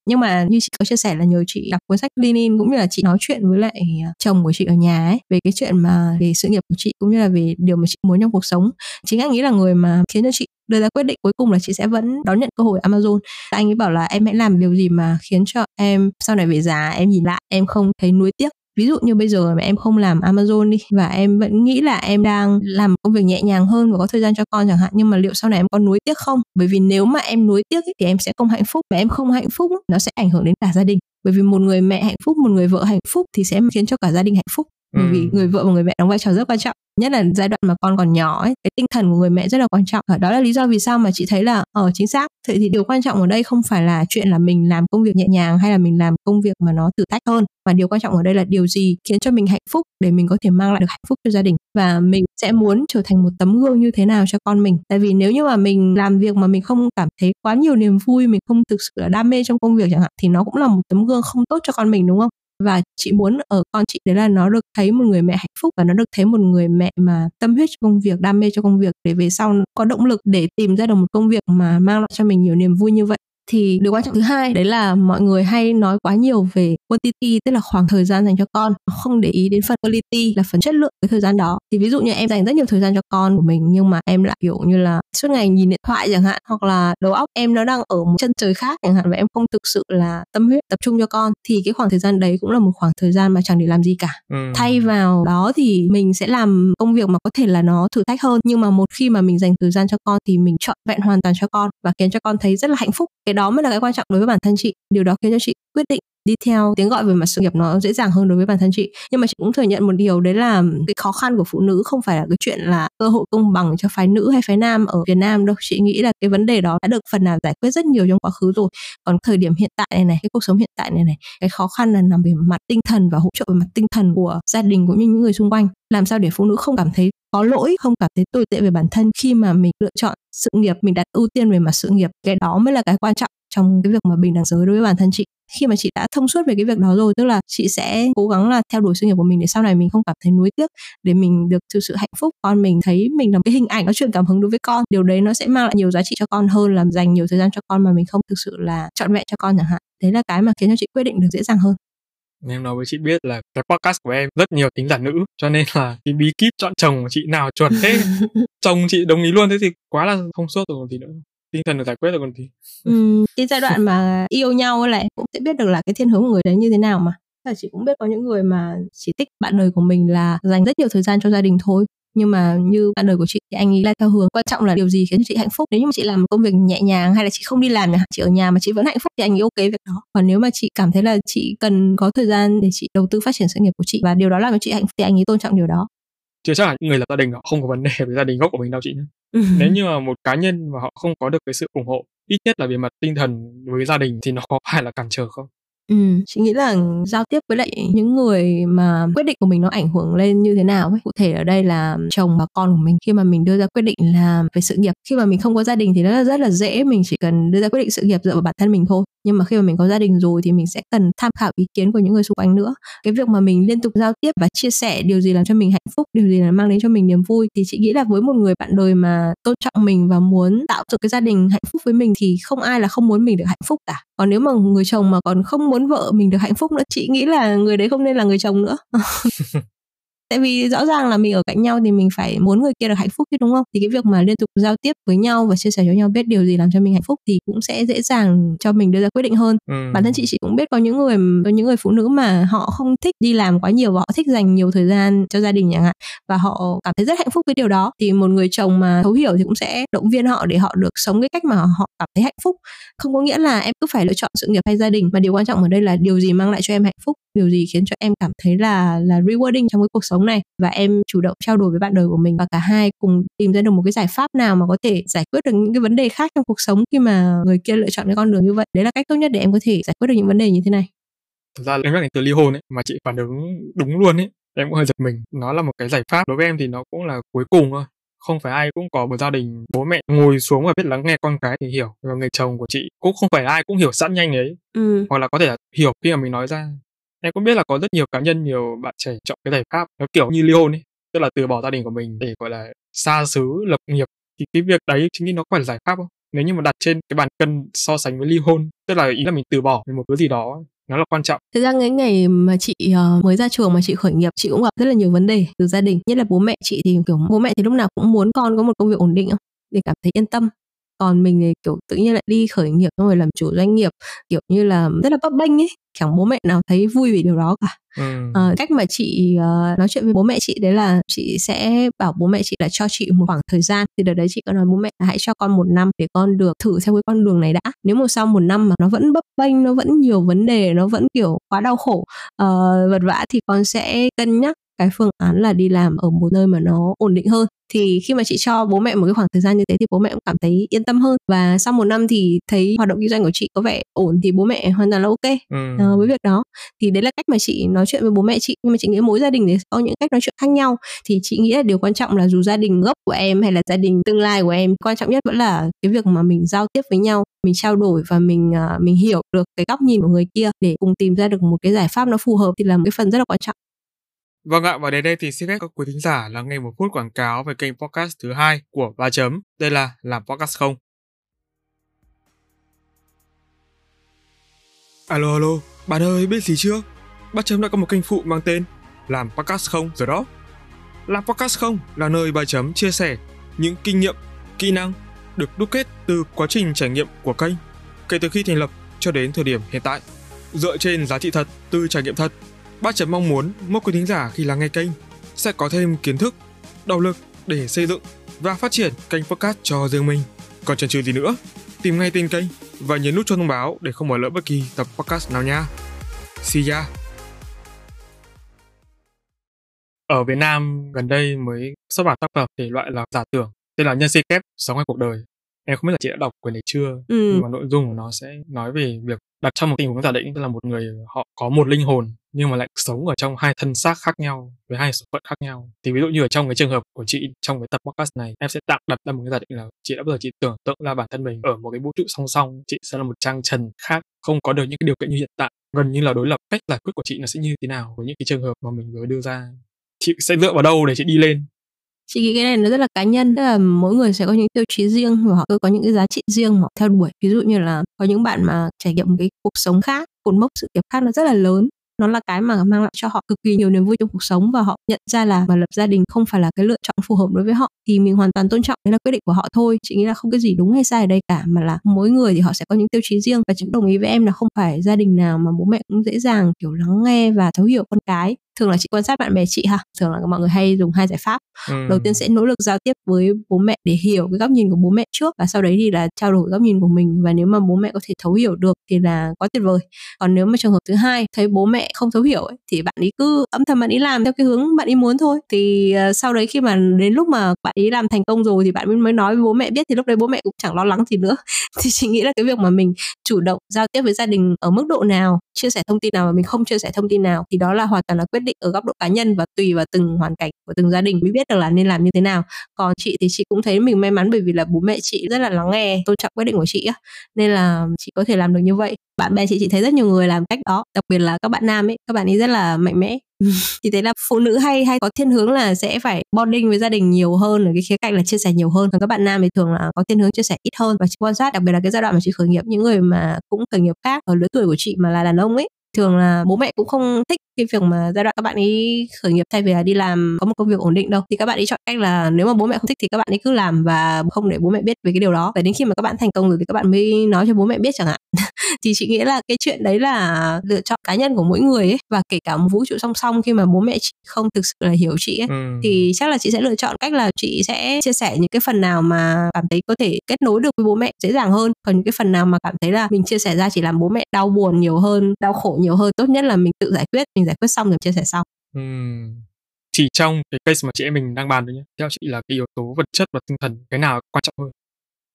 nhưng mà như chị có chia sẻ là nhờ chị đọc cuốn sách Lean cũng như là chị nói chuyện với lại à, chồng của chị ở nhà ấy, về cái chuyện mà về sự nghiệp của chị cũng như là về điều mà chị muốn trong cuộc sống. Chính anh nghĩ là người mà khiến cho chị đưa ra quyết định cuối cùng là chị sẽ vẫn đón nhận cơ hội Amazon. Anh ấy bảo là em hãy làm điều gì mà khiến cho em sau này về già, em nhìn lại, em không thấy nuối tiếc ví dụ như bây giờ mà em không làm Amazon đi và em vẫn nghĩ là em đang làm công việc nhẹ nhàng hơn và có thời gian cho con chẳng hạn, nhưng mà liệu sau này em có nuối tiếc không? Bởi vì nếu mà em nuối tiếc thì em sẽ không hạnh phúc. Và em không hạnh phúc, nó sẽ ảnh hưởng đến cả gia đình. Bởi vì một người mẹ hạnh phúc, một người vợ hạnh phúc thì sẽ khiến cho cả gia đình hạnh phúc bởi vì người vợ và người mẹ đóng vai trò rất quan trọng nhất là giai đoạn mà con còn nhỏ ấy cái tinh thần của người mẹ rất là quan trọng. Đó là lý do vì sao mà chị thấy là ở ờ, chính xác. Vậy thì điều quan trọng ở đây không phải là chuyện là mình làm công việc nhẹ nhàng hay là mình làm công việc mà nó thử thách hơn mà điều quan trọng ở đây là điều gì khiến cho mình hạnh phúc để mình có thể mang lại được hạnh phúc cho gia đình. Và mình sẽ muốn trở thành một tấm gương như thế nào cho con mình. Tại vì nếu như mà mình làm việc mà mình không cảm thấy quá nhiều niềm vui mình không thực sự là đam mê trong công việc chẳng hạn thì nó cũng là một tấm gương không tốt cho con mình đúng không và chị muốn ở con chị đấy là nó được thấy một người mẹ hạnh phúc và nó được thấy một người mẹ mà tâm huyết cho công việc, đam mê cho công việc để về sau có động lực để tìm ra được một công việc mà mang lại cho mình nhiều niềm vui như vậy thì điều quan trọng thứ hai đấy là mọi người hay nói quá nhiều về quantity tức là khoảng thời gian dành cho con. Không để ý đến phần quality là phần chất lượng cái thời gian đó. Thì ví dụ như em dành rất nhiều thời gian cho con của mình nhưng mà em lại kiểu như là suốt ngày nhìn điện thoại chẳng hạn hoặc là đầu óc em nó đang ở một chân trời khác chẳng hạn và em không thực sự là tâm huyết tập trung cho con thì cái khoảng thời gian đấy cũng là một khoảng thời gian mà chẳng để làm gì cả. Ừ. thay vào đó thì mình sẽ làm công việc mà có thể là nó thử thách hơn nhưng mà một khi mà mình dành thời gian cho con thì mình chọn vẹn hoàn toàn cho con và khiến cho con thấy rất là hạnh phúc. Cái đó mới là cái quan trọng đối với bản thân chị. Điều đó khiến cho chị quyết định đi theo tiếng gọi về mặt sự nghiệp nó dễ dàng hơn đối với bản thân chị. Nhưng mà chị cũng thừa nhận một điều, đấy là cái khó khăn của phụ nữ không phải là cái chuyện là cơ hội công bằng cho phái nữ hay phái nam ở Việt Nam đâu. Chị nghĩ là cái vấn đề đó đã được phần nào giải quyết rất nhiều trong quá khứ rồi. Còn thời điểm hiện tại này này, cái cuộc sống hiện tại này này, cái khó khăn là nằm về mặt tinh thần và hỗ trợ về mặt tinh thần của gia đình cũng như những người xung quanh. Làm sao để phụ nữ không cảm thấy có lỗi không cảm thấy tồi tệ về bản thân khi mà mình lựa chọn sự nghiệp, mình đặt ưu tiên về mặt sự nghiệp. Cái đó mới là cái quan trọng trong cái việc mà bình đẳng giới đối với bản thân chị. Khi mà chị đã thông suốt về cái việc đó rồi, tức là chị sẽ cố gắng là theo đuổi sự nghiệp của mình để sau này mình không cảm thấy nuối tiếc, để mình được thực sự hạnh phúc. Con mình thấy mình là một cái hình ảnh, nó truyền cảm hứng đối với con. Điều đấy nó sẽ mang lại nhiều giá trị cho con hơn là dành nhiều thời gian cho con mà mình không thực sự là chọn vẹn cho con chẳng hạn. Đấy là cái mà khiến cho chị quyết định được dễ dàng hơn em nói với chị biết là cái podcast của em rất nhiều tính giả nữ cho nên là cái bí kíp chọn chồng của chị nào chuẩn thế. Chồng chị đồng ý luôn thế thì quá là thông suốt rồi còn gì nữa. Tinh thần được giải quyết rồi còn gì. Ừ, cái giai đoạn mà yêu nhau lại cũng sẽ biết được là cái thiên hướng của người đấy như thế nào mà. Là chị cũng biết có những người mà chỉ thích bạn đời của mình là dành rất nhiều thời gian cho gia đình thôi nhưng mà như bạn đời của chị thì anh nghĩ là theo hướng quan trọng là điều gì khiến chị hạnh phúc. Nếu như mà chị làm một công việc nhẹ nhàng hay là chị không đi làm chị ở nhà mà chị vẫn hạnh phúc thì anh nghĩ ok việc đó. Còn nếu mà chị cảm thấy là chị cần có thời gian để chị đầu tư phát triển sự nghiệp của chị và điều đó làm cho chị hạnh phúc thì anh nghĩ tôn trọng điều đó. Chưa chắc là những người lập gia đình họ không có vấn đề với gia đình gốc của mình đâu chị nhé nếu như mà một cá nhân mà họ không có được cái sự ủng hộ ít nhất là về mặt tinh thần với gia đình thì nó có phải là cản trở không Ừ, chị nghĩ là giao tiếp với lại những người mà quyết định của mình nó ảnh hưởng lên như thế nào ấy. Cụ thể ở đây là chồng và con của mình khi mà mình đưa ra quyết định làm về sự nghiệp. Khi mà mình không có gia đình thì nó rất là dễ mình chỉ cần đưa ra quyết định sự nghiệp dựa vào bản thân mình thôi nhưng mà khi mà mình có gia đình rồi thì mình sẽ cần tham khảo ý kiến của những người xung quanh nữa. Cái việc mà mình liên tục giao tiếp và chia sẻ điều gì làm cho mình hạnh phúc, điều gì là mang đến cho mình niềm vui thì chị nghĩ là với một người bạn đời mà tôn trọng mình và muốn tạo dựng cái gia đình hạnh phúc với mình thì không ai là không muốn mình được hạnh phúc cả. Còn nếu mà người chồng mà còn không muốn vợ mình được hạnh phúc nữa, chị nghĩ là người đấy không nên là người chồng nữa. tại vì rõ ràng là mình ở cạnh nhau thì mình phải muốn người kia được hạnh phúc chứ đúng không? Thì cái việc mà liên tục giao tiếp với nhau và chia sẻ cho nhau biết điều gì làm cho mình hạnh phúc thì cũng sẽ dễ dàng cho mình đưa ra quyết định hơn. Ừ. bản thân chị chị cũng biết có những người có những người phụ nữ mà họ không thích đi làm quá nhiều và họ thích dành nhiều thời gian cho gia đình chẳng hạn và họ cảm thấy rất hạnh phúc với điều đó thì một người chồng mà thấu hiểu thì cũng sẽ động viên họ để họ được sống cái cách mà họ cảm thấy hạnh phúc. Không có nghĩa là em cứ phải lựa chọn sự nghiệp hay gia đình mà điều quan trọng ở đây là điều gì mang lại cho em hạnh phúc điều gì khiến cho em cảm thấy là là rewarding trong cái cuộc sống này? Và em chủ động trao đổi với bạn đời của mình và cả hai cùng tìm ra được một cái giải pháp nào mà có thể giải quyết được những cái vấn đề khác trong cuộc sống khi mà người kia lựa chọn cái con đường như vậy? Đấy là cách tốt nhất để em có thể giải quyết được những vấn đề như thế này. Thực ra em nhắc đến từ ly hôn ấy mà chị phản ứng đúng luôn ấy. Em cũng hơi giật mình. Nó là một cái giải pháp. Đối với em thì nó cũng là cuối cùng thôi. Không phải ai cũng có một gia đình bố mẹ ngồi xuống và biết lắng nghe con cái thì hiểu. Và người chồng của chị cũng không phải ai cũng hiểu sẵn nhanh đấy ừ. hoặc là có thể là hiểu khi mà mình nói ra em cũng biết là có rất nhiều cá nhân nhiều bạn trẻ chọn cái giải pháp nó kiểu như ly hôn ấy tức là từ bỏ gia đình của mình để gọi là xa xứ lập nghiệp thì cái việc đấy chính nghĩ nó phải là giải pháp không nếu như mà đặt trên cái bàn cân so sánh với ly hôn tức là ý là mình từ bỏ một thứ gì đó nó là quan trọng. Thực ra cái ngày mà chị uh, mới ra trường mà chị khởi nghiệp chị cũng gặp rất là nhiều vấn đề từ gia đình. Nhất là bố mẹ chị thì kiểu bố mẹ thì lúc nào cũng muốn con có một công việc ổn định không? để cảm thấy yên tâm còn mình thì kiểu tự nhiên lại đi khởi nghiệp xong rồi làm chủ doanh nghiệp kiểu như là rất là bấp bênh ấy chẳng bố mẹ nào thấy vui vì điều đó cả. Ừ. à, cách mà chị uh, nói chuyện với bố mẹ chị đấy là chị sẽ bảo bố mẹ chị là cho chị một khoảng thời gian. Thì đợt đấy chị có nói bố mẹ là hãy cho con một năm để con được thử theo cái con đường này đã. Nếu mà sau một năm mà nó vẫn bấp bênh nó vẫn nhiều vấn đề nó vẫn kiểu quá đau khổ uh, vật vã thì con sẽ cân nhắc cái phương án là đi làm ở một nơi mà nó ổn định hơn. Thì khi mà chị cho bố mẹ một cái khoảng thời gian như thế thì bố mẹ cũng cảm thấy yên tâm hơn. Và sau một năm thì thấy hoạt động kinh doanh của chị có vẻ ổn thì bố mẹ hoàn toàn là ok ừ. uh, với việc đó. Thì đấy là cách mà chị nói chuyện với bố mẹ chị. Nhưng mà chị nghĩ mỗi gia đình thì có những cách nói chuyện khác nhau. Thì chị nghĩ là điều quan trọng là dù gia đình gốc của em hay là gia đình tương lai của em quan trọng nhất vẫn là cái việc mà mình giao tiếp với nhau mình trao đổi và mình uh, mình hiểu được cái góc nhìn của người kia để cùng tìm ra được một cái giải pháp nó phù hợp thì là một cái phần rất là quan trọng Vâng ạ, và đến đây thì xin phép các quý thính giả lắng nghe một phút quảng cáo về kênh podcast thứ hai của Ba Chấm. Đây là Làm Podcast Không. Alo alo, bạn ơi biết gì chưa? Ba Chấm đã có một kênh phụ mang tên Làm Podcast Không rồi đó. Làm Podcast Không là nơi Ba Chấm chia sẻ những kinh nghiệm, kỹ năng được đúc kết từ quá trình trải nghiệm của kênh kể từ khi thành lập cho đến thời điểm hiện tại. Dựa trên giá trị thật từ trải nghiệm thật Ba chấm mong muốn mỗi quý thính giả khi lắng nghe kênh sẽ có thêm kiến thức, động lực để xây dựng và phát triển kênh podcast cho riêng mình. Còn chần chừ gì nữa, tìm ngay tên kênh và nhấn nút cho thông báo để không bỏ lỡ bất kỳ tập podcast nào nha. See ya! Ở Việt Nam gần đây mới xuất bản tác phẩm thể loại là giả tưởng tên là Nhân sinh kép sống hay cuộc đời. Em không biết là chị đã đọc quyển này chưa, ừ. nhưng mà nội dung của nó sẽ nói về việc đặt trong một tình huống giả định tức là một người họ có một linh hồn nhưng mà lại sống ở trong hai thân xác khác nhau, với hai số phận khác nhau. Thì ví dụ như ở trong cái trường hợp của chị, trong cái tập podcast này, em sẽ tạm đặt ra một cái giả định là chị đã bao giờ chị tưởng tượng ra bản thân mình ở một cái vũ trụ song song, chị sẽ là một trang trần khác, không có được những cái điều kiện như hiện tại. Gần như là đối lập, cách giải quyết của chị nó sẽ như thế nào với những cái trường hợp mà mình vừa đưa ra. Chị sẽ dựa vào đâu để chị đi lên? Chị nghĩ cái này nó rất là cá nhân, tức là mỗi người sẽ có những tiêu chí riêng và họ có những cái giá trị riêng mà họ theo đuổi. Ví dụ như là có những bạn mà trải nghiệm một cái cuộc sống khác, cột mốc sự nghiệp khác nó rất là lớn nó là cái mà mang lại cho họ cực kỳ nhiều niềm vui trong cuộc sống và họ nhận ra là mà lập gia đình không phải là cái lựa chọn phù hợp đối với họ, thì mình hoàn toàn tôn trọng đấy là quyết định của họ thôi. Chị nghĩ là không cái gì đúng hay sai ở đây cả, mà là mỗi người thì họ sẽ có những tiêu chí riêng và chị đồng ý với em là không phải gia đình nào mà bố mẹ cũng dễ dàng, kiểu, lắng nghe và thấu hiểu con cái thường là chị quan sát bạn bè chị ha thường là mọi người hay dùng hai giải pháp. Ừ. đầu tiên sẽ nỗ lực giao tiếp với bố mẹ để hiểu cái góc nhìn của bố mẹ trước và sau đấy thì là trao đổi góc nhìn của mình. Và nếu mà bố mẹ có thể thấu hiểu được thì là quá tuyệt vời. Còn nếu mà trường hợp thứ hai thấy bố mẹ không thấu hiểu ấy, thì bạn ấy cứ âm thầm bạn ấy làm theo cái hướng bạn ấy muốn thôi. Thì uh, sau đấy khi mà đến lúc mà bạn ấy làm thành công rồi thì bạn mới nói với bố mẹ biết thì lúc đấy bố mẹ cũng chẳng lo lắng gì nữa. Thì chị nghĩ là cái việc mà mình chủ động giao tiếp với gia đình ở mức độ nào chia sẻ thông tin nào mà mình không chia sẻ thông tin nào, thì đó là hoàn toàn là quyết định ở góc độ cá nhân và tùy vào từng hoàn cảnh của từng gia đình. Mới biết được là nên làm như thế nào. Còn chị thì chị cũng thấy mình may mắn bởi vì là bố mẹ chị rất là lắng nghe tôn trọng quyết định của chị á. Nên là chị có thể làm được như vậy. Bạn bè chị chị thấy rất nhiều người làm cách đó, đặc biệt là các bạn nam ấy, các bạn ấy rất là mạnh mẽ. thì thấy là phụ nữ hay hay có thiên hướng là sẽ phải bonding với gia đình nhiều hơn ở cái khía cạnh là chia sẻ nhiều hơn. Còn các bạn nam thì thường là có thiên hướng chia sẻ ít hơn và chị quan sát, đặc biệt là cái giai đoạn mà chị khởi nghiệp, những người mà cũng khởi nghiệp khác, ở lứa tuổi của chị mà là đàn ông ấy thường là bố mẹ cũng không thích cái việc mà giai đoạn các bạn ấy khởi nghiệp thay vì là đi làm có một công việc ổn định đâu. Thì các bạn ấy chọn cách là nếu mà bố mẹ không thích thì các bạn ấy cứ làm và không để bố mẹ biết về cái điều đó. Và đến khi mà các bạn thành công rồi thì các bạn mới nói cho bố mẹ biết chẳng hạn. Thì chị nghĩ là cái chuyện đấy là lựa chọn cá nhân của mỗi người ấy và kể cả một vũ trụ song song khi mà bố mẹ chị không thực sự là hiểu chị ấy. Ừ. thì chắc là chị sẽ lựa chọn cách là chị sẽ chia sẻ những cái phần nào mà cảm thấy có thể kết nối được với bố mẹ dễ dàng hơn. Còn những cái phần nào mà cảm thấy là mình chia sẻ ra chỉ làm bố mẹ đau buồn nhiều hơn đau khổ nhiều hơn. Tốt nhất là mình tự giải quyết mình giải quyết xong rồi chia sẻ sau. Uhm. chỉ trong cái case mà chị em mình đang bàn đấy nhé theo chị là cái yếu tố vật chất và tinh thần cái nào quan trọng hơn?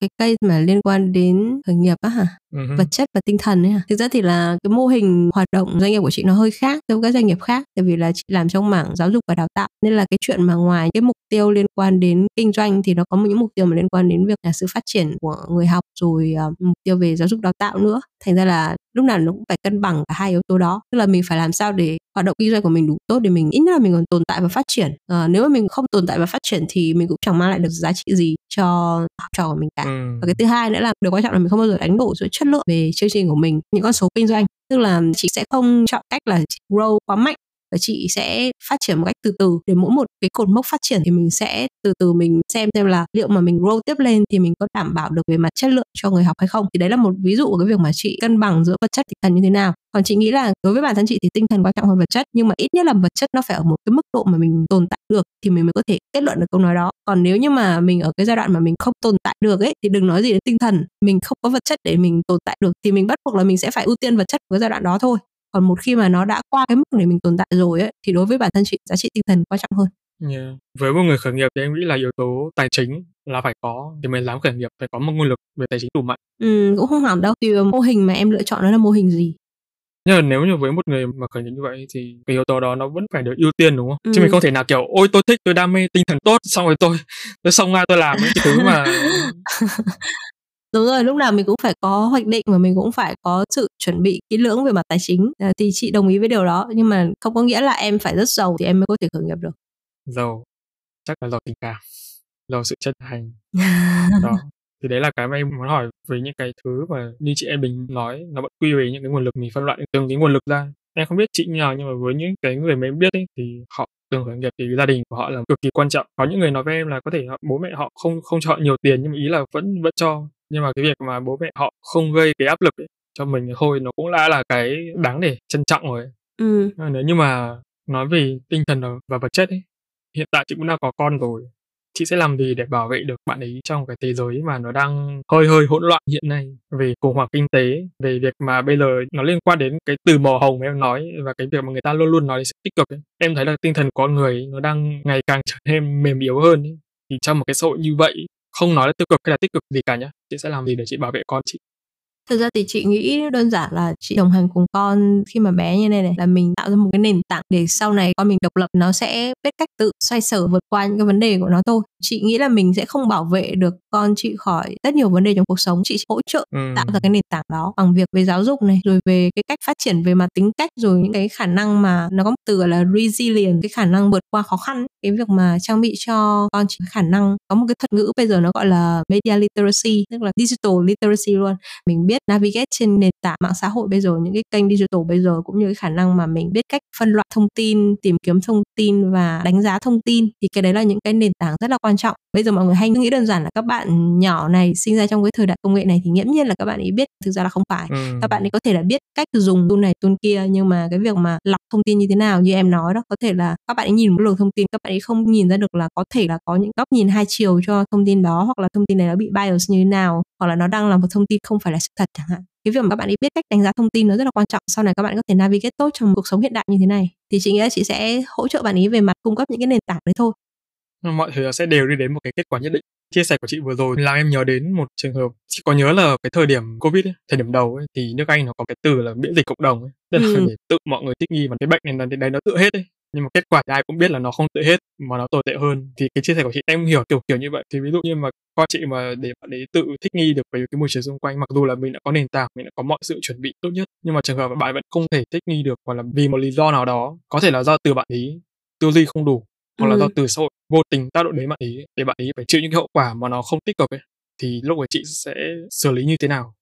Cái cây mà liên quan đến khởi nghiệp á hả? Uh-huh. vật chất và tinh thần ấy hả? Thực ra thì là cái mô hình hoạt động doanh nghiệp của chị nó hơi khác so với các doanh nghiệp khác. Tại vì là chị làm trong mảng giáo dục và đào tạo. Nên là cái chuyện mà ngoài cái mục tiêu liên quan đến kinh doanh thì nó có những mục tiêu mà liên quan đến việc là sự phát triển của người học rồi uh, mục tiêu về giáo dục đào tạo nữa thành ra là lúc nào nó cũng phải cân bằng cả hai yếu tố đó. Tức là mình phải làm sao để hoạt động kinh doanh của mình đủ tốt để mình ít nhất là mình còn tồn tại và phát triển. À, nếu mà mình không tồn tại và phát triển thì mình cũng chẳng mang lại được giá trị gì cho học trò của mình cả. Ừ. và cái thứ hai nữa là điều quan trọng là mình không bao giờ đánh đổi giữa chất lượng về chương trình của mình những con số kinh doanh. Tức là chị sẽ không chọn cách là grow quá mạnh và chị sẽ phát triển một cách từ từ. Để mỗi một cái cột mốc phát triển thì mình sẽ từ từ mình xem xem là liệu mà mình grow tiếp lên thì mình có đảm bảo được về mặt chất lượng cho người học hay không. Thì đấy là một ví dụ của cái việc mà chị cân bằng giữa vật chất, tinh thần như thế nào. Còn chị nghĩ là đối với bản thân chị thì tinh thần quan trọng hơn vật chất, nhưng mà ít nhất là vật chất nó phải ở một cái mức độ mà mình tồn tại được thì mình mới có thể kết luận được câu nói đó. Còn nếu như mà mình ở cái giai đoạn mà mình không tồn tại được ấy, thì đừng nói gì đến tinh thần. Mình không có vật chất để mình tồn tại được thì mình bắt buộc là mình sẽ phải ưu tiên vật chất của cái giai đoạn đó thôi còn một khi mà nó đã qua cái mức để mình tồn tại rồi ấy thì đối với bản thân chị giá trị tinh thần quan trọng hơn Yeah. Với một người khởi nghiệp thì em nghĩ là yếu tố tài chính là phải có thì mới dám khởi nghiệp phải có một nguồn lực về tài chính đủ mạnh. Ừ, cũng không hẳn đâu tùy vào mô hình mà em lựa chọn nó là mô hình gì. Nhưng mà nếu như với một người mà khởi nghiệp như vậy thì cái yếu tố đó nó vẫn phải được ưu tiên đúng không? Ừ. Chứ mình không thể nào kiểu ôi tôi thích tôi đam mê tinh thần tốt xong rồi tôi tôi xong ra tôi làm những cái thứ mà đúng rồi lúc nào mình cũng phải có hoạch định và mình cũng phải có sự chuẩn bị kỹ lưỡng về mặt tài chính. À, thì chị đồng ý với điều đó nhưng mà không có nghĩa là em phải rất giàu thì em mới có thể khởi nghiệp được. Giàu chắc là giàu tình cảm giàu sự chân thành. Đó thì đấy là cái mà em muốn hỏi về những cái thứ mà như chị em mình nói nó vẫn quy về những cái nguồn lực mình phân loại từng cái nguồn lực ra. Em không biết chị như nào nhưng mà với những cái người mà em biết ấy thì họ thường khởi nghiệp thì gia đình của họ là cực kỳ quan trọng. Có những người nói với em là có thể họ, bố mẹ họ không không cho họ nhiều tiền nhưng mà ý là vẫn vẫn cho nhưng mà cái việc mà bố mẹ họ không gây cái áp lực ấy, cho mình thôi nó cũng đã là cái đáng để trân trọng rồi ừ. nếu như mà nói về tinh thần và vật chất ấy hiện tại chị cũng đã có con rồi chị sẽ làm gì để bảo vệ được bạn ấy trong cái thế giới mà nó đang hơi hơi hỗn loạn hiện nay về khủng hoảng kinh tế về việc mà bây giờ nó liên quan đến cái từ màu hồng em nói và cái việc mà người ta luôn luôn nói sự tích cực ấy. em thấy là tinh thần con người nó đang ngày càng trở nên mềm yếu hơn ấy. thì trong một cái xã hội như vậy không nói là tiêu cực hay là tích cực gì cả nhá. Chị sẽ làm gì để chị bảo vệ con chị? Thực ra thì chị nghĩ đơn giản là chị đồng hành cùng con khi mà bé như này này là mình tạo ra một cái nền tảng để sau này con mình độc lập nó sẽ biết cách tự xoay sở vượt qua những cái vấn đề của nó thôi. Chị nghĩ là mình sẽ không bảo vệ được con chị khỏi rất nhiều vấn đề trong cuộc sống. Chị hỗ trợ ừ. tạo ra cái nền tảng đó bằng việc về giáo dục này rồi về cái cách phát triển về mặt tính cách rồi những cái khả năng mà nó có một từ là resilient cái khả năng vượt qua khó khăn cái việc mà trang bị cho con chị khả năng có một cái thuật ngữ bây giờ nó gọi là media literacy tức là digital literacy luôn. Mình biết navigate trên nền tảng mạng xã hội bây giờ những cái kênh digital bây giờ cũng như cái khả năng mà mình biết cách phân loại thông tin tìm kiếm thông tin và đánh giá thông tin thì cái đấy là những cái nền tảng rất là quan trọng. Bây giờ mọi người hay nghĩ đơn giản là các bạn nhỏ này sinh ra trong cái thời đại công nghệ này thì nghiễm nhiên là các bạn ấy biết thực ra là không phải. Ừ. các bạn ấy có thể là biết cách dùng tool này tool kia nhưng mà cái việc mà lọc thông tin như thế nào như em nói đó có thể là các bạn ấy nhìn một luồng thông tin các bạn ấy không nhìn ra được là có thể là có những góc nhìn hai chiều cho thông tin đó hoặc là thông tin này nó bị bias như thế nào hoặc là nó đang là một thông tin không phải là sự thật chẳng hạn. Cái việc mà các bạn ấy biết cách đánh giá thông tin nó rất là quan trọng sau này các bạn có thể navigate tốt trong cuộc sống hiện đại như thế này thì chị nghĩ là chị sẽ hỗ trợ bạn ấy về mặt cung cấp những cái nền tảng đấy thôi. Mọi thứ sẽ đều đi đến một cái kết quả nhất định. Chia sẻ của chị vừa rồi làm em nhớ đến một trường hợp chị có nhớ là cái thời điểm covid ấy, thời điểm đầu ấy, thì nước anh nó có cái từ là miễn dịch cộng đồng ấy tức là ừ. để tự mọi người thích nghi vào cái bệnh này là đấy nó tự hết ấy nhưng mà kết quả thì ai cũng biết là nó không tự hết mà nó tồi tệ hơn. Thì cái chia sẻ của chị em hiểu kiểu kiểu như vậy. Thì ví dụ như mà con chị mà để bạn ấy tự thích nghi được với cái môi trường xung quanh mặc dù là mình đã có nền tảng mình đã có mọi sự chuẩn bị tốt nhất nhưng mà trường hợp bạn vẫn không thể thích nghi được hoặc là vì một lý do nào đó có thể là do từ bạn ấy tư duy không đủ hoặc ừ. là do từ xã hội vô tình tác động đến bạn ấy để bạn ấy phải chịu những cái hậu quả mà nó không tích cực ấy thì lúc ấy chị sẽ xử lý như thế nào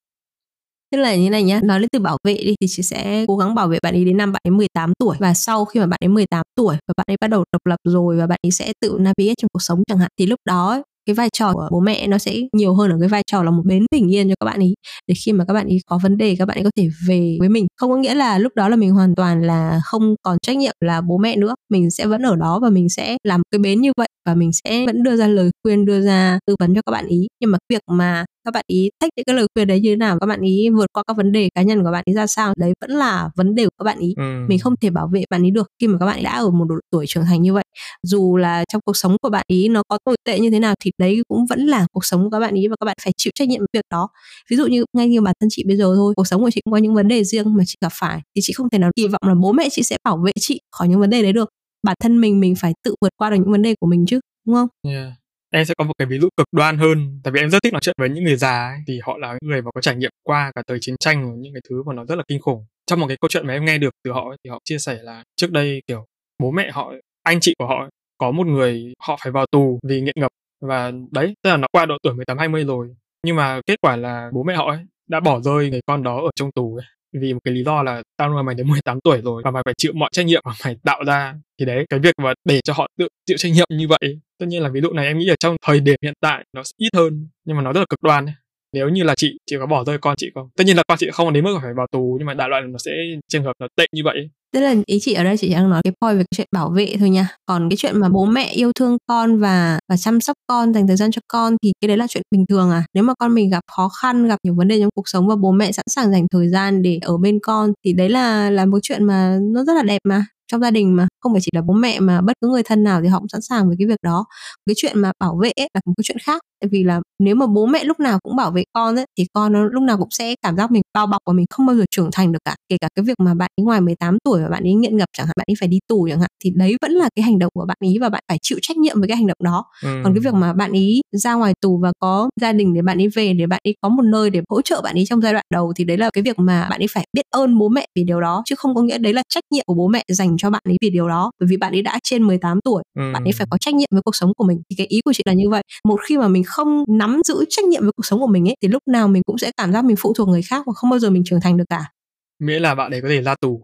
Tức là như này nhá, nói lên từ bảo vệ đi thì chị sẽ cố gắng bảo vệ bạn ấy đến năm bạn ấy 18 tuổi. Và sau khi mà bạn ấy 18 tuổi và bạn ấy bắt đầu độc lập rồi và bạn ấy sẽ tự navigate trong cuộc sống chẳng hạn thì lúc đó cái vai trò của bố mẹ nó sẽ nhiều hơn ở cái vai trò là một bến bình yên cho các bạn ấy để khi mà các bạn ấy có vấn đề các bạn ấy có thể về với mình. Không có nghĩa là lúc đó là mình hoàn toàn là không còn trách nhiệm là bố mẹ nữa. Mình sẽ vẫn ở đó và mình sẽ làm cái bến như vậy và mình sẽ vẫn đưa ra lời khuyên đưa ra tư vấn cho các bạn ý. Nhưng mà việc mà các bạn ý thách những cái lời khuyên đấy như thế nào các bạn ý vượt qua các vấn đề cá nhân của bạn ý ra sao đấy vẫn là vấn đề của các bạn ý. Ừ. mình không thể bảo vệ bạn ý được khi mà các bạn đã ở một độ tuổi trưởng thành như vậy. Dù là trong cuộc sống của bạn ý nó có tồi tệ như thế nào thì đấy cũng vẫn là cuộc sống của các bạn ý và các bạn phải chịu trách nhiệm với việc đó. Ví dụ như ngay như bản thân chị bây giờ thôi cuộc sống của chị cũng có những vấn đề riêng mà chị gặp phải thì chị không thể nào kỳ vọng là bố mẹ chị sẽ bảo vệ chị khỏi những vấn đề đấy được. Bản thân mình mình phải tự vượt qua được những vấn đề của mình chứ đúng không? Yeah. Em sẽ có một cái ví dụ cực đoan hơn tại vì em rất thích nói chuyện với những người già ấy, thì họ là những người mà có trải nghiệm qua cả thời chiến tranh và những cái thứ mà nó rất là kinh khủng. Trong một cái câu chuyện mà em nghe được từ họ ấy, thì họ chia sẻ là trước đây kiểu bố mẹ họ anh chị của họ có một người họ phải vào tù vì nghiện ngập và đấy, tức là nó qua độ tuổi 18 20 rồi. Nhưng mà kết quả là bố mẹ họ ấy đã bỏ rơi người con đó ở trong tù ấy, vì một cái lý do là tao nuôi mày đến 18 tuổi rồi và mày phải chịu mọi trách nhiệm mà mày tạo ra. Thì đấy, cái việc mà để cho họ tự chịu trách nhiệm như vậy tất nhiên là ví dụ này em nghĩ là trong thời điểm hiện tại nó ít hơn, nhưng mà nó rất là cực đoan ấy. Nếu như là chị chị có bỏ rơi con chị không, tất nhiên là con chị không đến mức phải vào tù nhưng mà đại loại là nó sẽ, trường hợp nó tệ như vậy tức là ý chị ở đây chị đang nói cái point về cái chuyện bảo vệ thôi nha. Còn cái chuyện mà bố mẹ yêu thương con và và chăm sóc con, dành thời gian cho con thì cái đấy là chuyện bình thường à? Nếu mà con mình gặp khó khăn, gặp nhiều vấn đề trong cuộc sống và bố mẹ sẵn sàng dành thời gian để ở bên con thì đấy là là một chuyện mà nó rất là đẹp mà, trong gia đình mà không phải chỉ là bố mẹ mà bất cứ người thân nào thì họ cũng sẵn sàng với cái việc đó. Cái chuyện mà bảo vệ ấy là một cái chuyện khác tại vì là nếu mà bố mẹ lúc nào cũng bảo vệ con ấy thì con nó lúc nào cũng sẽ cảm giác mình bao bọc và mình không bao giờ trưởng thành được cả. Kể cả cái việc mà bạn ấy ngoài 18 tuổi và bạn ấy nghiện ngập chẳng hạn bạn ấy phải đi tù chẳng hạn thì đấy vẫn là cái hành động của bạn ấy và bạn phải chịu trách nhiệm với cái hành động đó. Ừ. còn cái việc mà bạn ấy ra ngoài tù và có gia đình để bạn ấy về để bạn ấy có một nơi để hỗ trợ bạn ấy trong giai đoạn đầu thì đấy là cái việc mà bạn ấy phải biết ơn bố mẹ vì điều đó chứ không có nghĩa đấy là trách nhiệm của bố mẹ dành cho bạn ấy vì điều đó bởi vì bạn ấy đã trên 18 tuổi ừ. bạn ấy phải có trách nhiệm với cuộc sống của mình. Thì cái ý của chị là như vậy. Một khi mà mình không nắm giữ trách nhiệm với cuộc sống của mình ấy thì lúc nào mình cũng sẽ cảm giác mình phụ thuộc người khác và không bao giờ mình trưởng thành được cả. Miễn là bạn ấy có thể ra tù.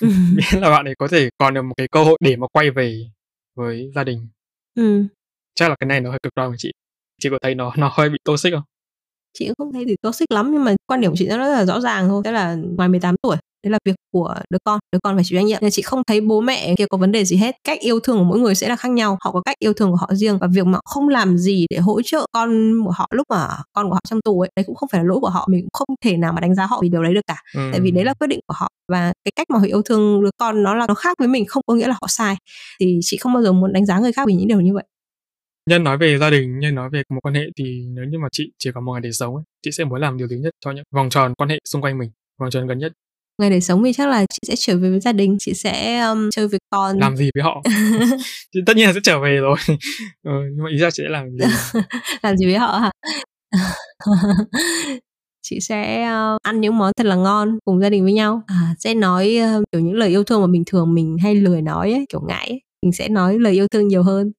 Ừ. miễn là bạn ấy có thể còn được một cái cơ hội để mà quay về với gia đình. Ừ. chắc là cái này nó hơi cực đoan của chị. Chị có thấy nó nó hơi bị toxic không? Chị cũng không thấy gì toxic lắm nhưng mà quan điểm của chị nó rất là rõ ràng thôi. Tức là ngoài 18 tuổi đấy là việc của đứa con đứa con phải chịu trách nhiệm. Nên chị không thấy bố mẹ kia có vấn đề gì hết. Cách yêu thương của mỗi người sẽ là khác nhau. Họ có cách yêu thương của họ riêng và việc mà không làm gì để hỗ trợ con của họ lúc mà con của họ trong tù ấy đấy cũng không phải là lỗi của họ. Mình cũng không thể nào mà đánh giá họ vì điều đấy được cả. Ừ. tại vì đấy là quyết định của họ và cái cách mà họ yêu thương đứa con nó là nó khác với mình không có nghĩa là họ sai. Thì chị không bao giờ muốn đánh giá người khác vì những điều như vậy. Nhân nói về gia đình nhân nói về một quan hệ thì nếu như mà chị chỉ có một ngày để sống ấy chị sẽ muốn làm điều thứ nhất cho những vòng tròn quan hệ xung quanh mình vòng tròn gần nhất ngày để sống thì chắc là chị sẽ trở về với gia đình chị sẽ um, chơi với con. Làm gì với họ? Tất nhiên là sẽ trở về rồi. Ừ, nhưng mà ý ra chị sẽ làm gì? Làm gì với họ hả? Chị sẽ uh, ăn những món thật là ngon cùng gia đình với nhau. À, sẽ nói uh, kiểu những lời yêu thương mà bình thường mình hay lười nói ấy, kiểu ngại ấy. mình sẽ nói lời yêu thương nhiều hơn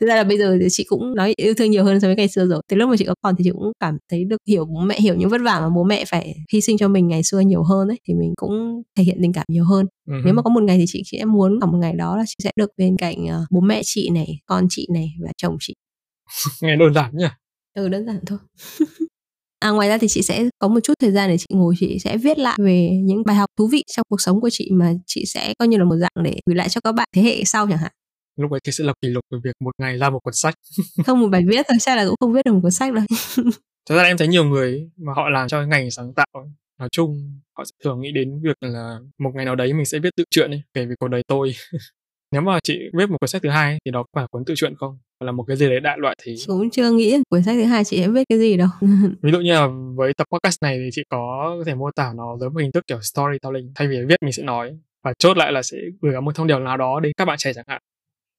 thực ra là bây giờ thì chị cũng nói yêu thương nhiều hơn so với ngày xưa rồi. Từ lúc mà chị có con thì chị cũng cảm thấy được hiểu bố mẹ hiểu những vất vả mà bố mẹ phải hy sinh cho mình ngày xưa nhiều hơn ấy thì mình cũng thể hiện tình cảm nhiều hơn. Uh-huh. nếu mà có một ngày thì chị sẽ muốn ở một ngày đó là chị sẽ được bên cạnh uh, bố mẹ chị này con chị này và chồng chị. Nghe đơn giản nhỉ? Ừ đơn giản thôi. À, ngoài ra thì chị sẽ có một chút thời gian để chị ngồi chị sẽ viết lại về những bài học thú vị trong cuộc sống của chị mà chị sẽ coi như là một dạng để gửi lại cho các bạn thế hệ sau chẳng hạn lúc ấy thì sẽ lập kỷ lục về việc một ngày ra một cuốn sách. Không một bài viết thôi chắc là cũng không viết được một cuốn sách đâu. Thật ra em thấy nhiều người mà họ làm cho ngành sáng tạo nói chung họ sẽ thường nghĩ đến việc là một ngày nào đấy mình sẽ viết tự truyện ấy, kể về cuộc đời tôi. Nếu mà chị viết một cuốn sách thứ hai thì đó có phải cuốn tự truyện không? Là một cái gì đấy đại loại thì cũng chưa nghĩ cuốn sách thứ hai chị sẽ viết cái gì đâu. Ví dụ như là với tập podcast này thì chị có thể mô tả nó với một hình thức kiểu storytelling. Thay vì viết mình sẽ nói và chốt lại là sẽ gửi gắm một thông điệp nào đó đến các bạn trẻ chẳng hạn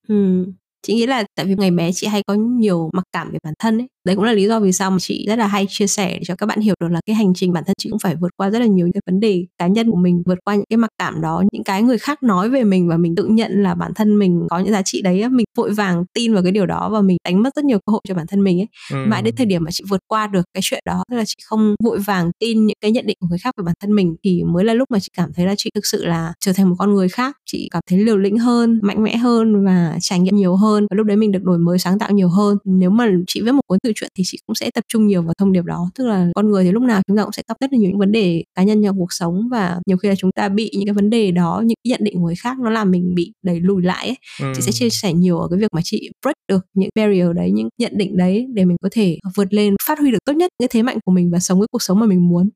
ừ chị nghĩ là tại vì ngày bé chị hay có nhiều mặc cảm về bản thân ấy đấy cũng là lý do vì sao mà chị rất là hay chia sẻ để cho các bạn hiểu được là cái hành trình bản thân chị cũng phải vượt qua rất là nhiều cái vấn đề cá nhân của mình vượt qua những cái mặc cảm đó những cái người khác nói về mình và mình tự nhận là bản thân mình có những giá trị đấy mình vội vàng tin vào cái điều đó và mình đánh mất rất nhiều cơ hội cho bản thân mình ấy. Ừ. mãi đến thời điểm mà chị vượt qua được cái chuyện đó tức là chị không vội vàng tin những cái nhận định của người khác về bản thân mình thì mới là lúc mà chị cảm thấy là chị thực sự là trở thành một con người khác. Chị cảm thấy liều lĩnh hơn mạnh mẽ hơn và trải nghiệm nhiều hơn và lúc đấy mình được đổi mới sáng tạo nhiều hơn. Nếu mà chị viết một cuốn tự chuyện thì chị cũng sẽ tập trung nhiều vào thông điệp đó tức là con người thì lúc nào chúng ta cũng sẽ gặp rất là nhiều những vấn đề cá nhân trong cuộc sống và nhiều khi là chúng ta bị những cái vấn đề đó những cái nhận định của người khác nó làm mình bị đẩy lùi lại ấy. Ừ. chị sẽ chia sẻ nhiều ở cái việc mà chị break được những barrier đấy những nhận định đấy để mình có thể vượt lên phát huy được tốt nhất cái thế mạnh của mình và sống cái cuộc sống mà mình muốn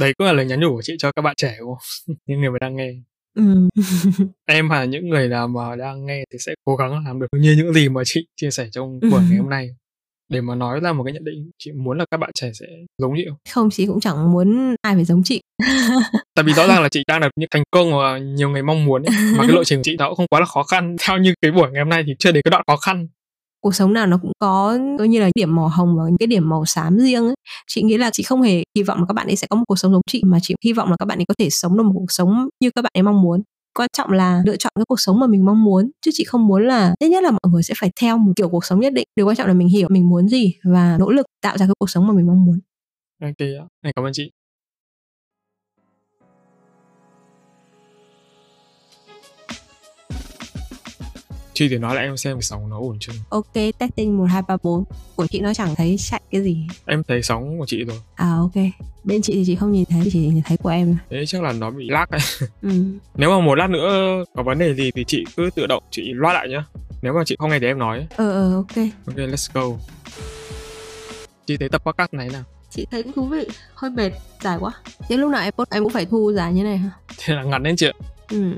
đấy cũng là lời nhắn nhủ của chị cho các bạn trẻ đúng không những người mà đang nghe ừ. em và những người nào mà đang nghe thì sẽ cố gắng làm được như những gì mà chị chia sẻ trong buổi ngày hôm nay để mà nói ra một cái nhận định chị muốn là các bạn trẻ sẽ giống chị không? Không, chị cũng chẳng muốn ai phải giống chị. Tại vì rõ ràng là chị đang được những thành công mà nhiều người mong muốn ấy. mà cái lộ trình của chị nó cũng không quá là khó khăn. Theo như cái buổi ngày hôm nay thì chưa đến cái đoạn khó khăn cuộc sống nào nó cũng có coi như là điểm màu hồng và những cái điểm màu xám riêng ấy. chị nghĩ là chị không hề hy vọng là các bạn ấy sẽ có một cuộc sống giống chị mà chị hy vọng là các bạn ấy có thể sống được một cuộc sống như các bạn ấy mong muốn quan trọng là lựa chọn cái cuộc sống mà mình mong muốn, chứ chị không muốn là nhất nhất là mọi người sẽ phải theo một kiểu cuộc sống nhất định. Điều quan trọng là mình hiểu mình muốn gì và nỗ lực tạo ra cái cuộc sống mà mình mong muốn. Ok ạ. Cảm ơn chị. Chị thì nói là em xem sóng nó ổn chưa? Ok, testing 1, 2, 3, 4 Của chị nó chẳng thấy chạy cái gì. Em thấy sóng của chị rồi. À ok. Bên chị thì chị không nhìn thấy, chị nhìn thấy của em. Thế chắc là nó bị lag ấy. Ừ. Nếu mà một lát nữa có vấn đề gì thì chị cứ tự động chị loát lại nhá. Nếu mà chị không nghe thấy em nói Ờ ờ ok. Ok let's go. Chị thấy tập podcast này nào? Chị thấy cũng thú vị hơi mệt dài quá. Chứ lúc nào em post em cũng phải thu dài như này hả? Thế là ngắn lên chị ạ ừ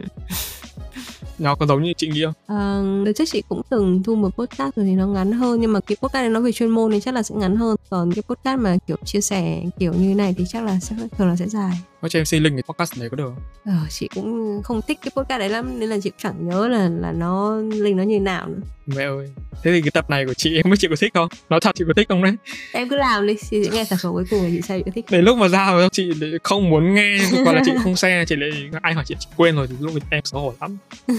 nó có giống như chị nghĩ không? À, đợt trước chị cũng từng thu một podcast rồi thì nó ngắn hơn nhưng mà cái podcast này nó về chuyên môn thì chắc là sẽ ngắn hơn còn cái podcast mà kiểu chia sẻ kiểu như này thì chắc là sẽ thường là sẽ dài có cho em xin link cái podcast này có được không? Ờ, chị cũng không thích cái podcast đấy lắm nên là chị cũng chẳng nhớ là là nó link nó như nào nữa. Mẹ ơi thế thì cái tập này của chị em biết chị có thích không? Nói thật chị có thích không đấy? Em cứ làm đi chị sẽ nghe sản phẩm cuối cùng thì chị sao chị có thích đến lúc mà ra rồi chị không muốn nghe hoặc là chị không xe chị lại ai hỏi chị, chị quên rồi thì lúc em xấu hổ lắm